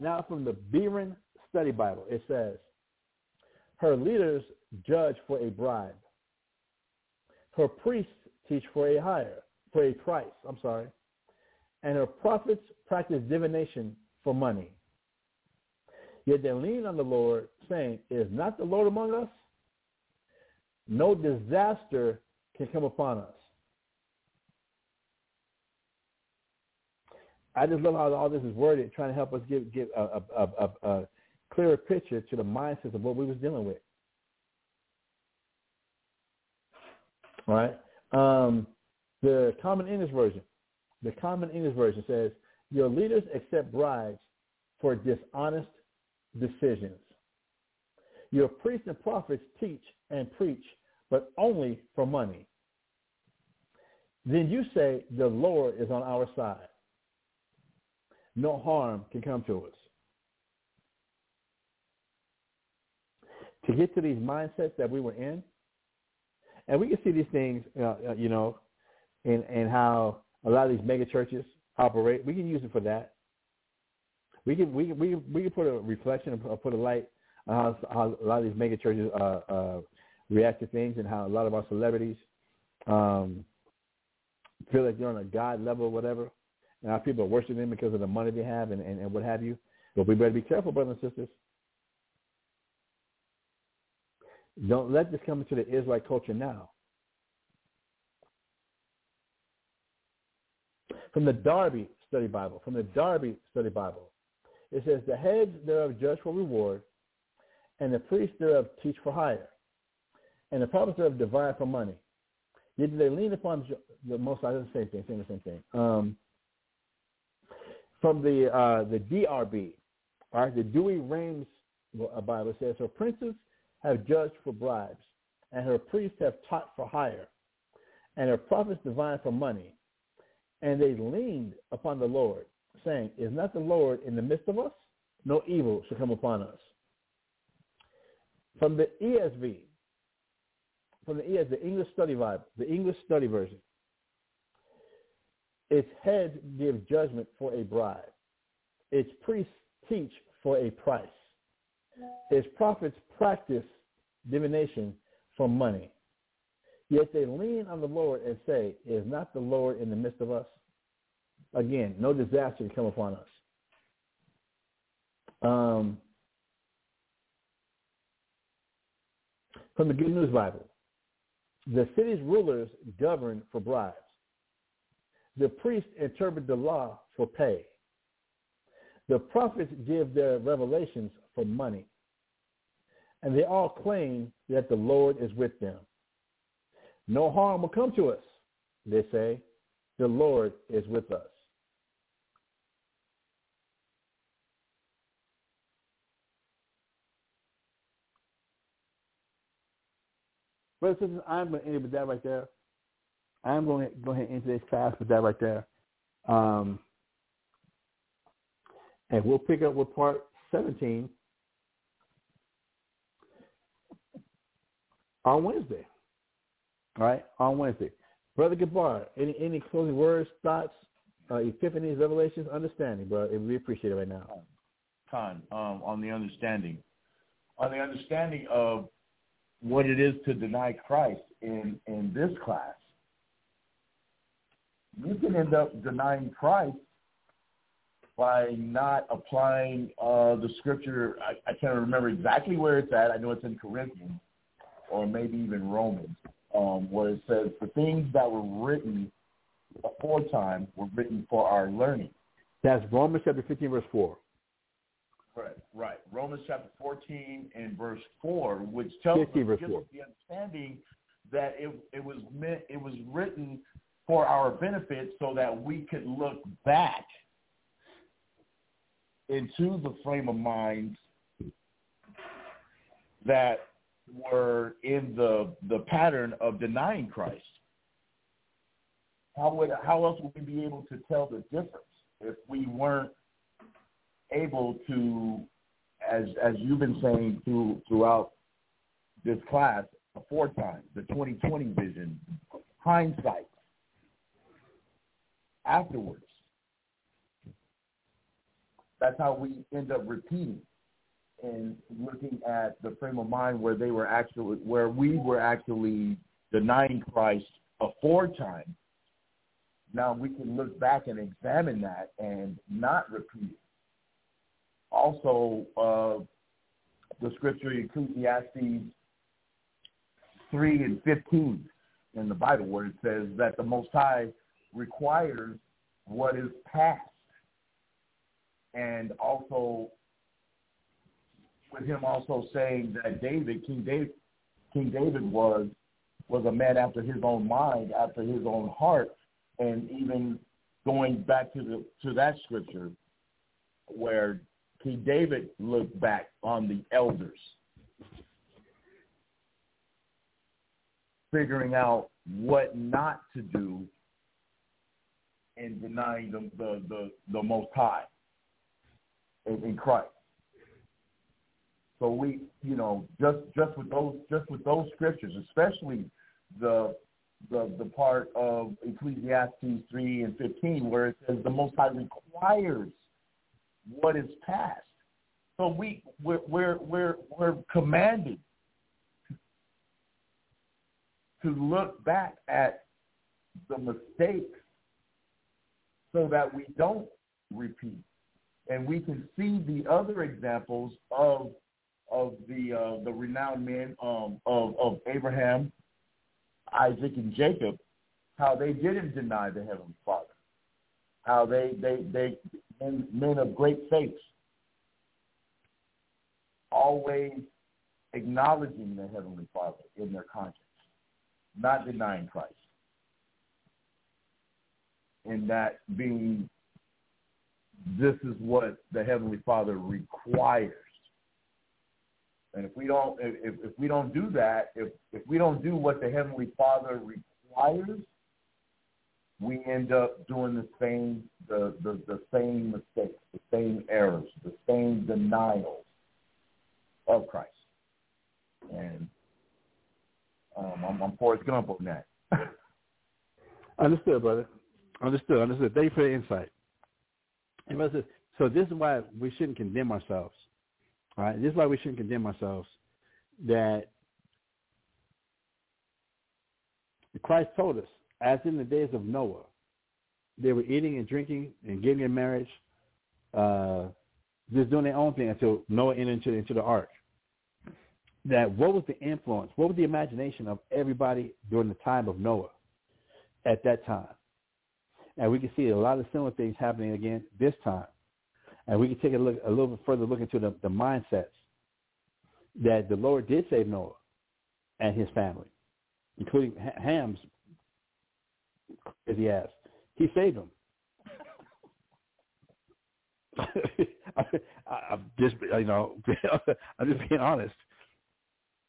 Now from the Berean Study Bible, it says, her leaders judge for a bribe. Her priests teach for a hire, for a price, I'm sorry. And her prophets practice divination for money. Yet they lean on the Lord, saying, Is not the Lord among us? No disaster can come upon us. I just love how all this is worded, trying to help us give, give a, a, a, a clearer picture to the mindset of what we was dealing with. All right. Um, the Common English Version. The Common English Version says, your leaders accept bribes for dishonest decisions. Your priests and prophets teach and preach, but only for money. Then you say, the Lord is on our side. No harm can come to us. To get to these mindsets that we were in, and we can see these things, uh, you know, and and how a lot of these mega churches operate. We can use it for that. We can we we we can put a reflection or put a light on how, how a lot of these mega churches uh, uh, react to things, and how a lot of our celebrities um, feel like they're on a god level or whatever, and how people are worshiping them because of the money they have and, and, and what have you. But we better be careful, brothers and sisters. Don't let this come into the Israelite culture now. From the Darby Study Bible, from the Darby Study Bible, it says, The heads thereof judge for reward, and the priests thereof teach for hire, and the prophets thereof divide for money. Yet they lean upon the Most High. The same thing, saying the same thing. Um, from the uh, the DRB, all right, the Douay-Rheims Bible says, "Her princes have judged for bribes, and her priests have taught for hire, and her prophets divine for money. And they leaned upon the Lord, saying, Is not the Lord in the midst of us? No evil shall come upon us. From the ESV, from the ESV, the English Study Bible, the English Study Version, its heads give judgment for a bribe. Its priests teach for a price. Its prophets practice divination for money. Yet they lean on the Lord and say, Is not the Lord in the midst of us? Again, no disaster come upon us. Um, from the Good News Bible, the city's rulers govern for bribes. The priests interpret the law for pay. The prophets give their revelations for money and they all claim that the Lord is with them. No harm will come to us, they say. The Lord is with us. Brothers and sisters, I'm going to end with that right there. I'm going to go ahead and end today's class with that right there. Um, and we'll pick up with part 17 on Wednesday. All right, on Wednesday. Brother Gabar, any any closing words, thoughts, uh, epiphanies, revelations, understanding, bro? We appreciate it right now. Con, um, on the understanding, on the understanding of what it is to deny Christ in in this class. You can end up denying Christ by not applying uh, the scripture. I, I can't remember exactly where it's at. I know it's in Corinthians or maybe even Romans, um, where it says the things that were written aforetime were written for our learning. That's Romans chapter 15, verse 4. Right, right. Romans chapter 14 and verse 4, which tells 15 us, verse gives 4. us the understanding that it, it was meant, it was written for our benefit so that we could look back into the frame of mind that were in the the pattern of denying Christ. How would how else would we be able to tell the difference if we weren't able to, as as you've been saying through throughout this class, aforetime, the 2020 vision, hindsight, afterwards. That's how we end up repeating and looking at the frame of mind where they were actually, where we were actually denying Christ aforetime. Now we can look back and examine that and not repeat it. Also, uh, the scripture Ecclesiastes 3 and 15 in the Bible where it says that the Most High requires what is past. And also with him also saying that David, King David, King David was was a man after his own mind, after his own heart, and even going back to the to that scripture where King David looked back on the elders, figuring out what not to do and denying the the the, the Most High in, in Christ. So we, you know, just just with those just with those scriptures, especially the the the part of Ecclesiastes three and fifteen where it says the Most High requires what is past. So we we're we're we're, we're commanded to look back at the mistakes so that we don't repeat, and we can see the other examples of of the uh, the renowned men um, of of Abraham, Isaac, and Jacob, how they didn't deny the heavenly Father, how they they they men, men of great faith, always acknowledging the heavenly Father in their conscience, not denying Christ, and that being this is what the heavenly Father requires and if we don't, if, if we don't do that, if if we don't do what the Heavenly Father requires, we end up doing the same the the, the same mistakes, the same errors, the same denials of Christ. And um, I'm, I'm Forrest Gump on that. Understood, brother. Understood. Understood. Thank you for the insight. And so this is why we shouldn't condemn ourselves. Right, this is why we shouldn't condemn ourselves. That Christ told us, as in the days of Noah, they were eating and drinking and getting in marriage, uh, just doing their own thing until Noah entered into, into the ark. That what was the influence? What was the imagination of everybody during the time of Noah at that time? And we can see a lot of similar things happening again this time. And we can take a look a little bit further look into the, the mindsets that the Lord did save Noah and his family, including Ham's as he asked. He saved them. I, I'm just, you know, I'm just being honest.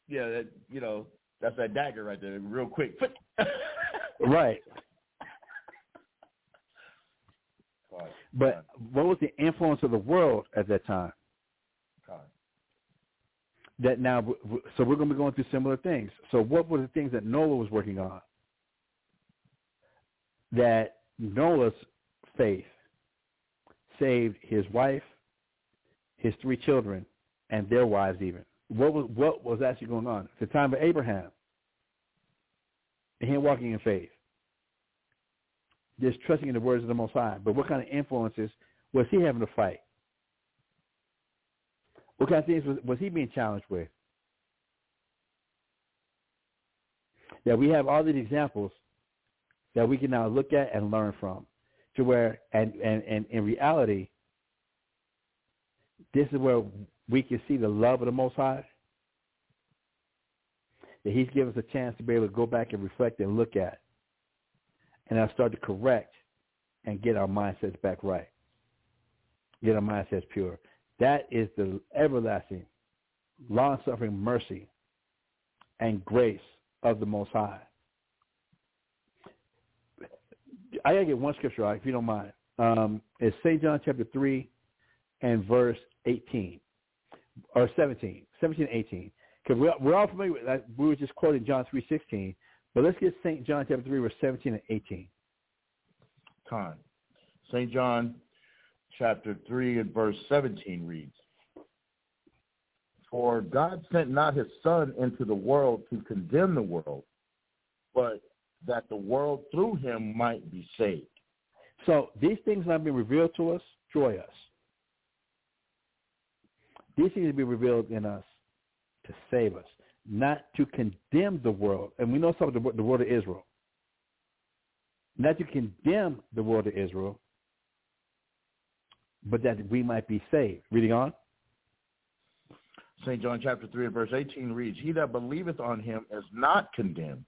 Yeah, that, you know, that's that dagger right there, real quick. right. But what was the influence of the world at that time? That now, so we're going to be going through similar things. So what were the things that Noah was working on? That Noah's faith saved his wife, his three children, and their wives even. What was what was actually going on? At the time of Abraham, and him walking in faith just trusting in the words of the Most High. But what kind of influences was he having to fight? What kind of things was, was he being challenged with? that we have all these examples that we can now look at and learn from to where and, and, and in reality this is where we can see the love of the most high that he's given us a chance to be able to go back and reflect and look at and now start to correct and get our mindsets back right get our mindsets pure that is the everlasting long-suffering mercy and grace of the most high I gotta get one scripture out, if you don't mind. Um, it's St. John chapter three and verse eighteen or 17, 17 18. Because we're, we're all familiar with that. We were just quoting John three sixteen, but let's get St. John chapter three, verse seventeen and eighteen. Time. St. John chapter 3 and verse 17 reads, For God sent not his Son into the world to condemn the world, but that the world through him might be saved. So these things have been revealed to us, joy us. These things have been revealed in us to save us, not to condemn the world. And we know some of the, the world of Israel. Not to condemn the world of Israel, but that we might be saved. Reading on. St. John chapter 3 and verse 18 reads, He that believeth on him is not condemned,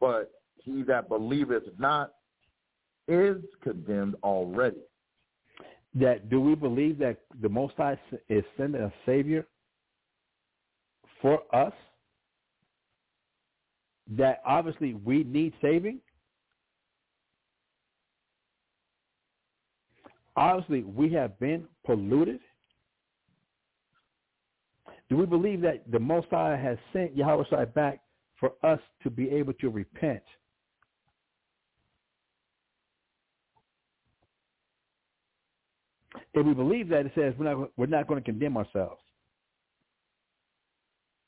but he that believeth not is condemned already. That do we believe that the Most High is sending a Savior for us? That obviously we need saving? Obviously we have been polluted? Do we believe that the Most High has sent Yahweh back for us to be able to repent. If we believe that, it says we're not, we're not going to condemn ourselves.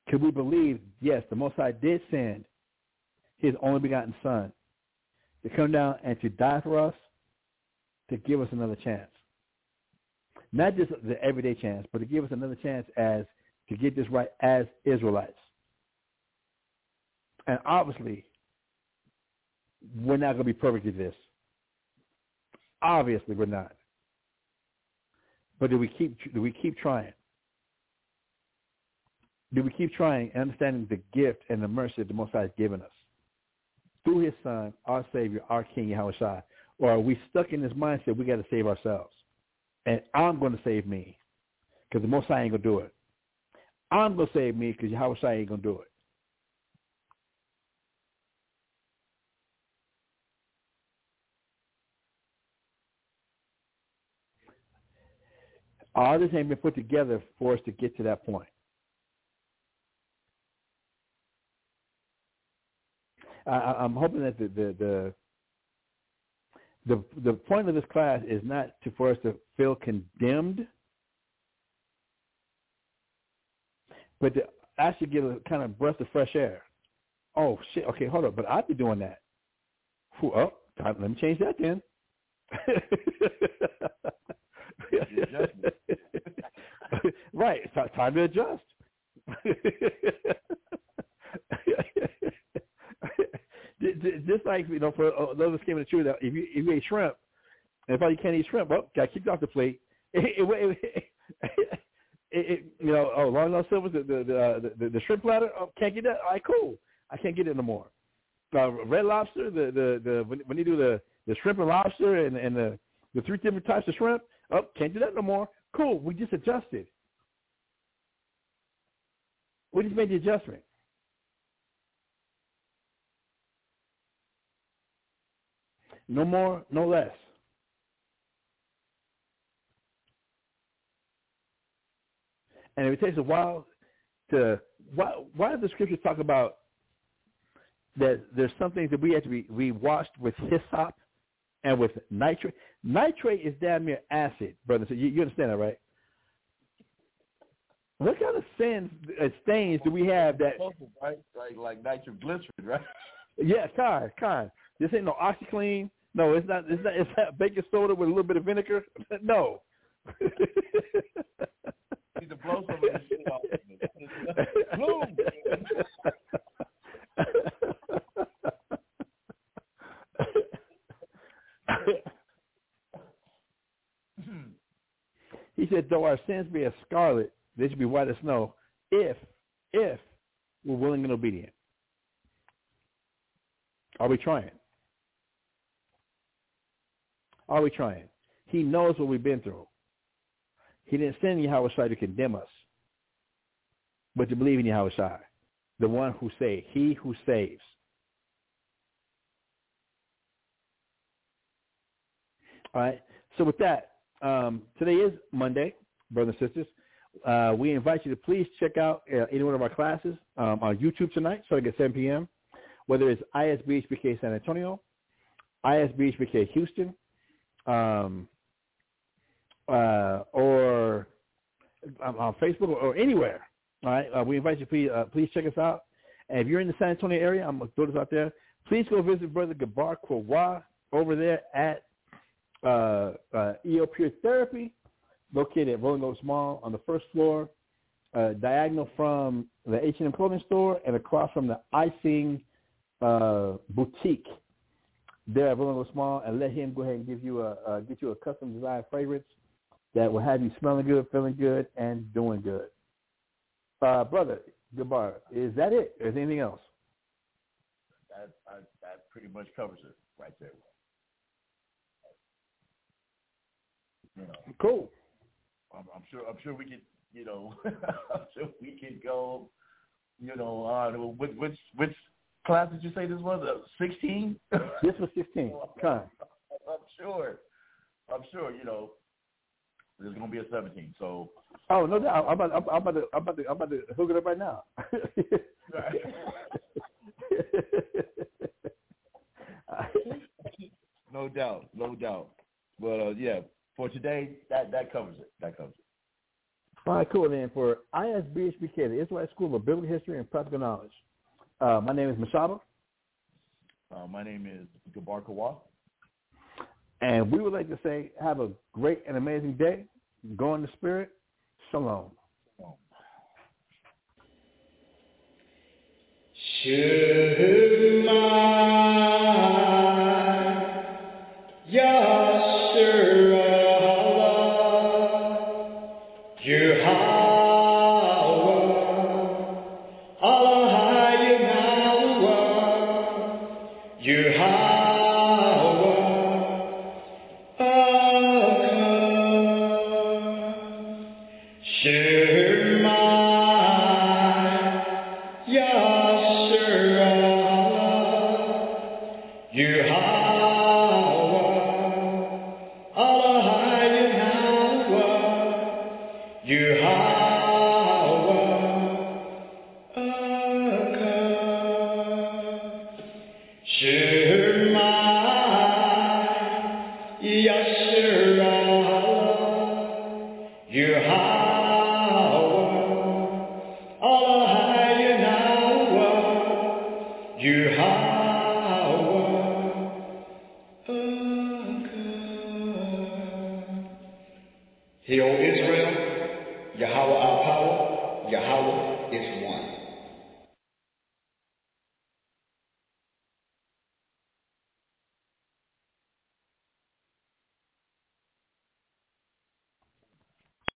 Could we believe, yes, the Most High did send his only begotten Son to come down and to die for us, to give us another chance. Not just the everyday chance, but to give us another chance as to get this right as Israelites. And obviously, we're not going to be perfect at this. Obviously, we're not. But do we keep do we keep trying? Do we keep trying and understanding the gift and the mercy that the Most High has given us through His Son, our Savior, our King Yahweh Or are we stuck in this mindset we got to save ourselves, and I'm going to save me because the Most High ain't going to do it. I'm going to save me because Yahweh ain't going to do it. All this ain't been put together for us to get to that point. I, am hoping that the, the the, the the point of this class is not to for us to feel condemned, but to actually get a kind of breath of fresh air. Oh shit! Okay, hold up. But I'd be doing that. Oh, time, let me change that then. right. It's time to adjust. Just like you know, for uh, those of the truth, if you if you ate shrimp, and if you can't eat shrimp, well, got kicked off the plate. It, it, it, it, you know, oh, Long John Silver, the the, the the the shrimp platter, oh, can't get that. All right, cool. I can't get it no more. Uh, red lobster, the the the when, when you do the the shrimp and lobster and and the the three different types of shrimp, oh, can't do that no more. Cool, we just adjusted. We just made the adjustment. No more, no less. And if it takes a while to why why does the scripture talk about that there's some things that we have to be we washed with hyssop and with nitrate. Nitrate is damn near acid, brother. So you, you understand that, right? What kind of sins, uh, stains do we have that? Right, right, like nitroglycerin, right? Yeah, kind, kind. This ain't no OxiClean. No, it's not. It's not. It's not baking soda with a little bit of vinegar. No. Need to blow some of this shit off. He said, though our sins be as scarlet, they should be white as snow if, if we're willing and obedient. Are we trying? Are we trying? He knows what we've been through. He didn't send Yahawashi to condemn us, but to believe in Yahawashi, the one who saves, he who saves. All right. So with that, um, today is Monday, brothers and sisters. Uh, we invite you to please check out uh, any one of our classes um, on YouTube tonight, starting at 7 p.m., whether it's ISBHPK San Antonio, ISBHPK Houston, um, uh, or um, on Facebook or, anywhere. All right, uh, we invite you please uh, please check us out. And if you're in the San Antonio area, I'm gonna throw this out there. Please go visit Brother Gabar Kwawa over there at uh, uh, EO Pure Therapy, located at Rolling Oaks Mall on the first floor, uh, diagonal from the H&M clothing store and across from the Icing uh, Boutique there at Rolling Oaks Mall, and let him go ahead and give you a uh, get you a custom designed fragrance that will have you smelling good, feeling good, and doing good. Uh, brother Gabar, is that it? Is there anything else? That I, that pretty much covers it right there. You know, Cool. I'm, I'm sure. I'm sure we can. You know, I'm sure we can go. You know, on which which which class did you say this was? Uh, Sixteen. This was 16. Come. I'm sure. I'm sure. You know, there's gonna be a 17. So. Oh no doubt. I'm about, I'm about to I'm about to I'm about to hook it up right now. No doubt. No doubt. But uh, yeah, for today, that that covers it. That covers it. All right, cool. Then for ISBHPK, the Israelite School of Biblical History and Practical Knowledge. Uh, my name is Mashahba, Uh, my name is Gabar Kawa. and we would like to say have a great and amazing day. Go in the spirit. Shalom. Hear, O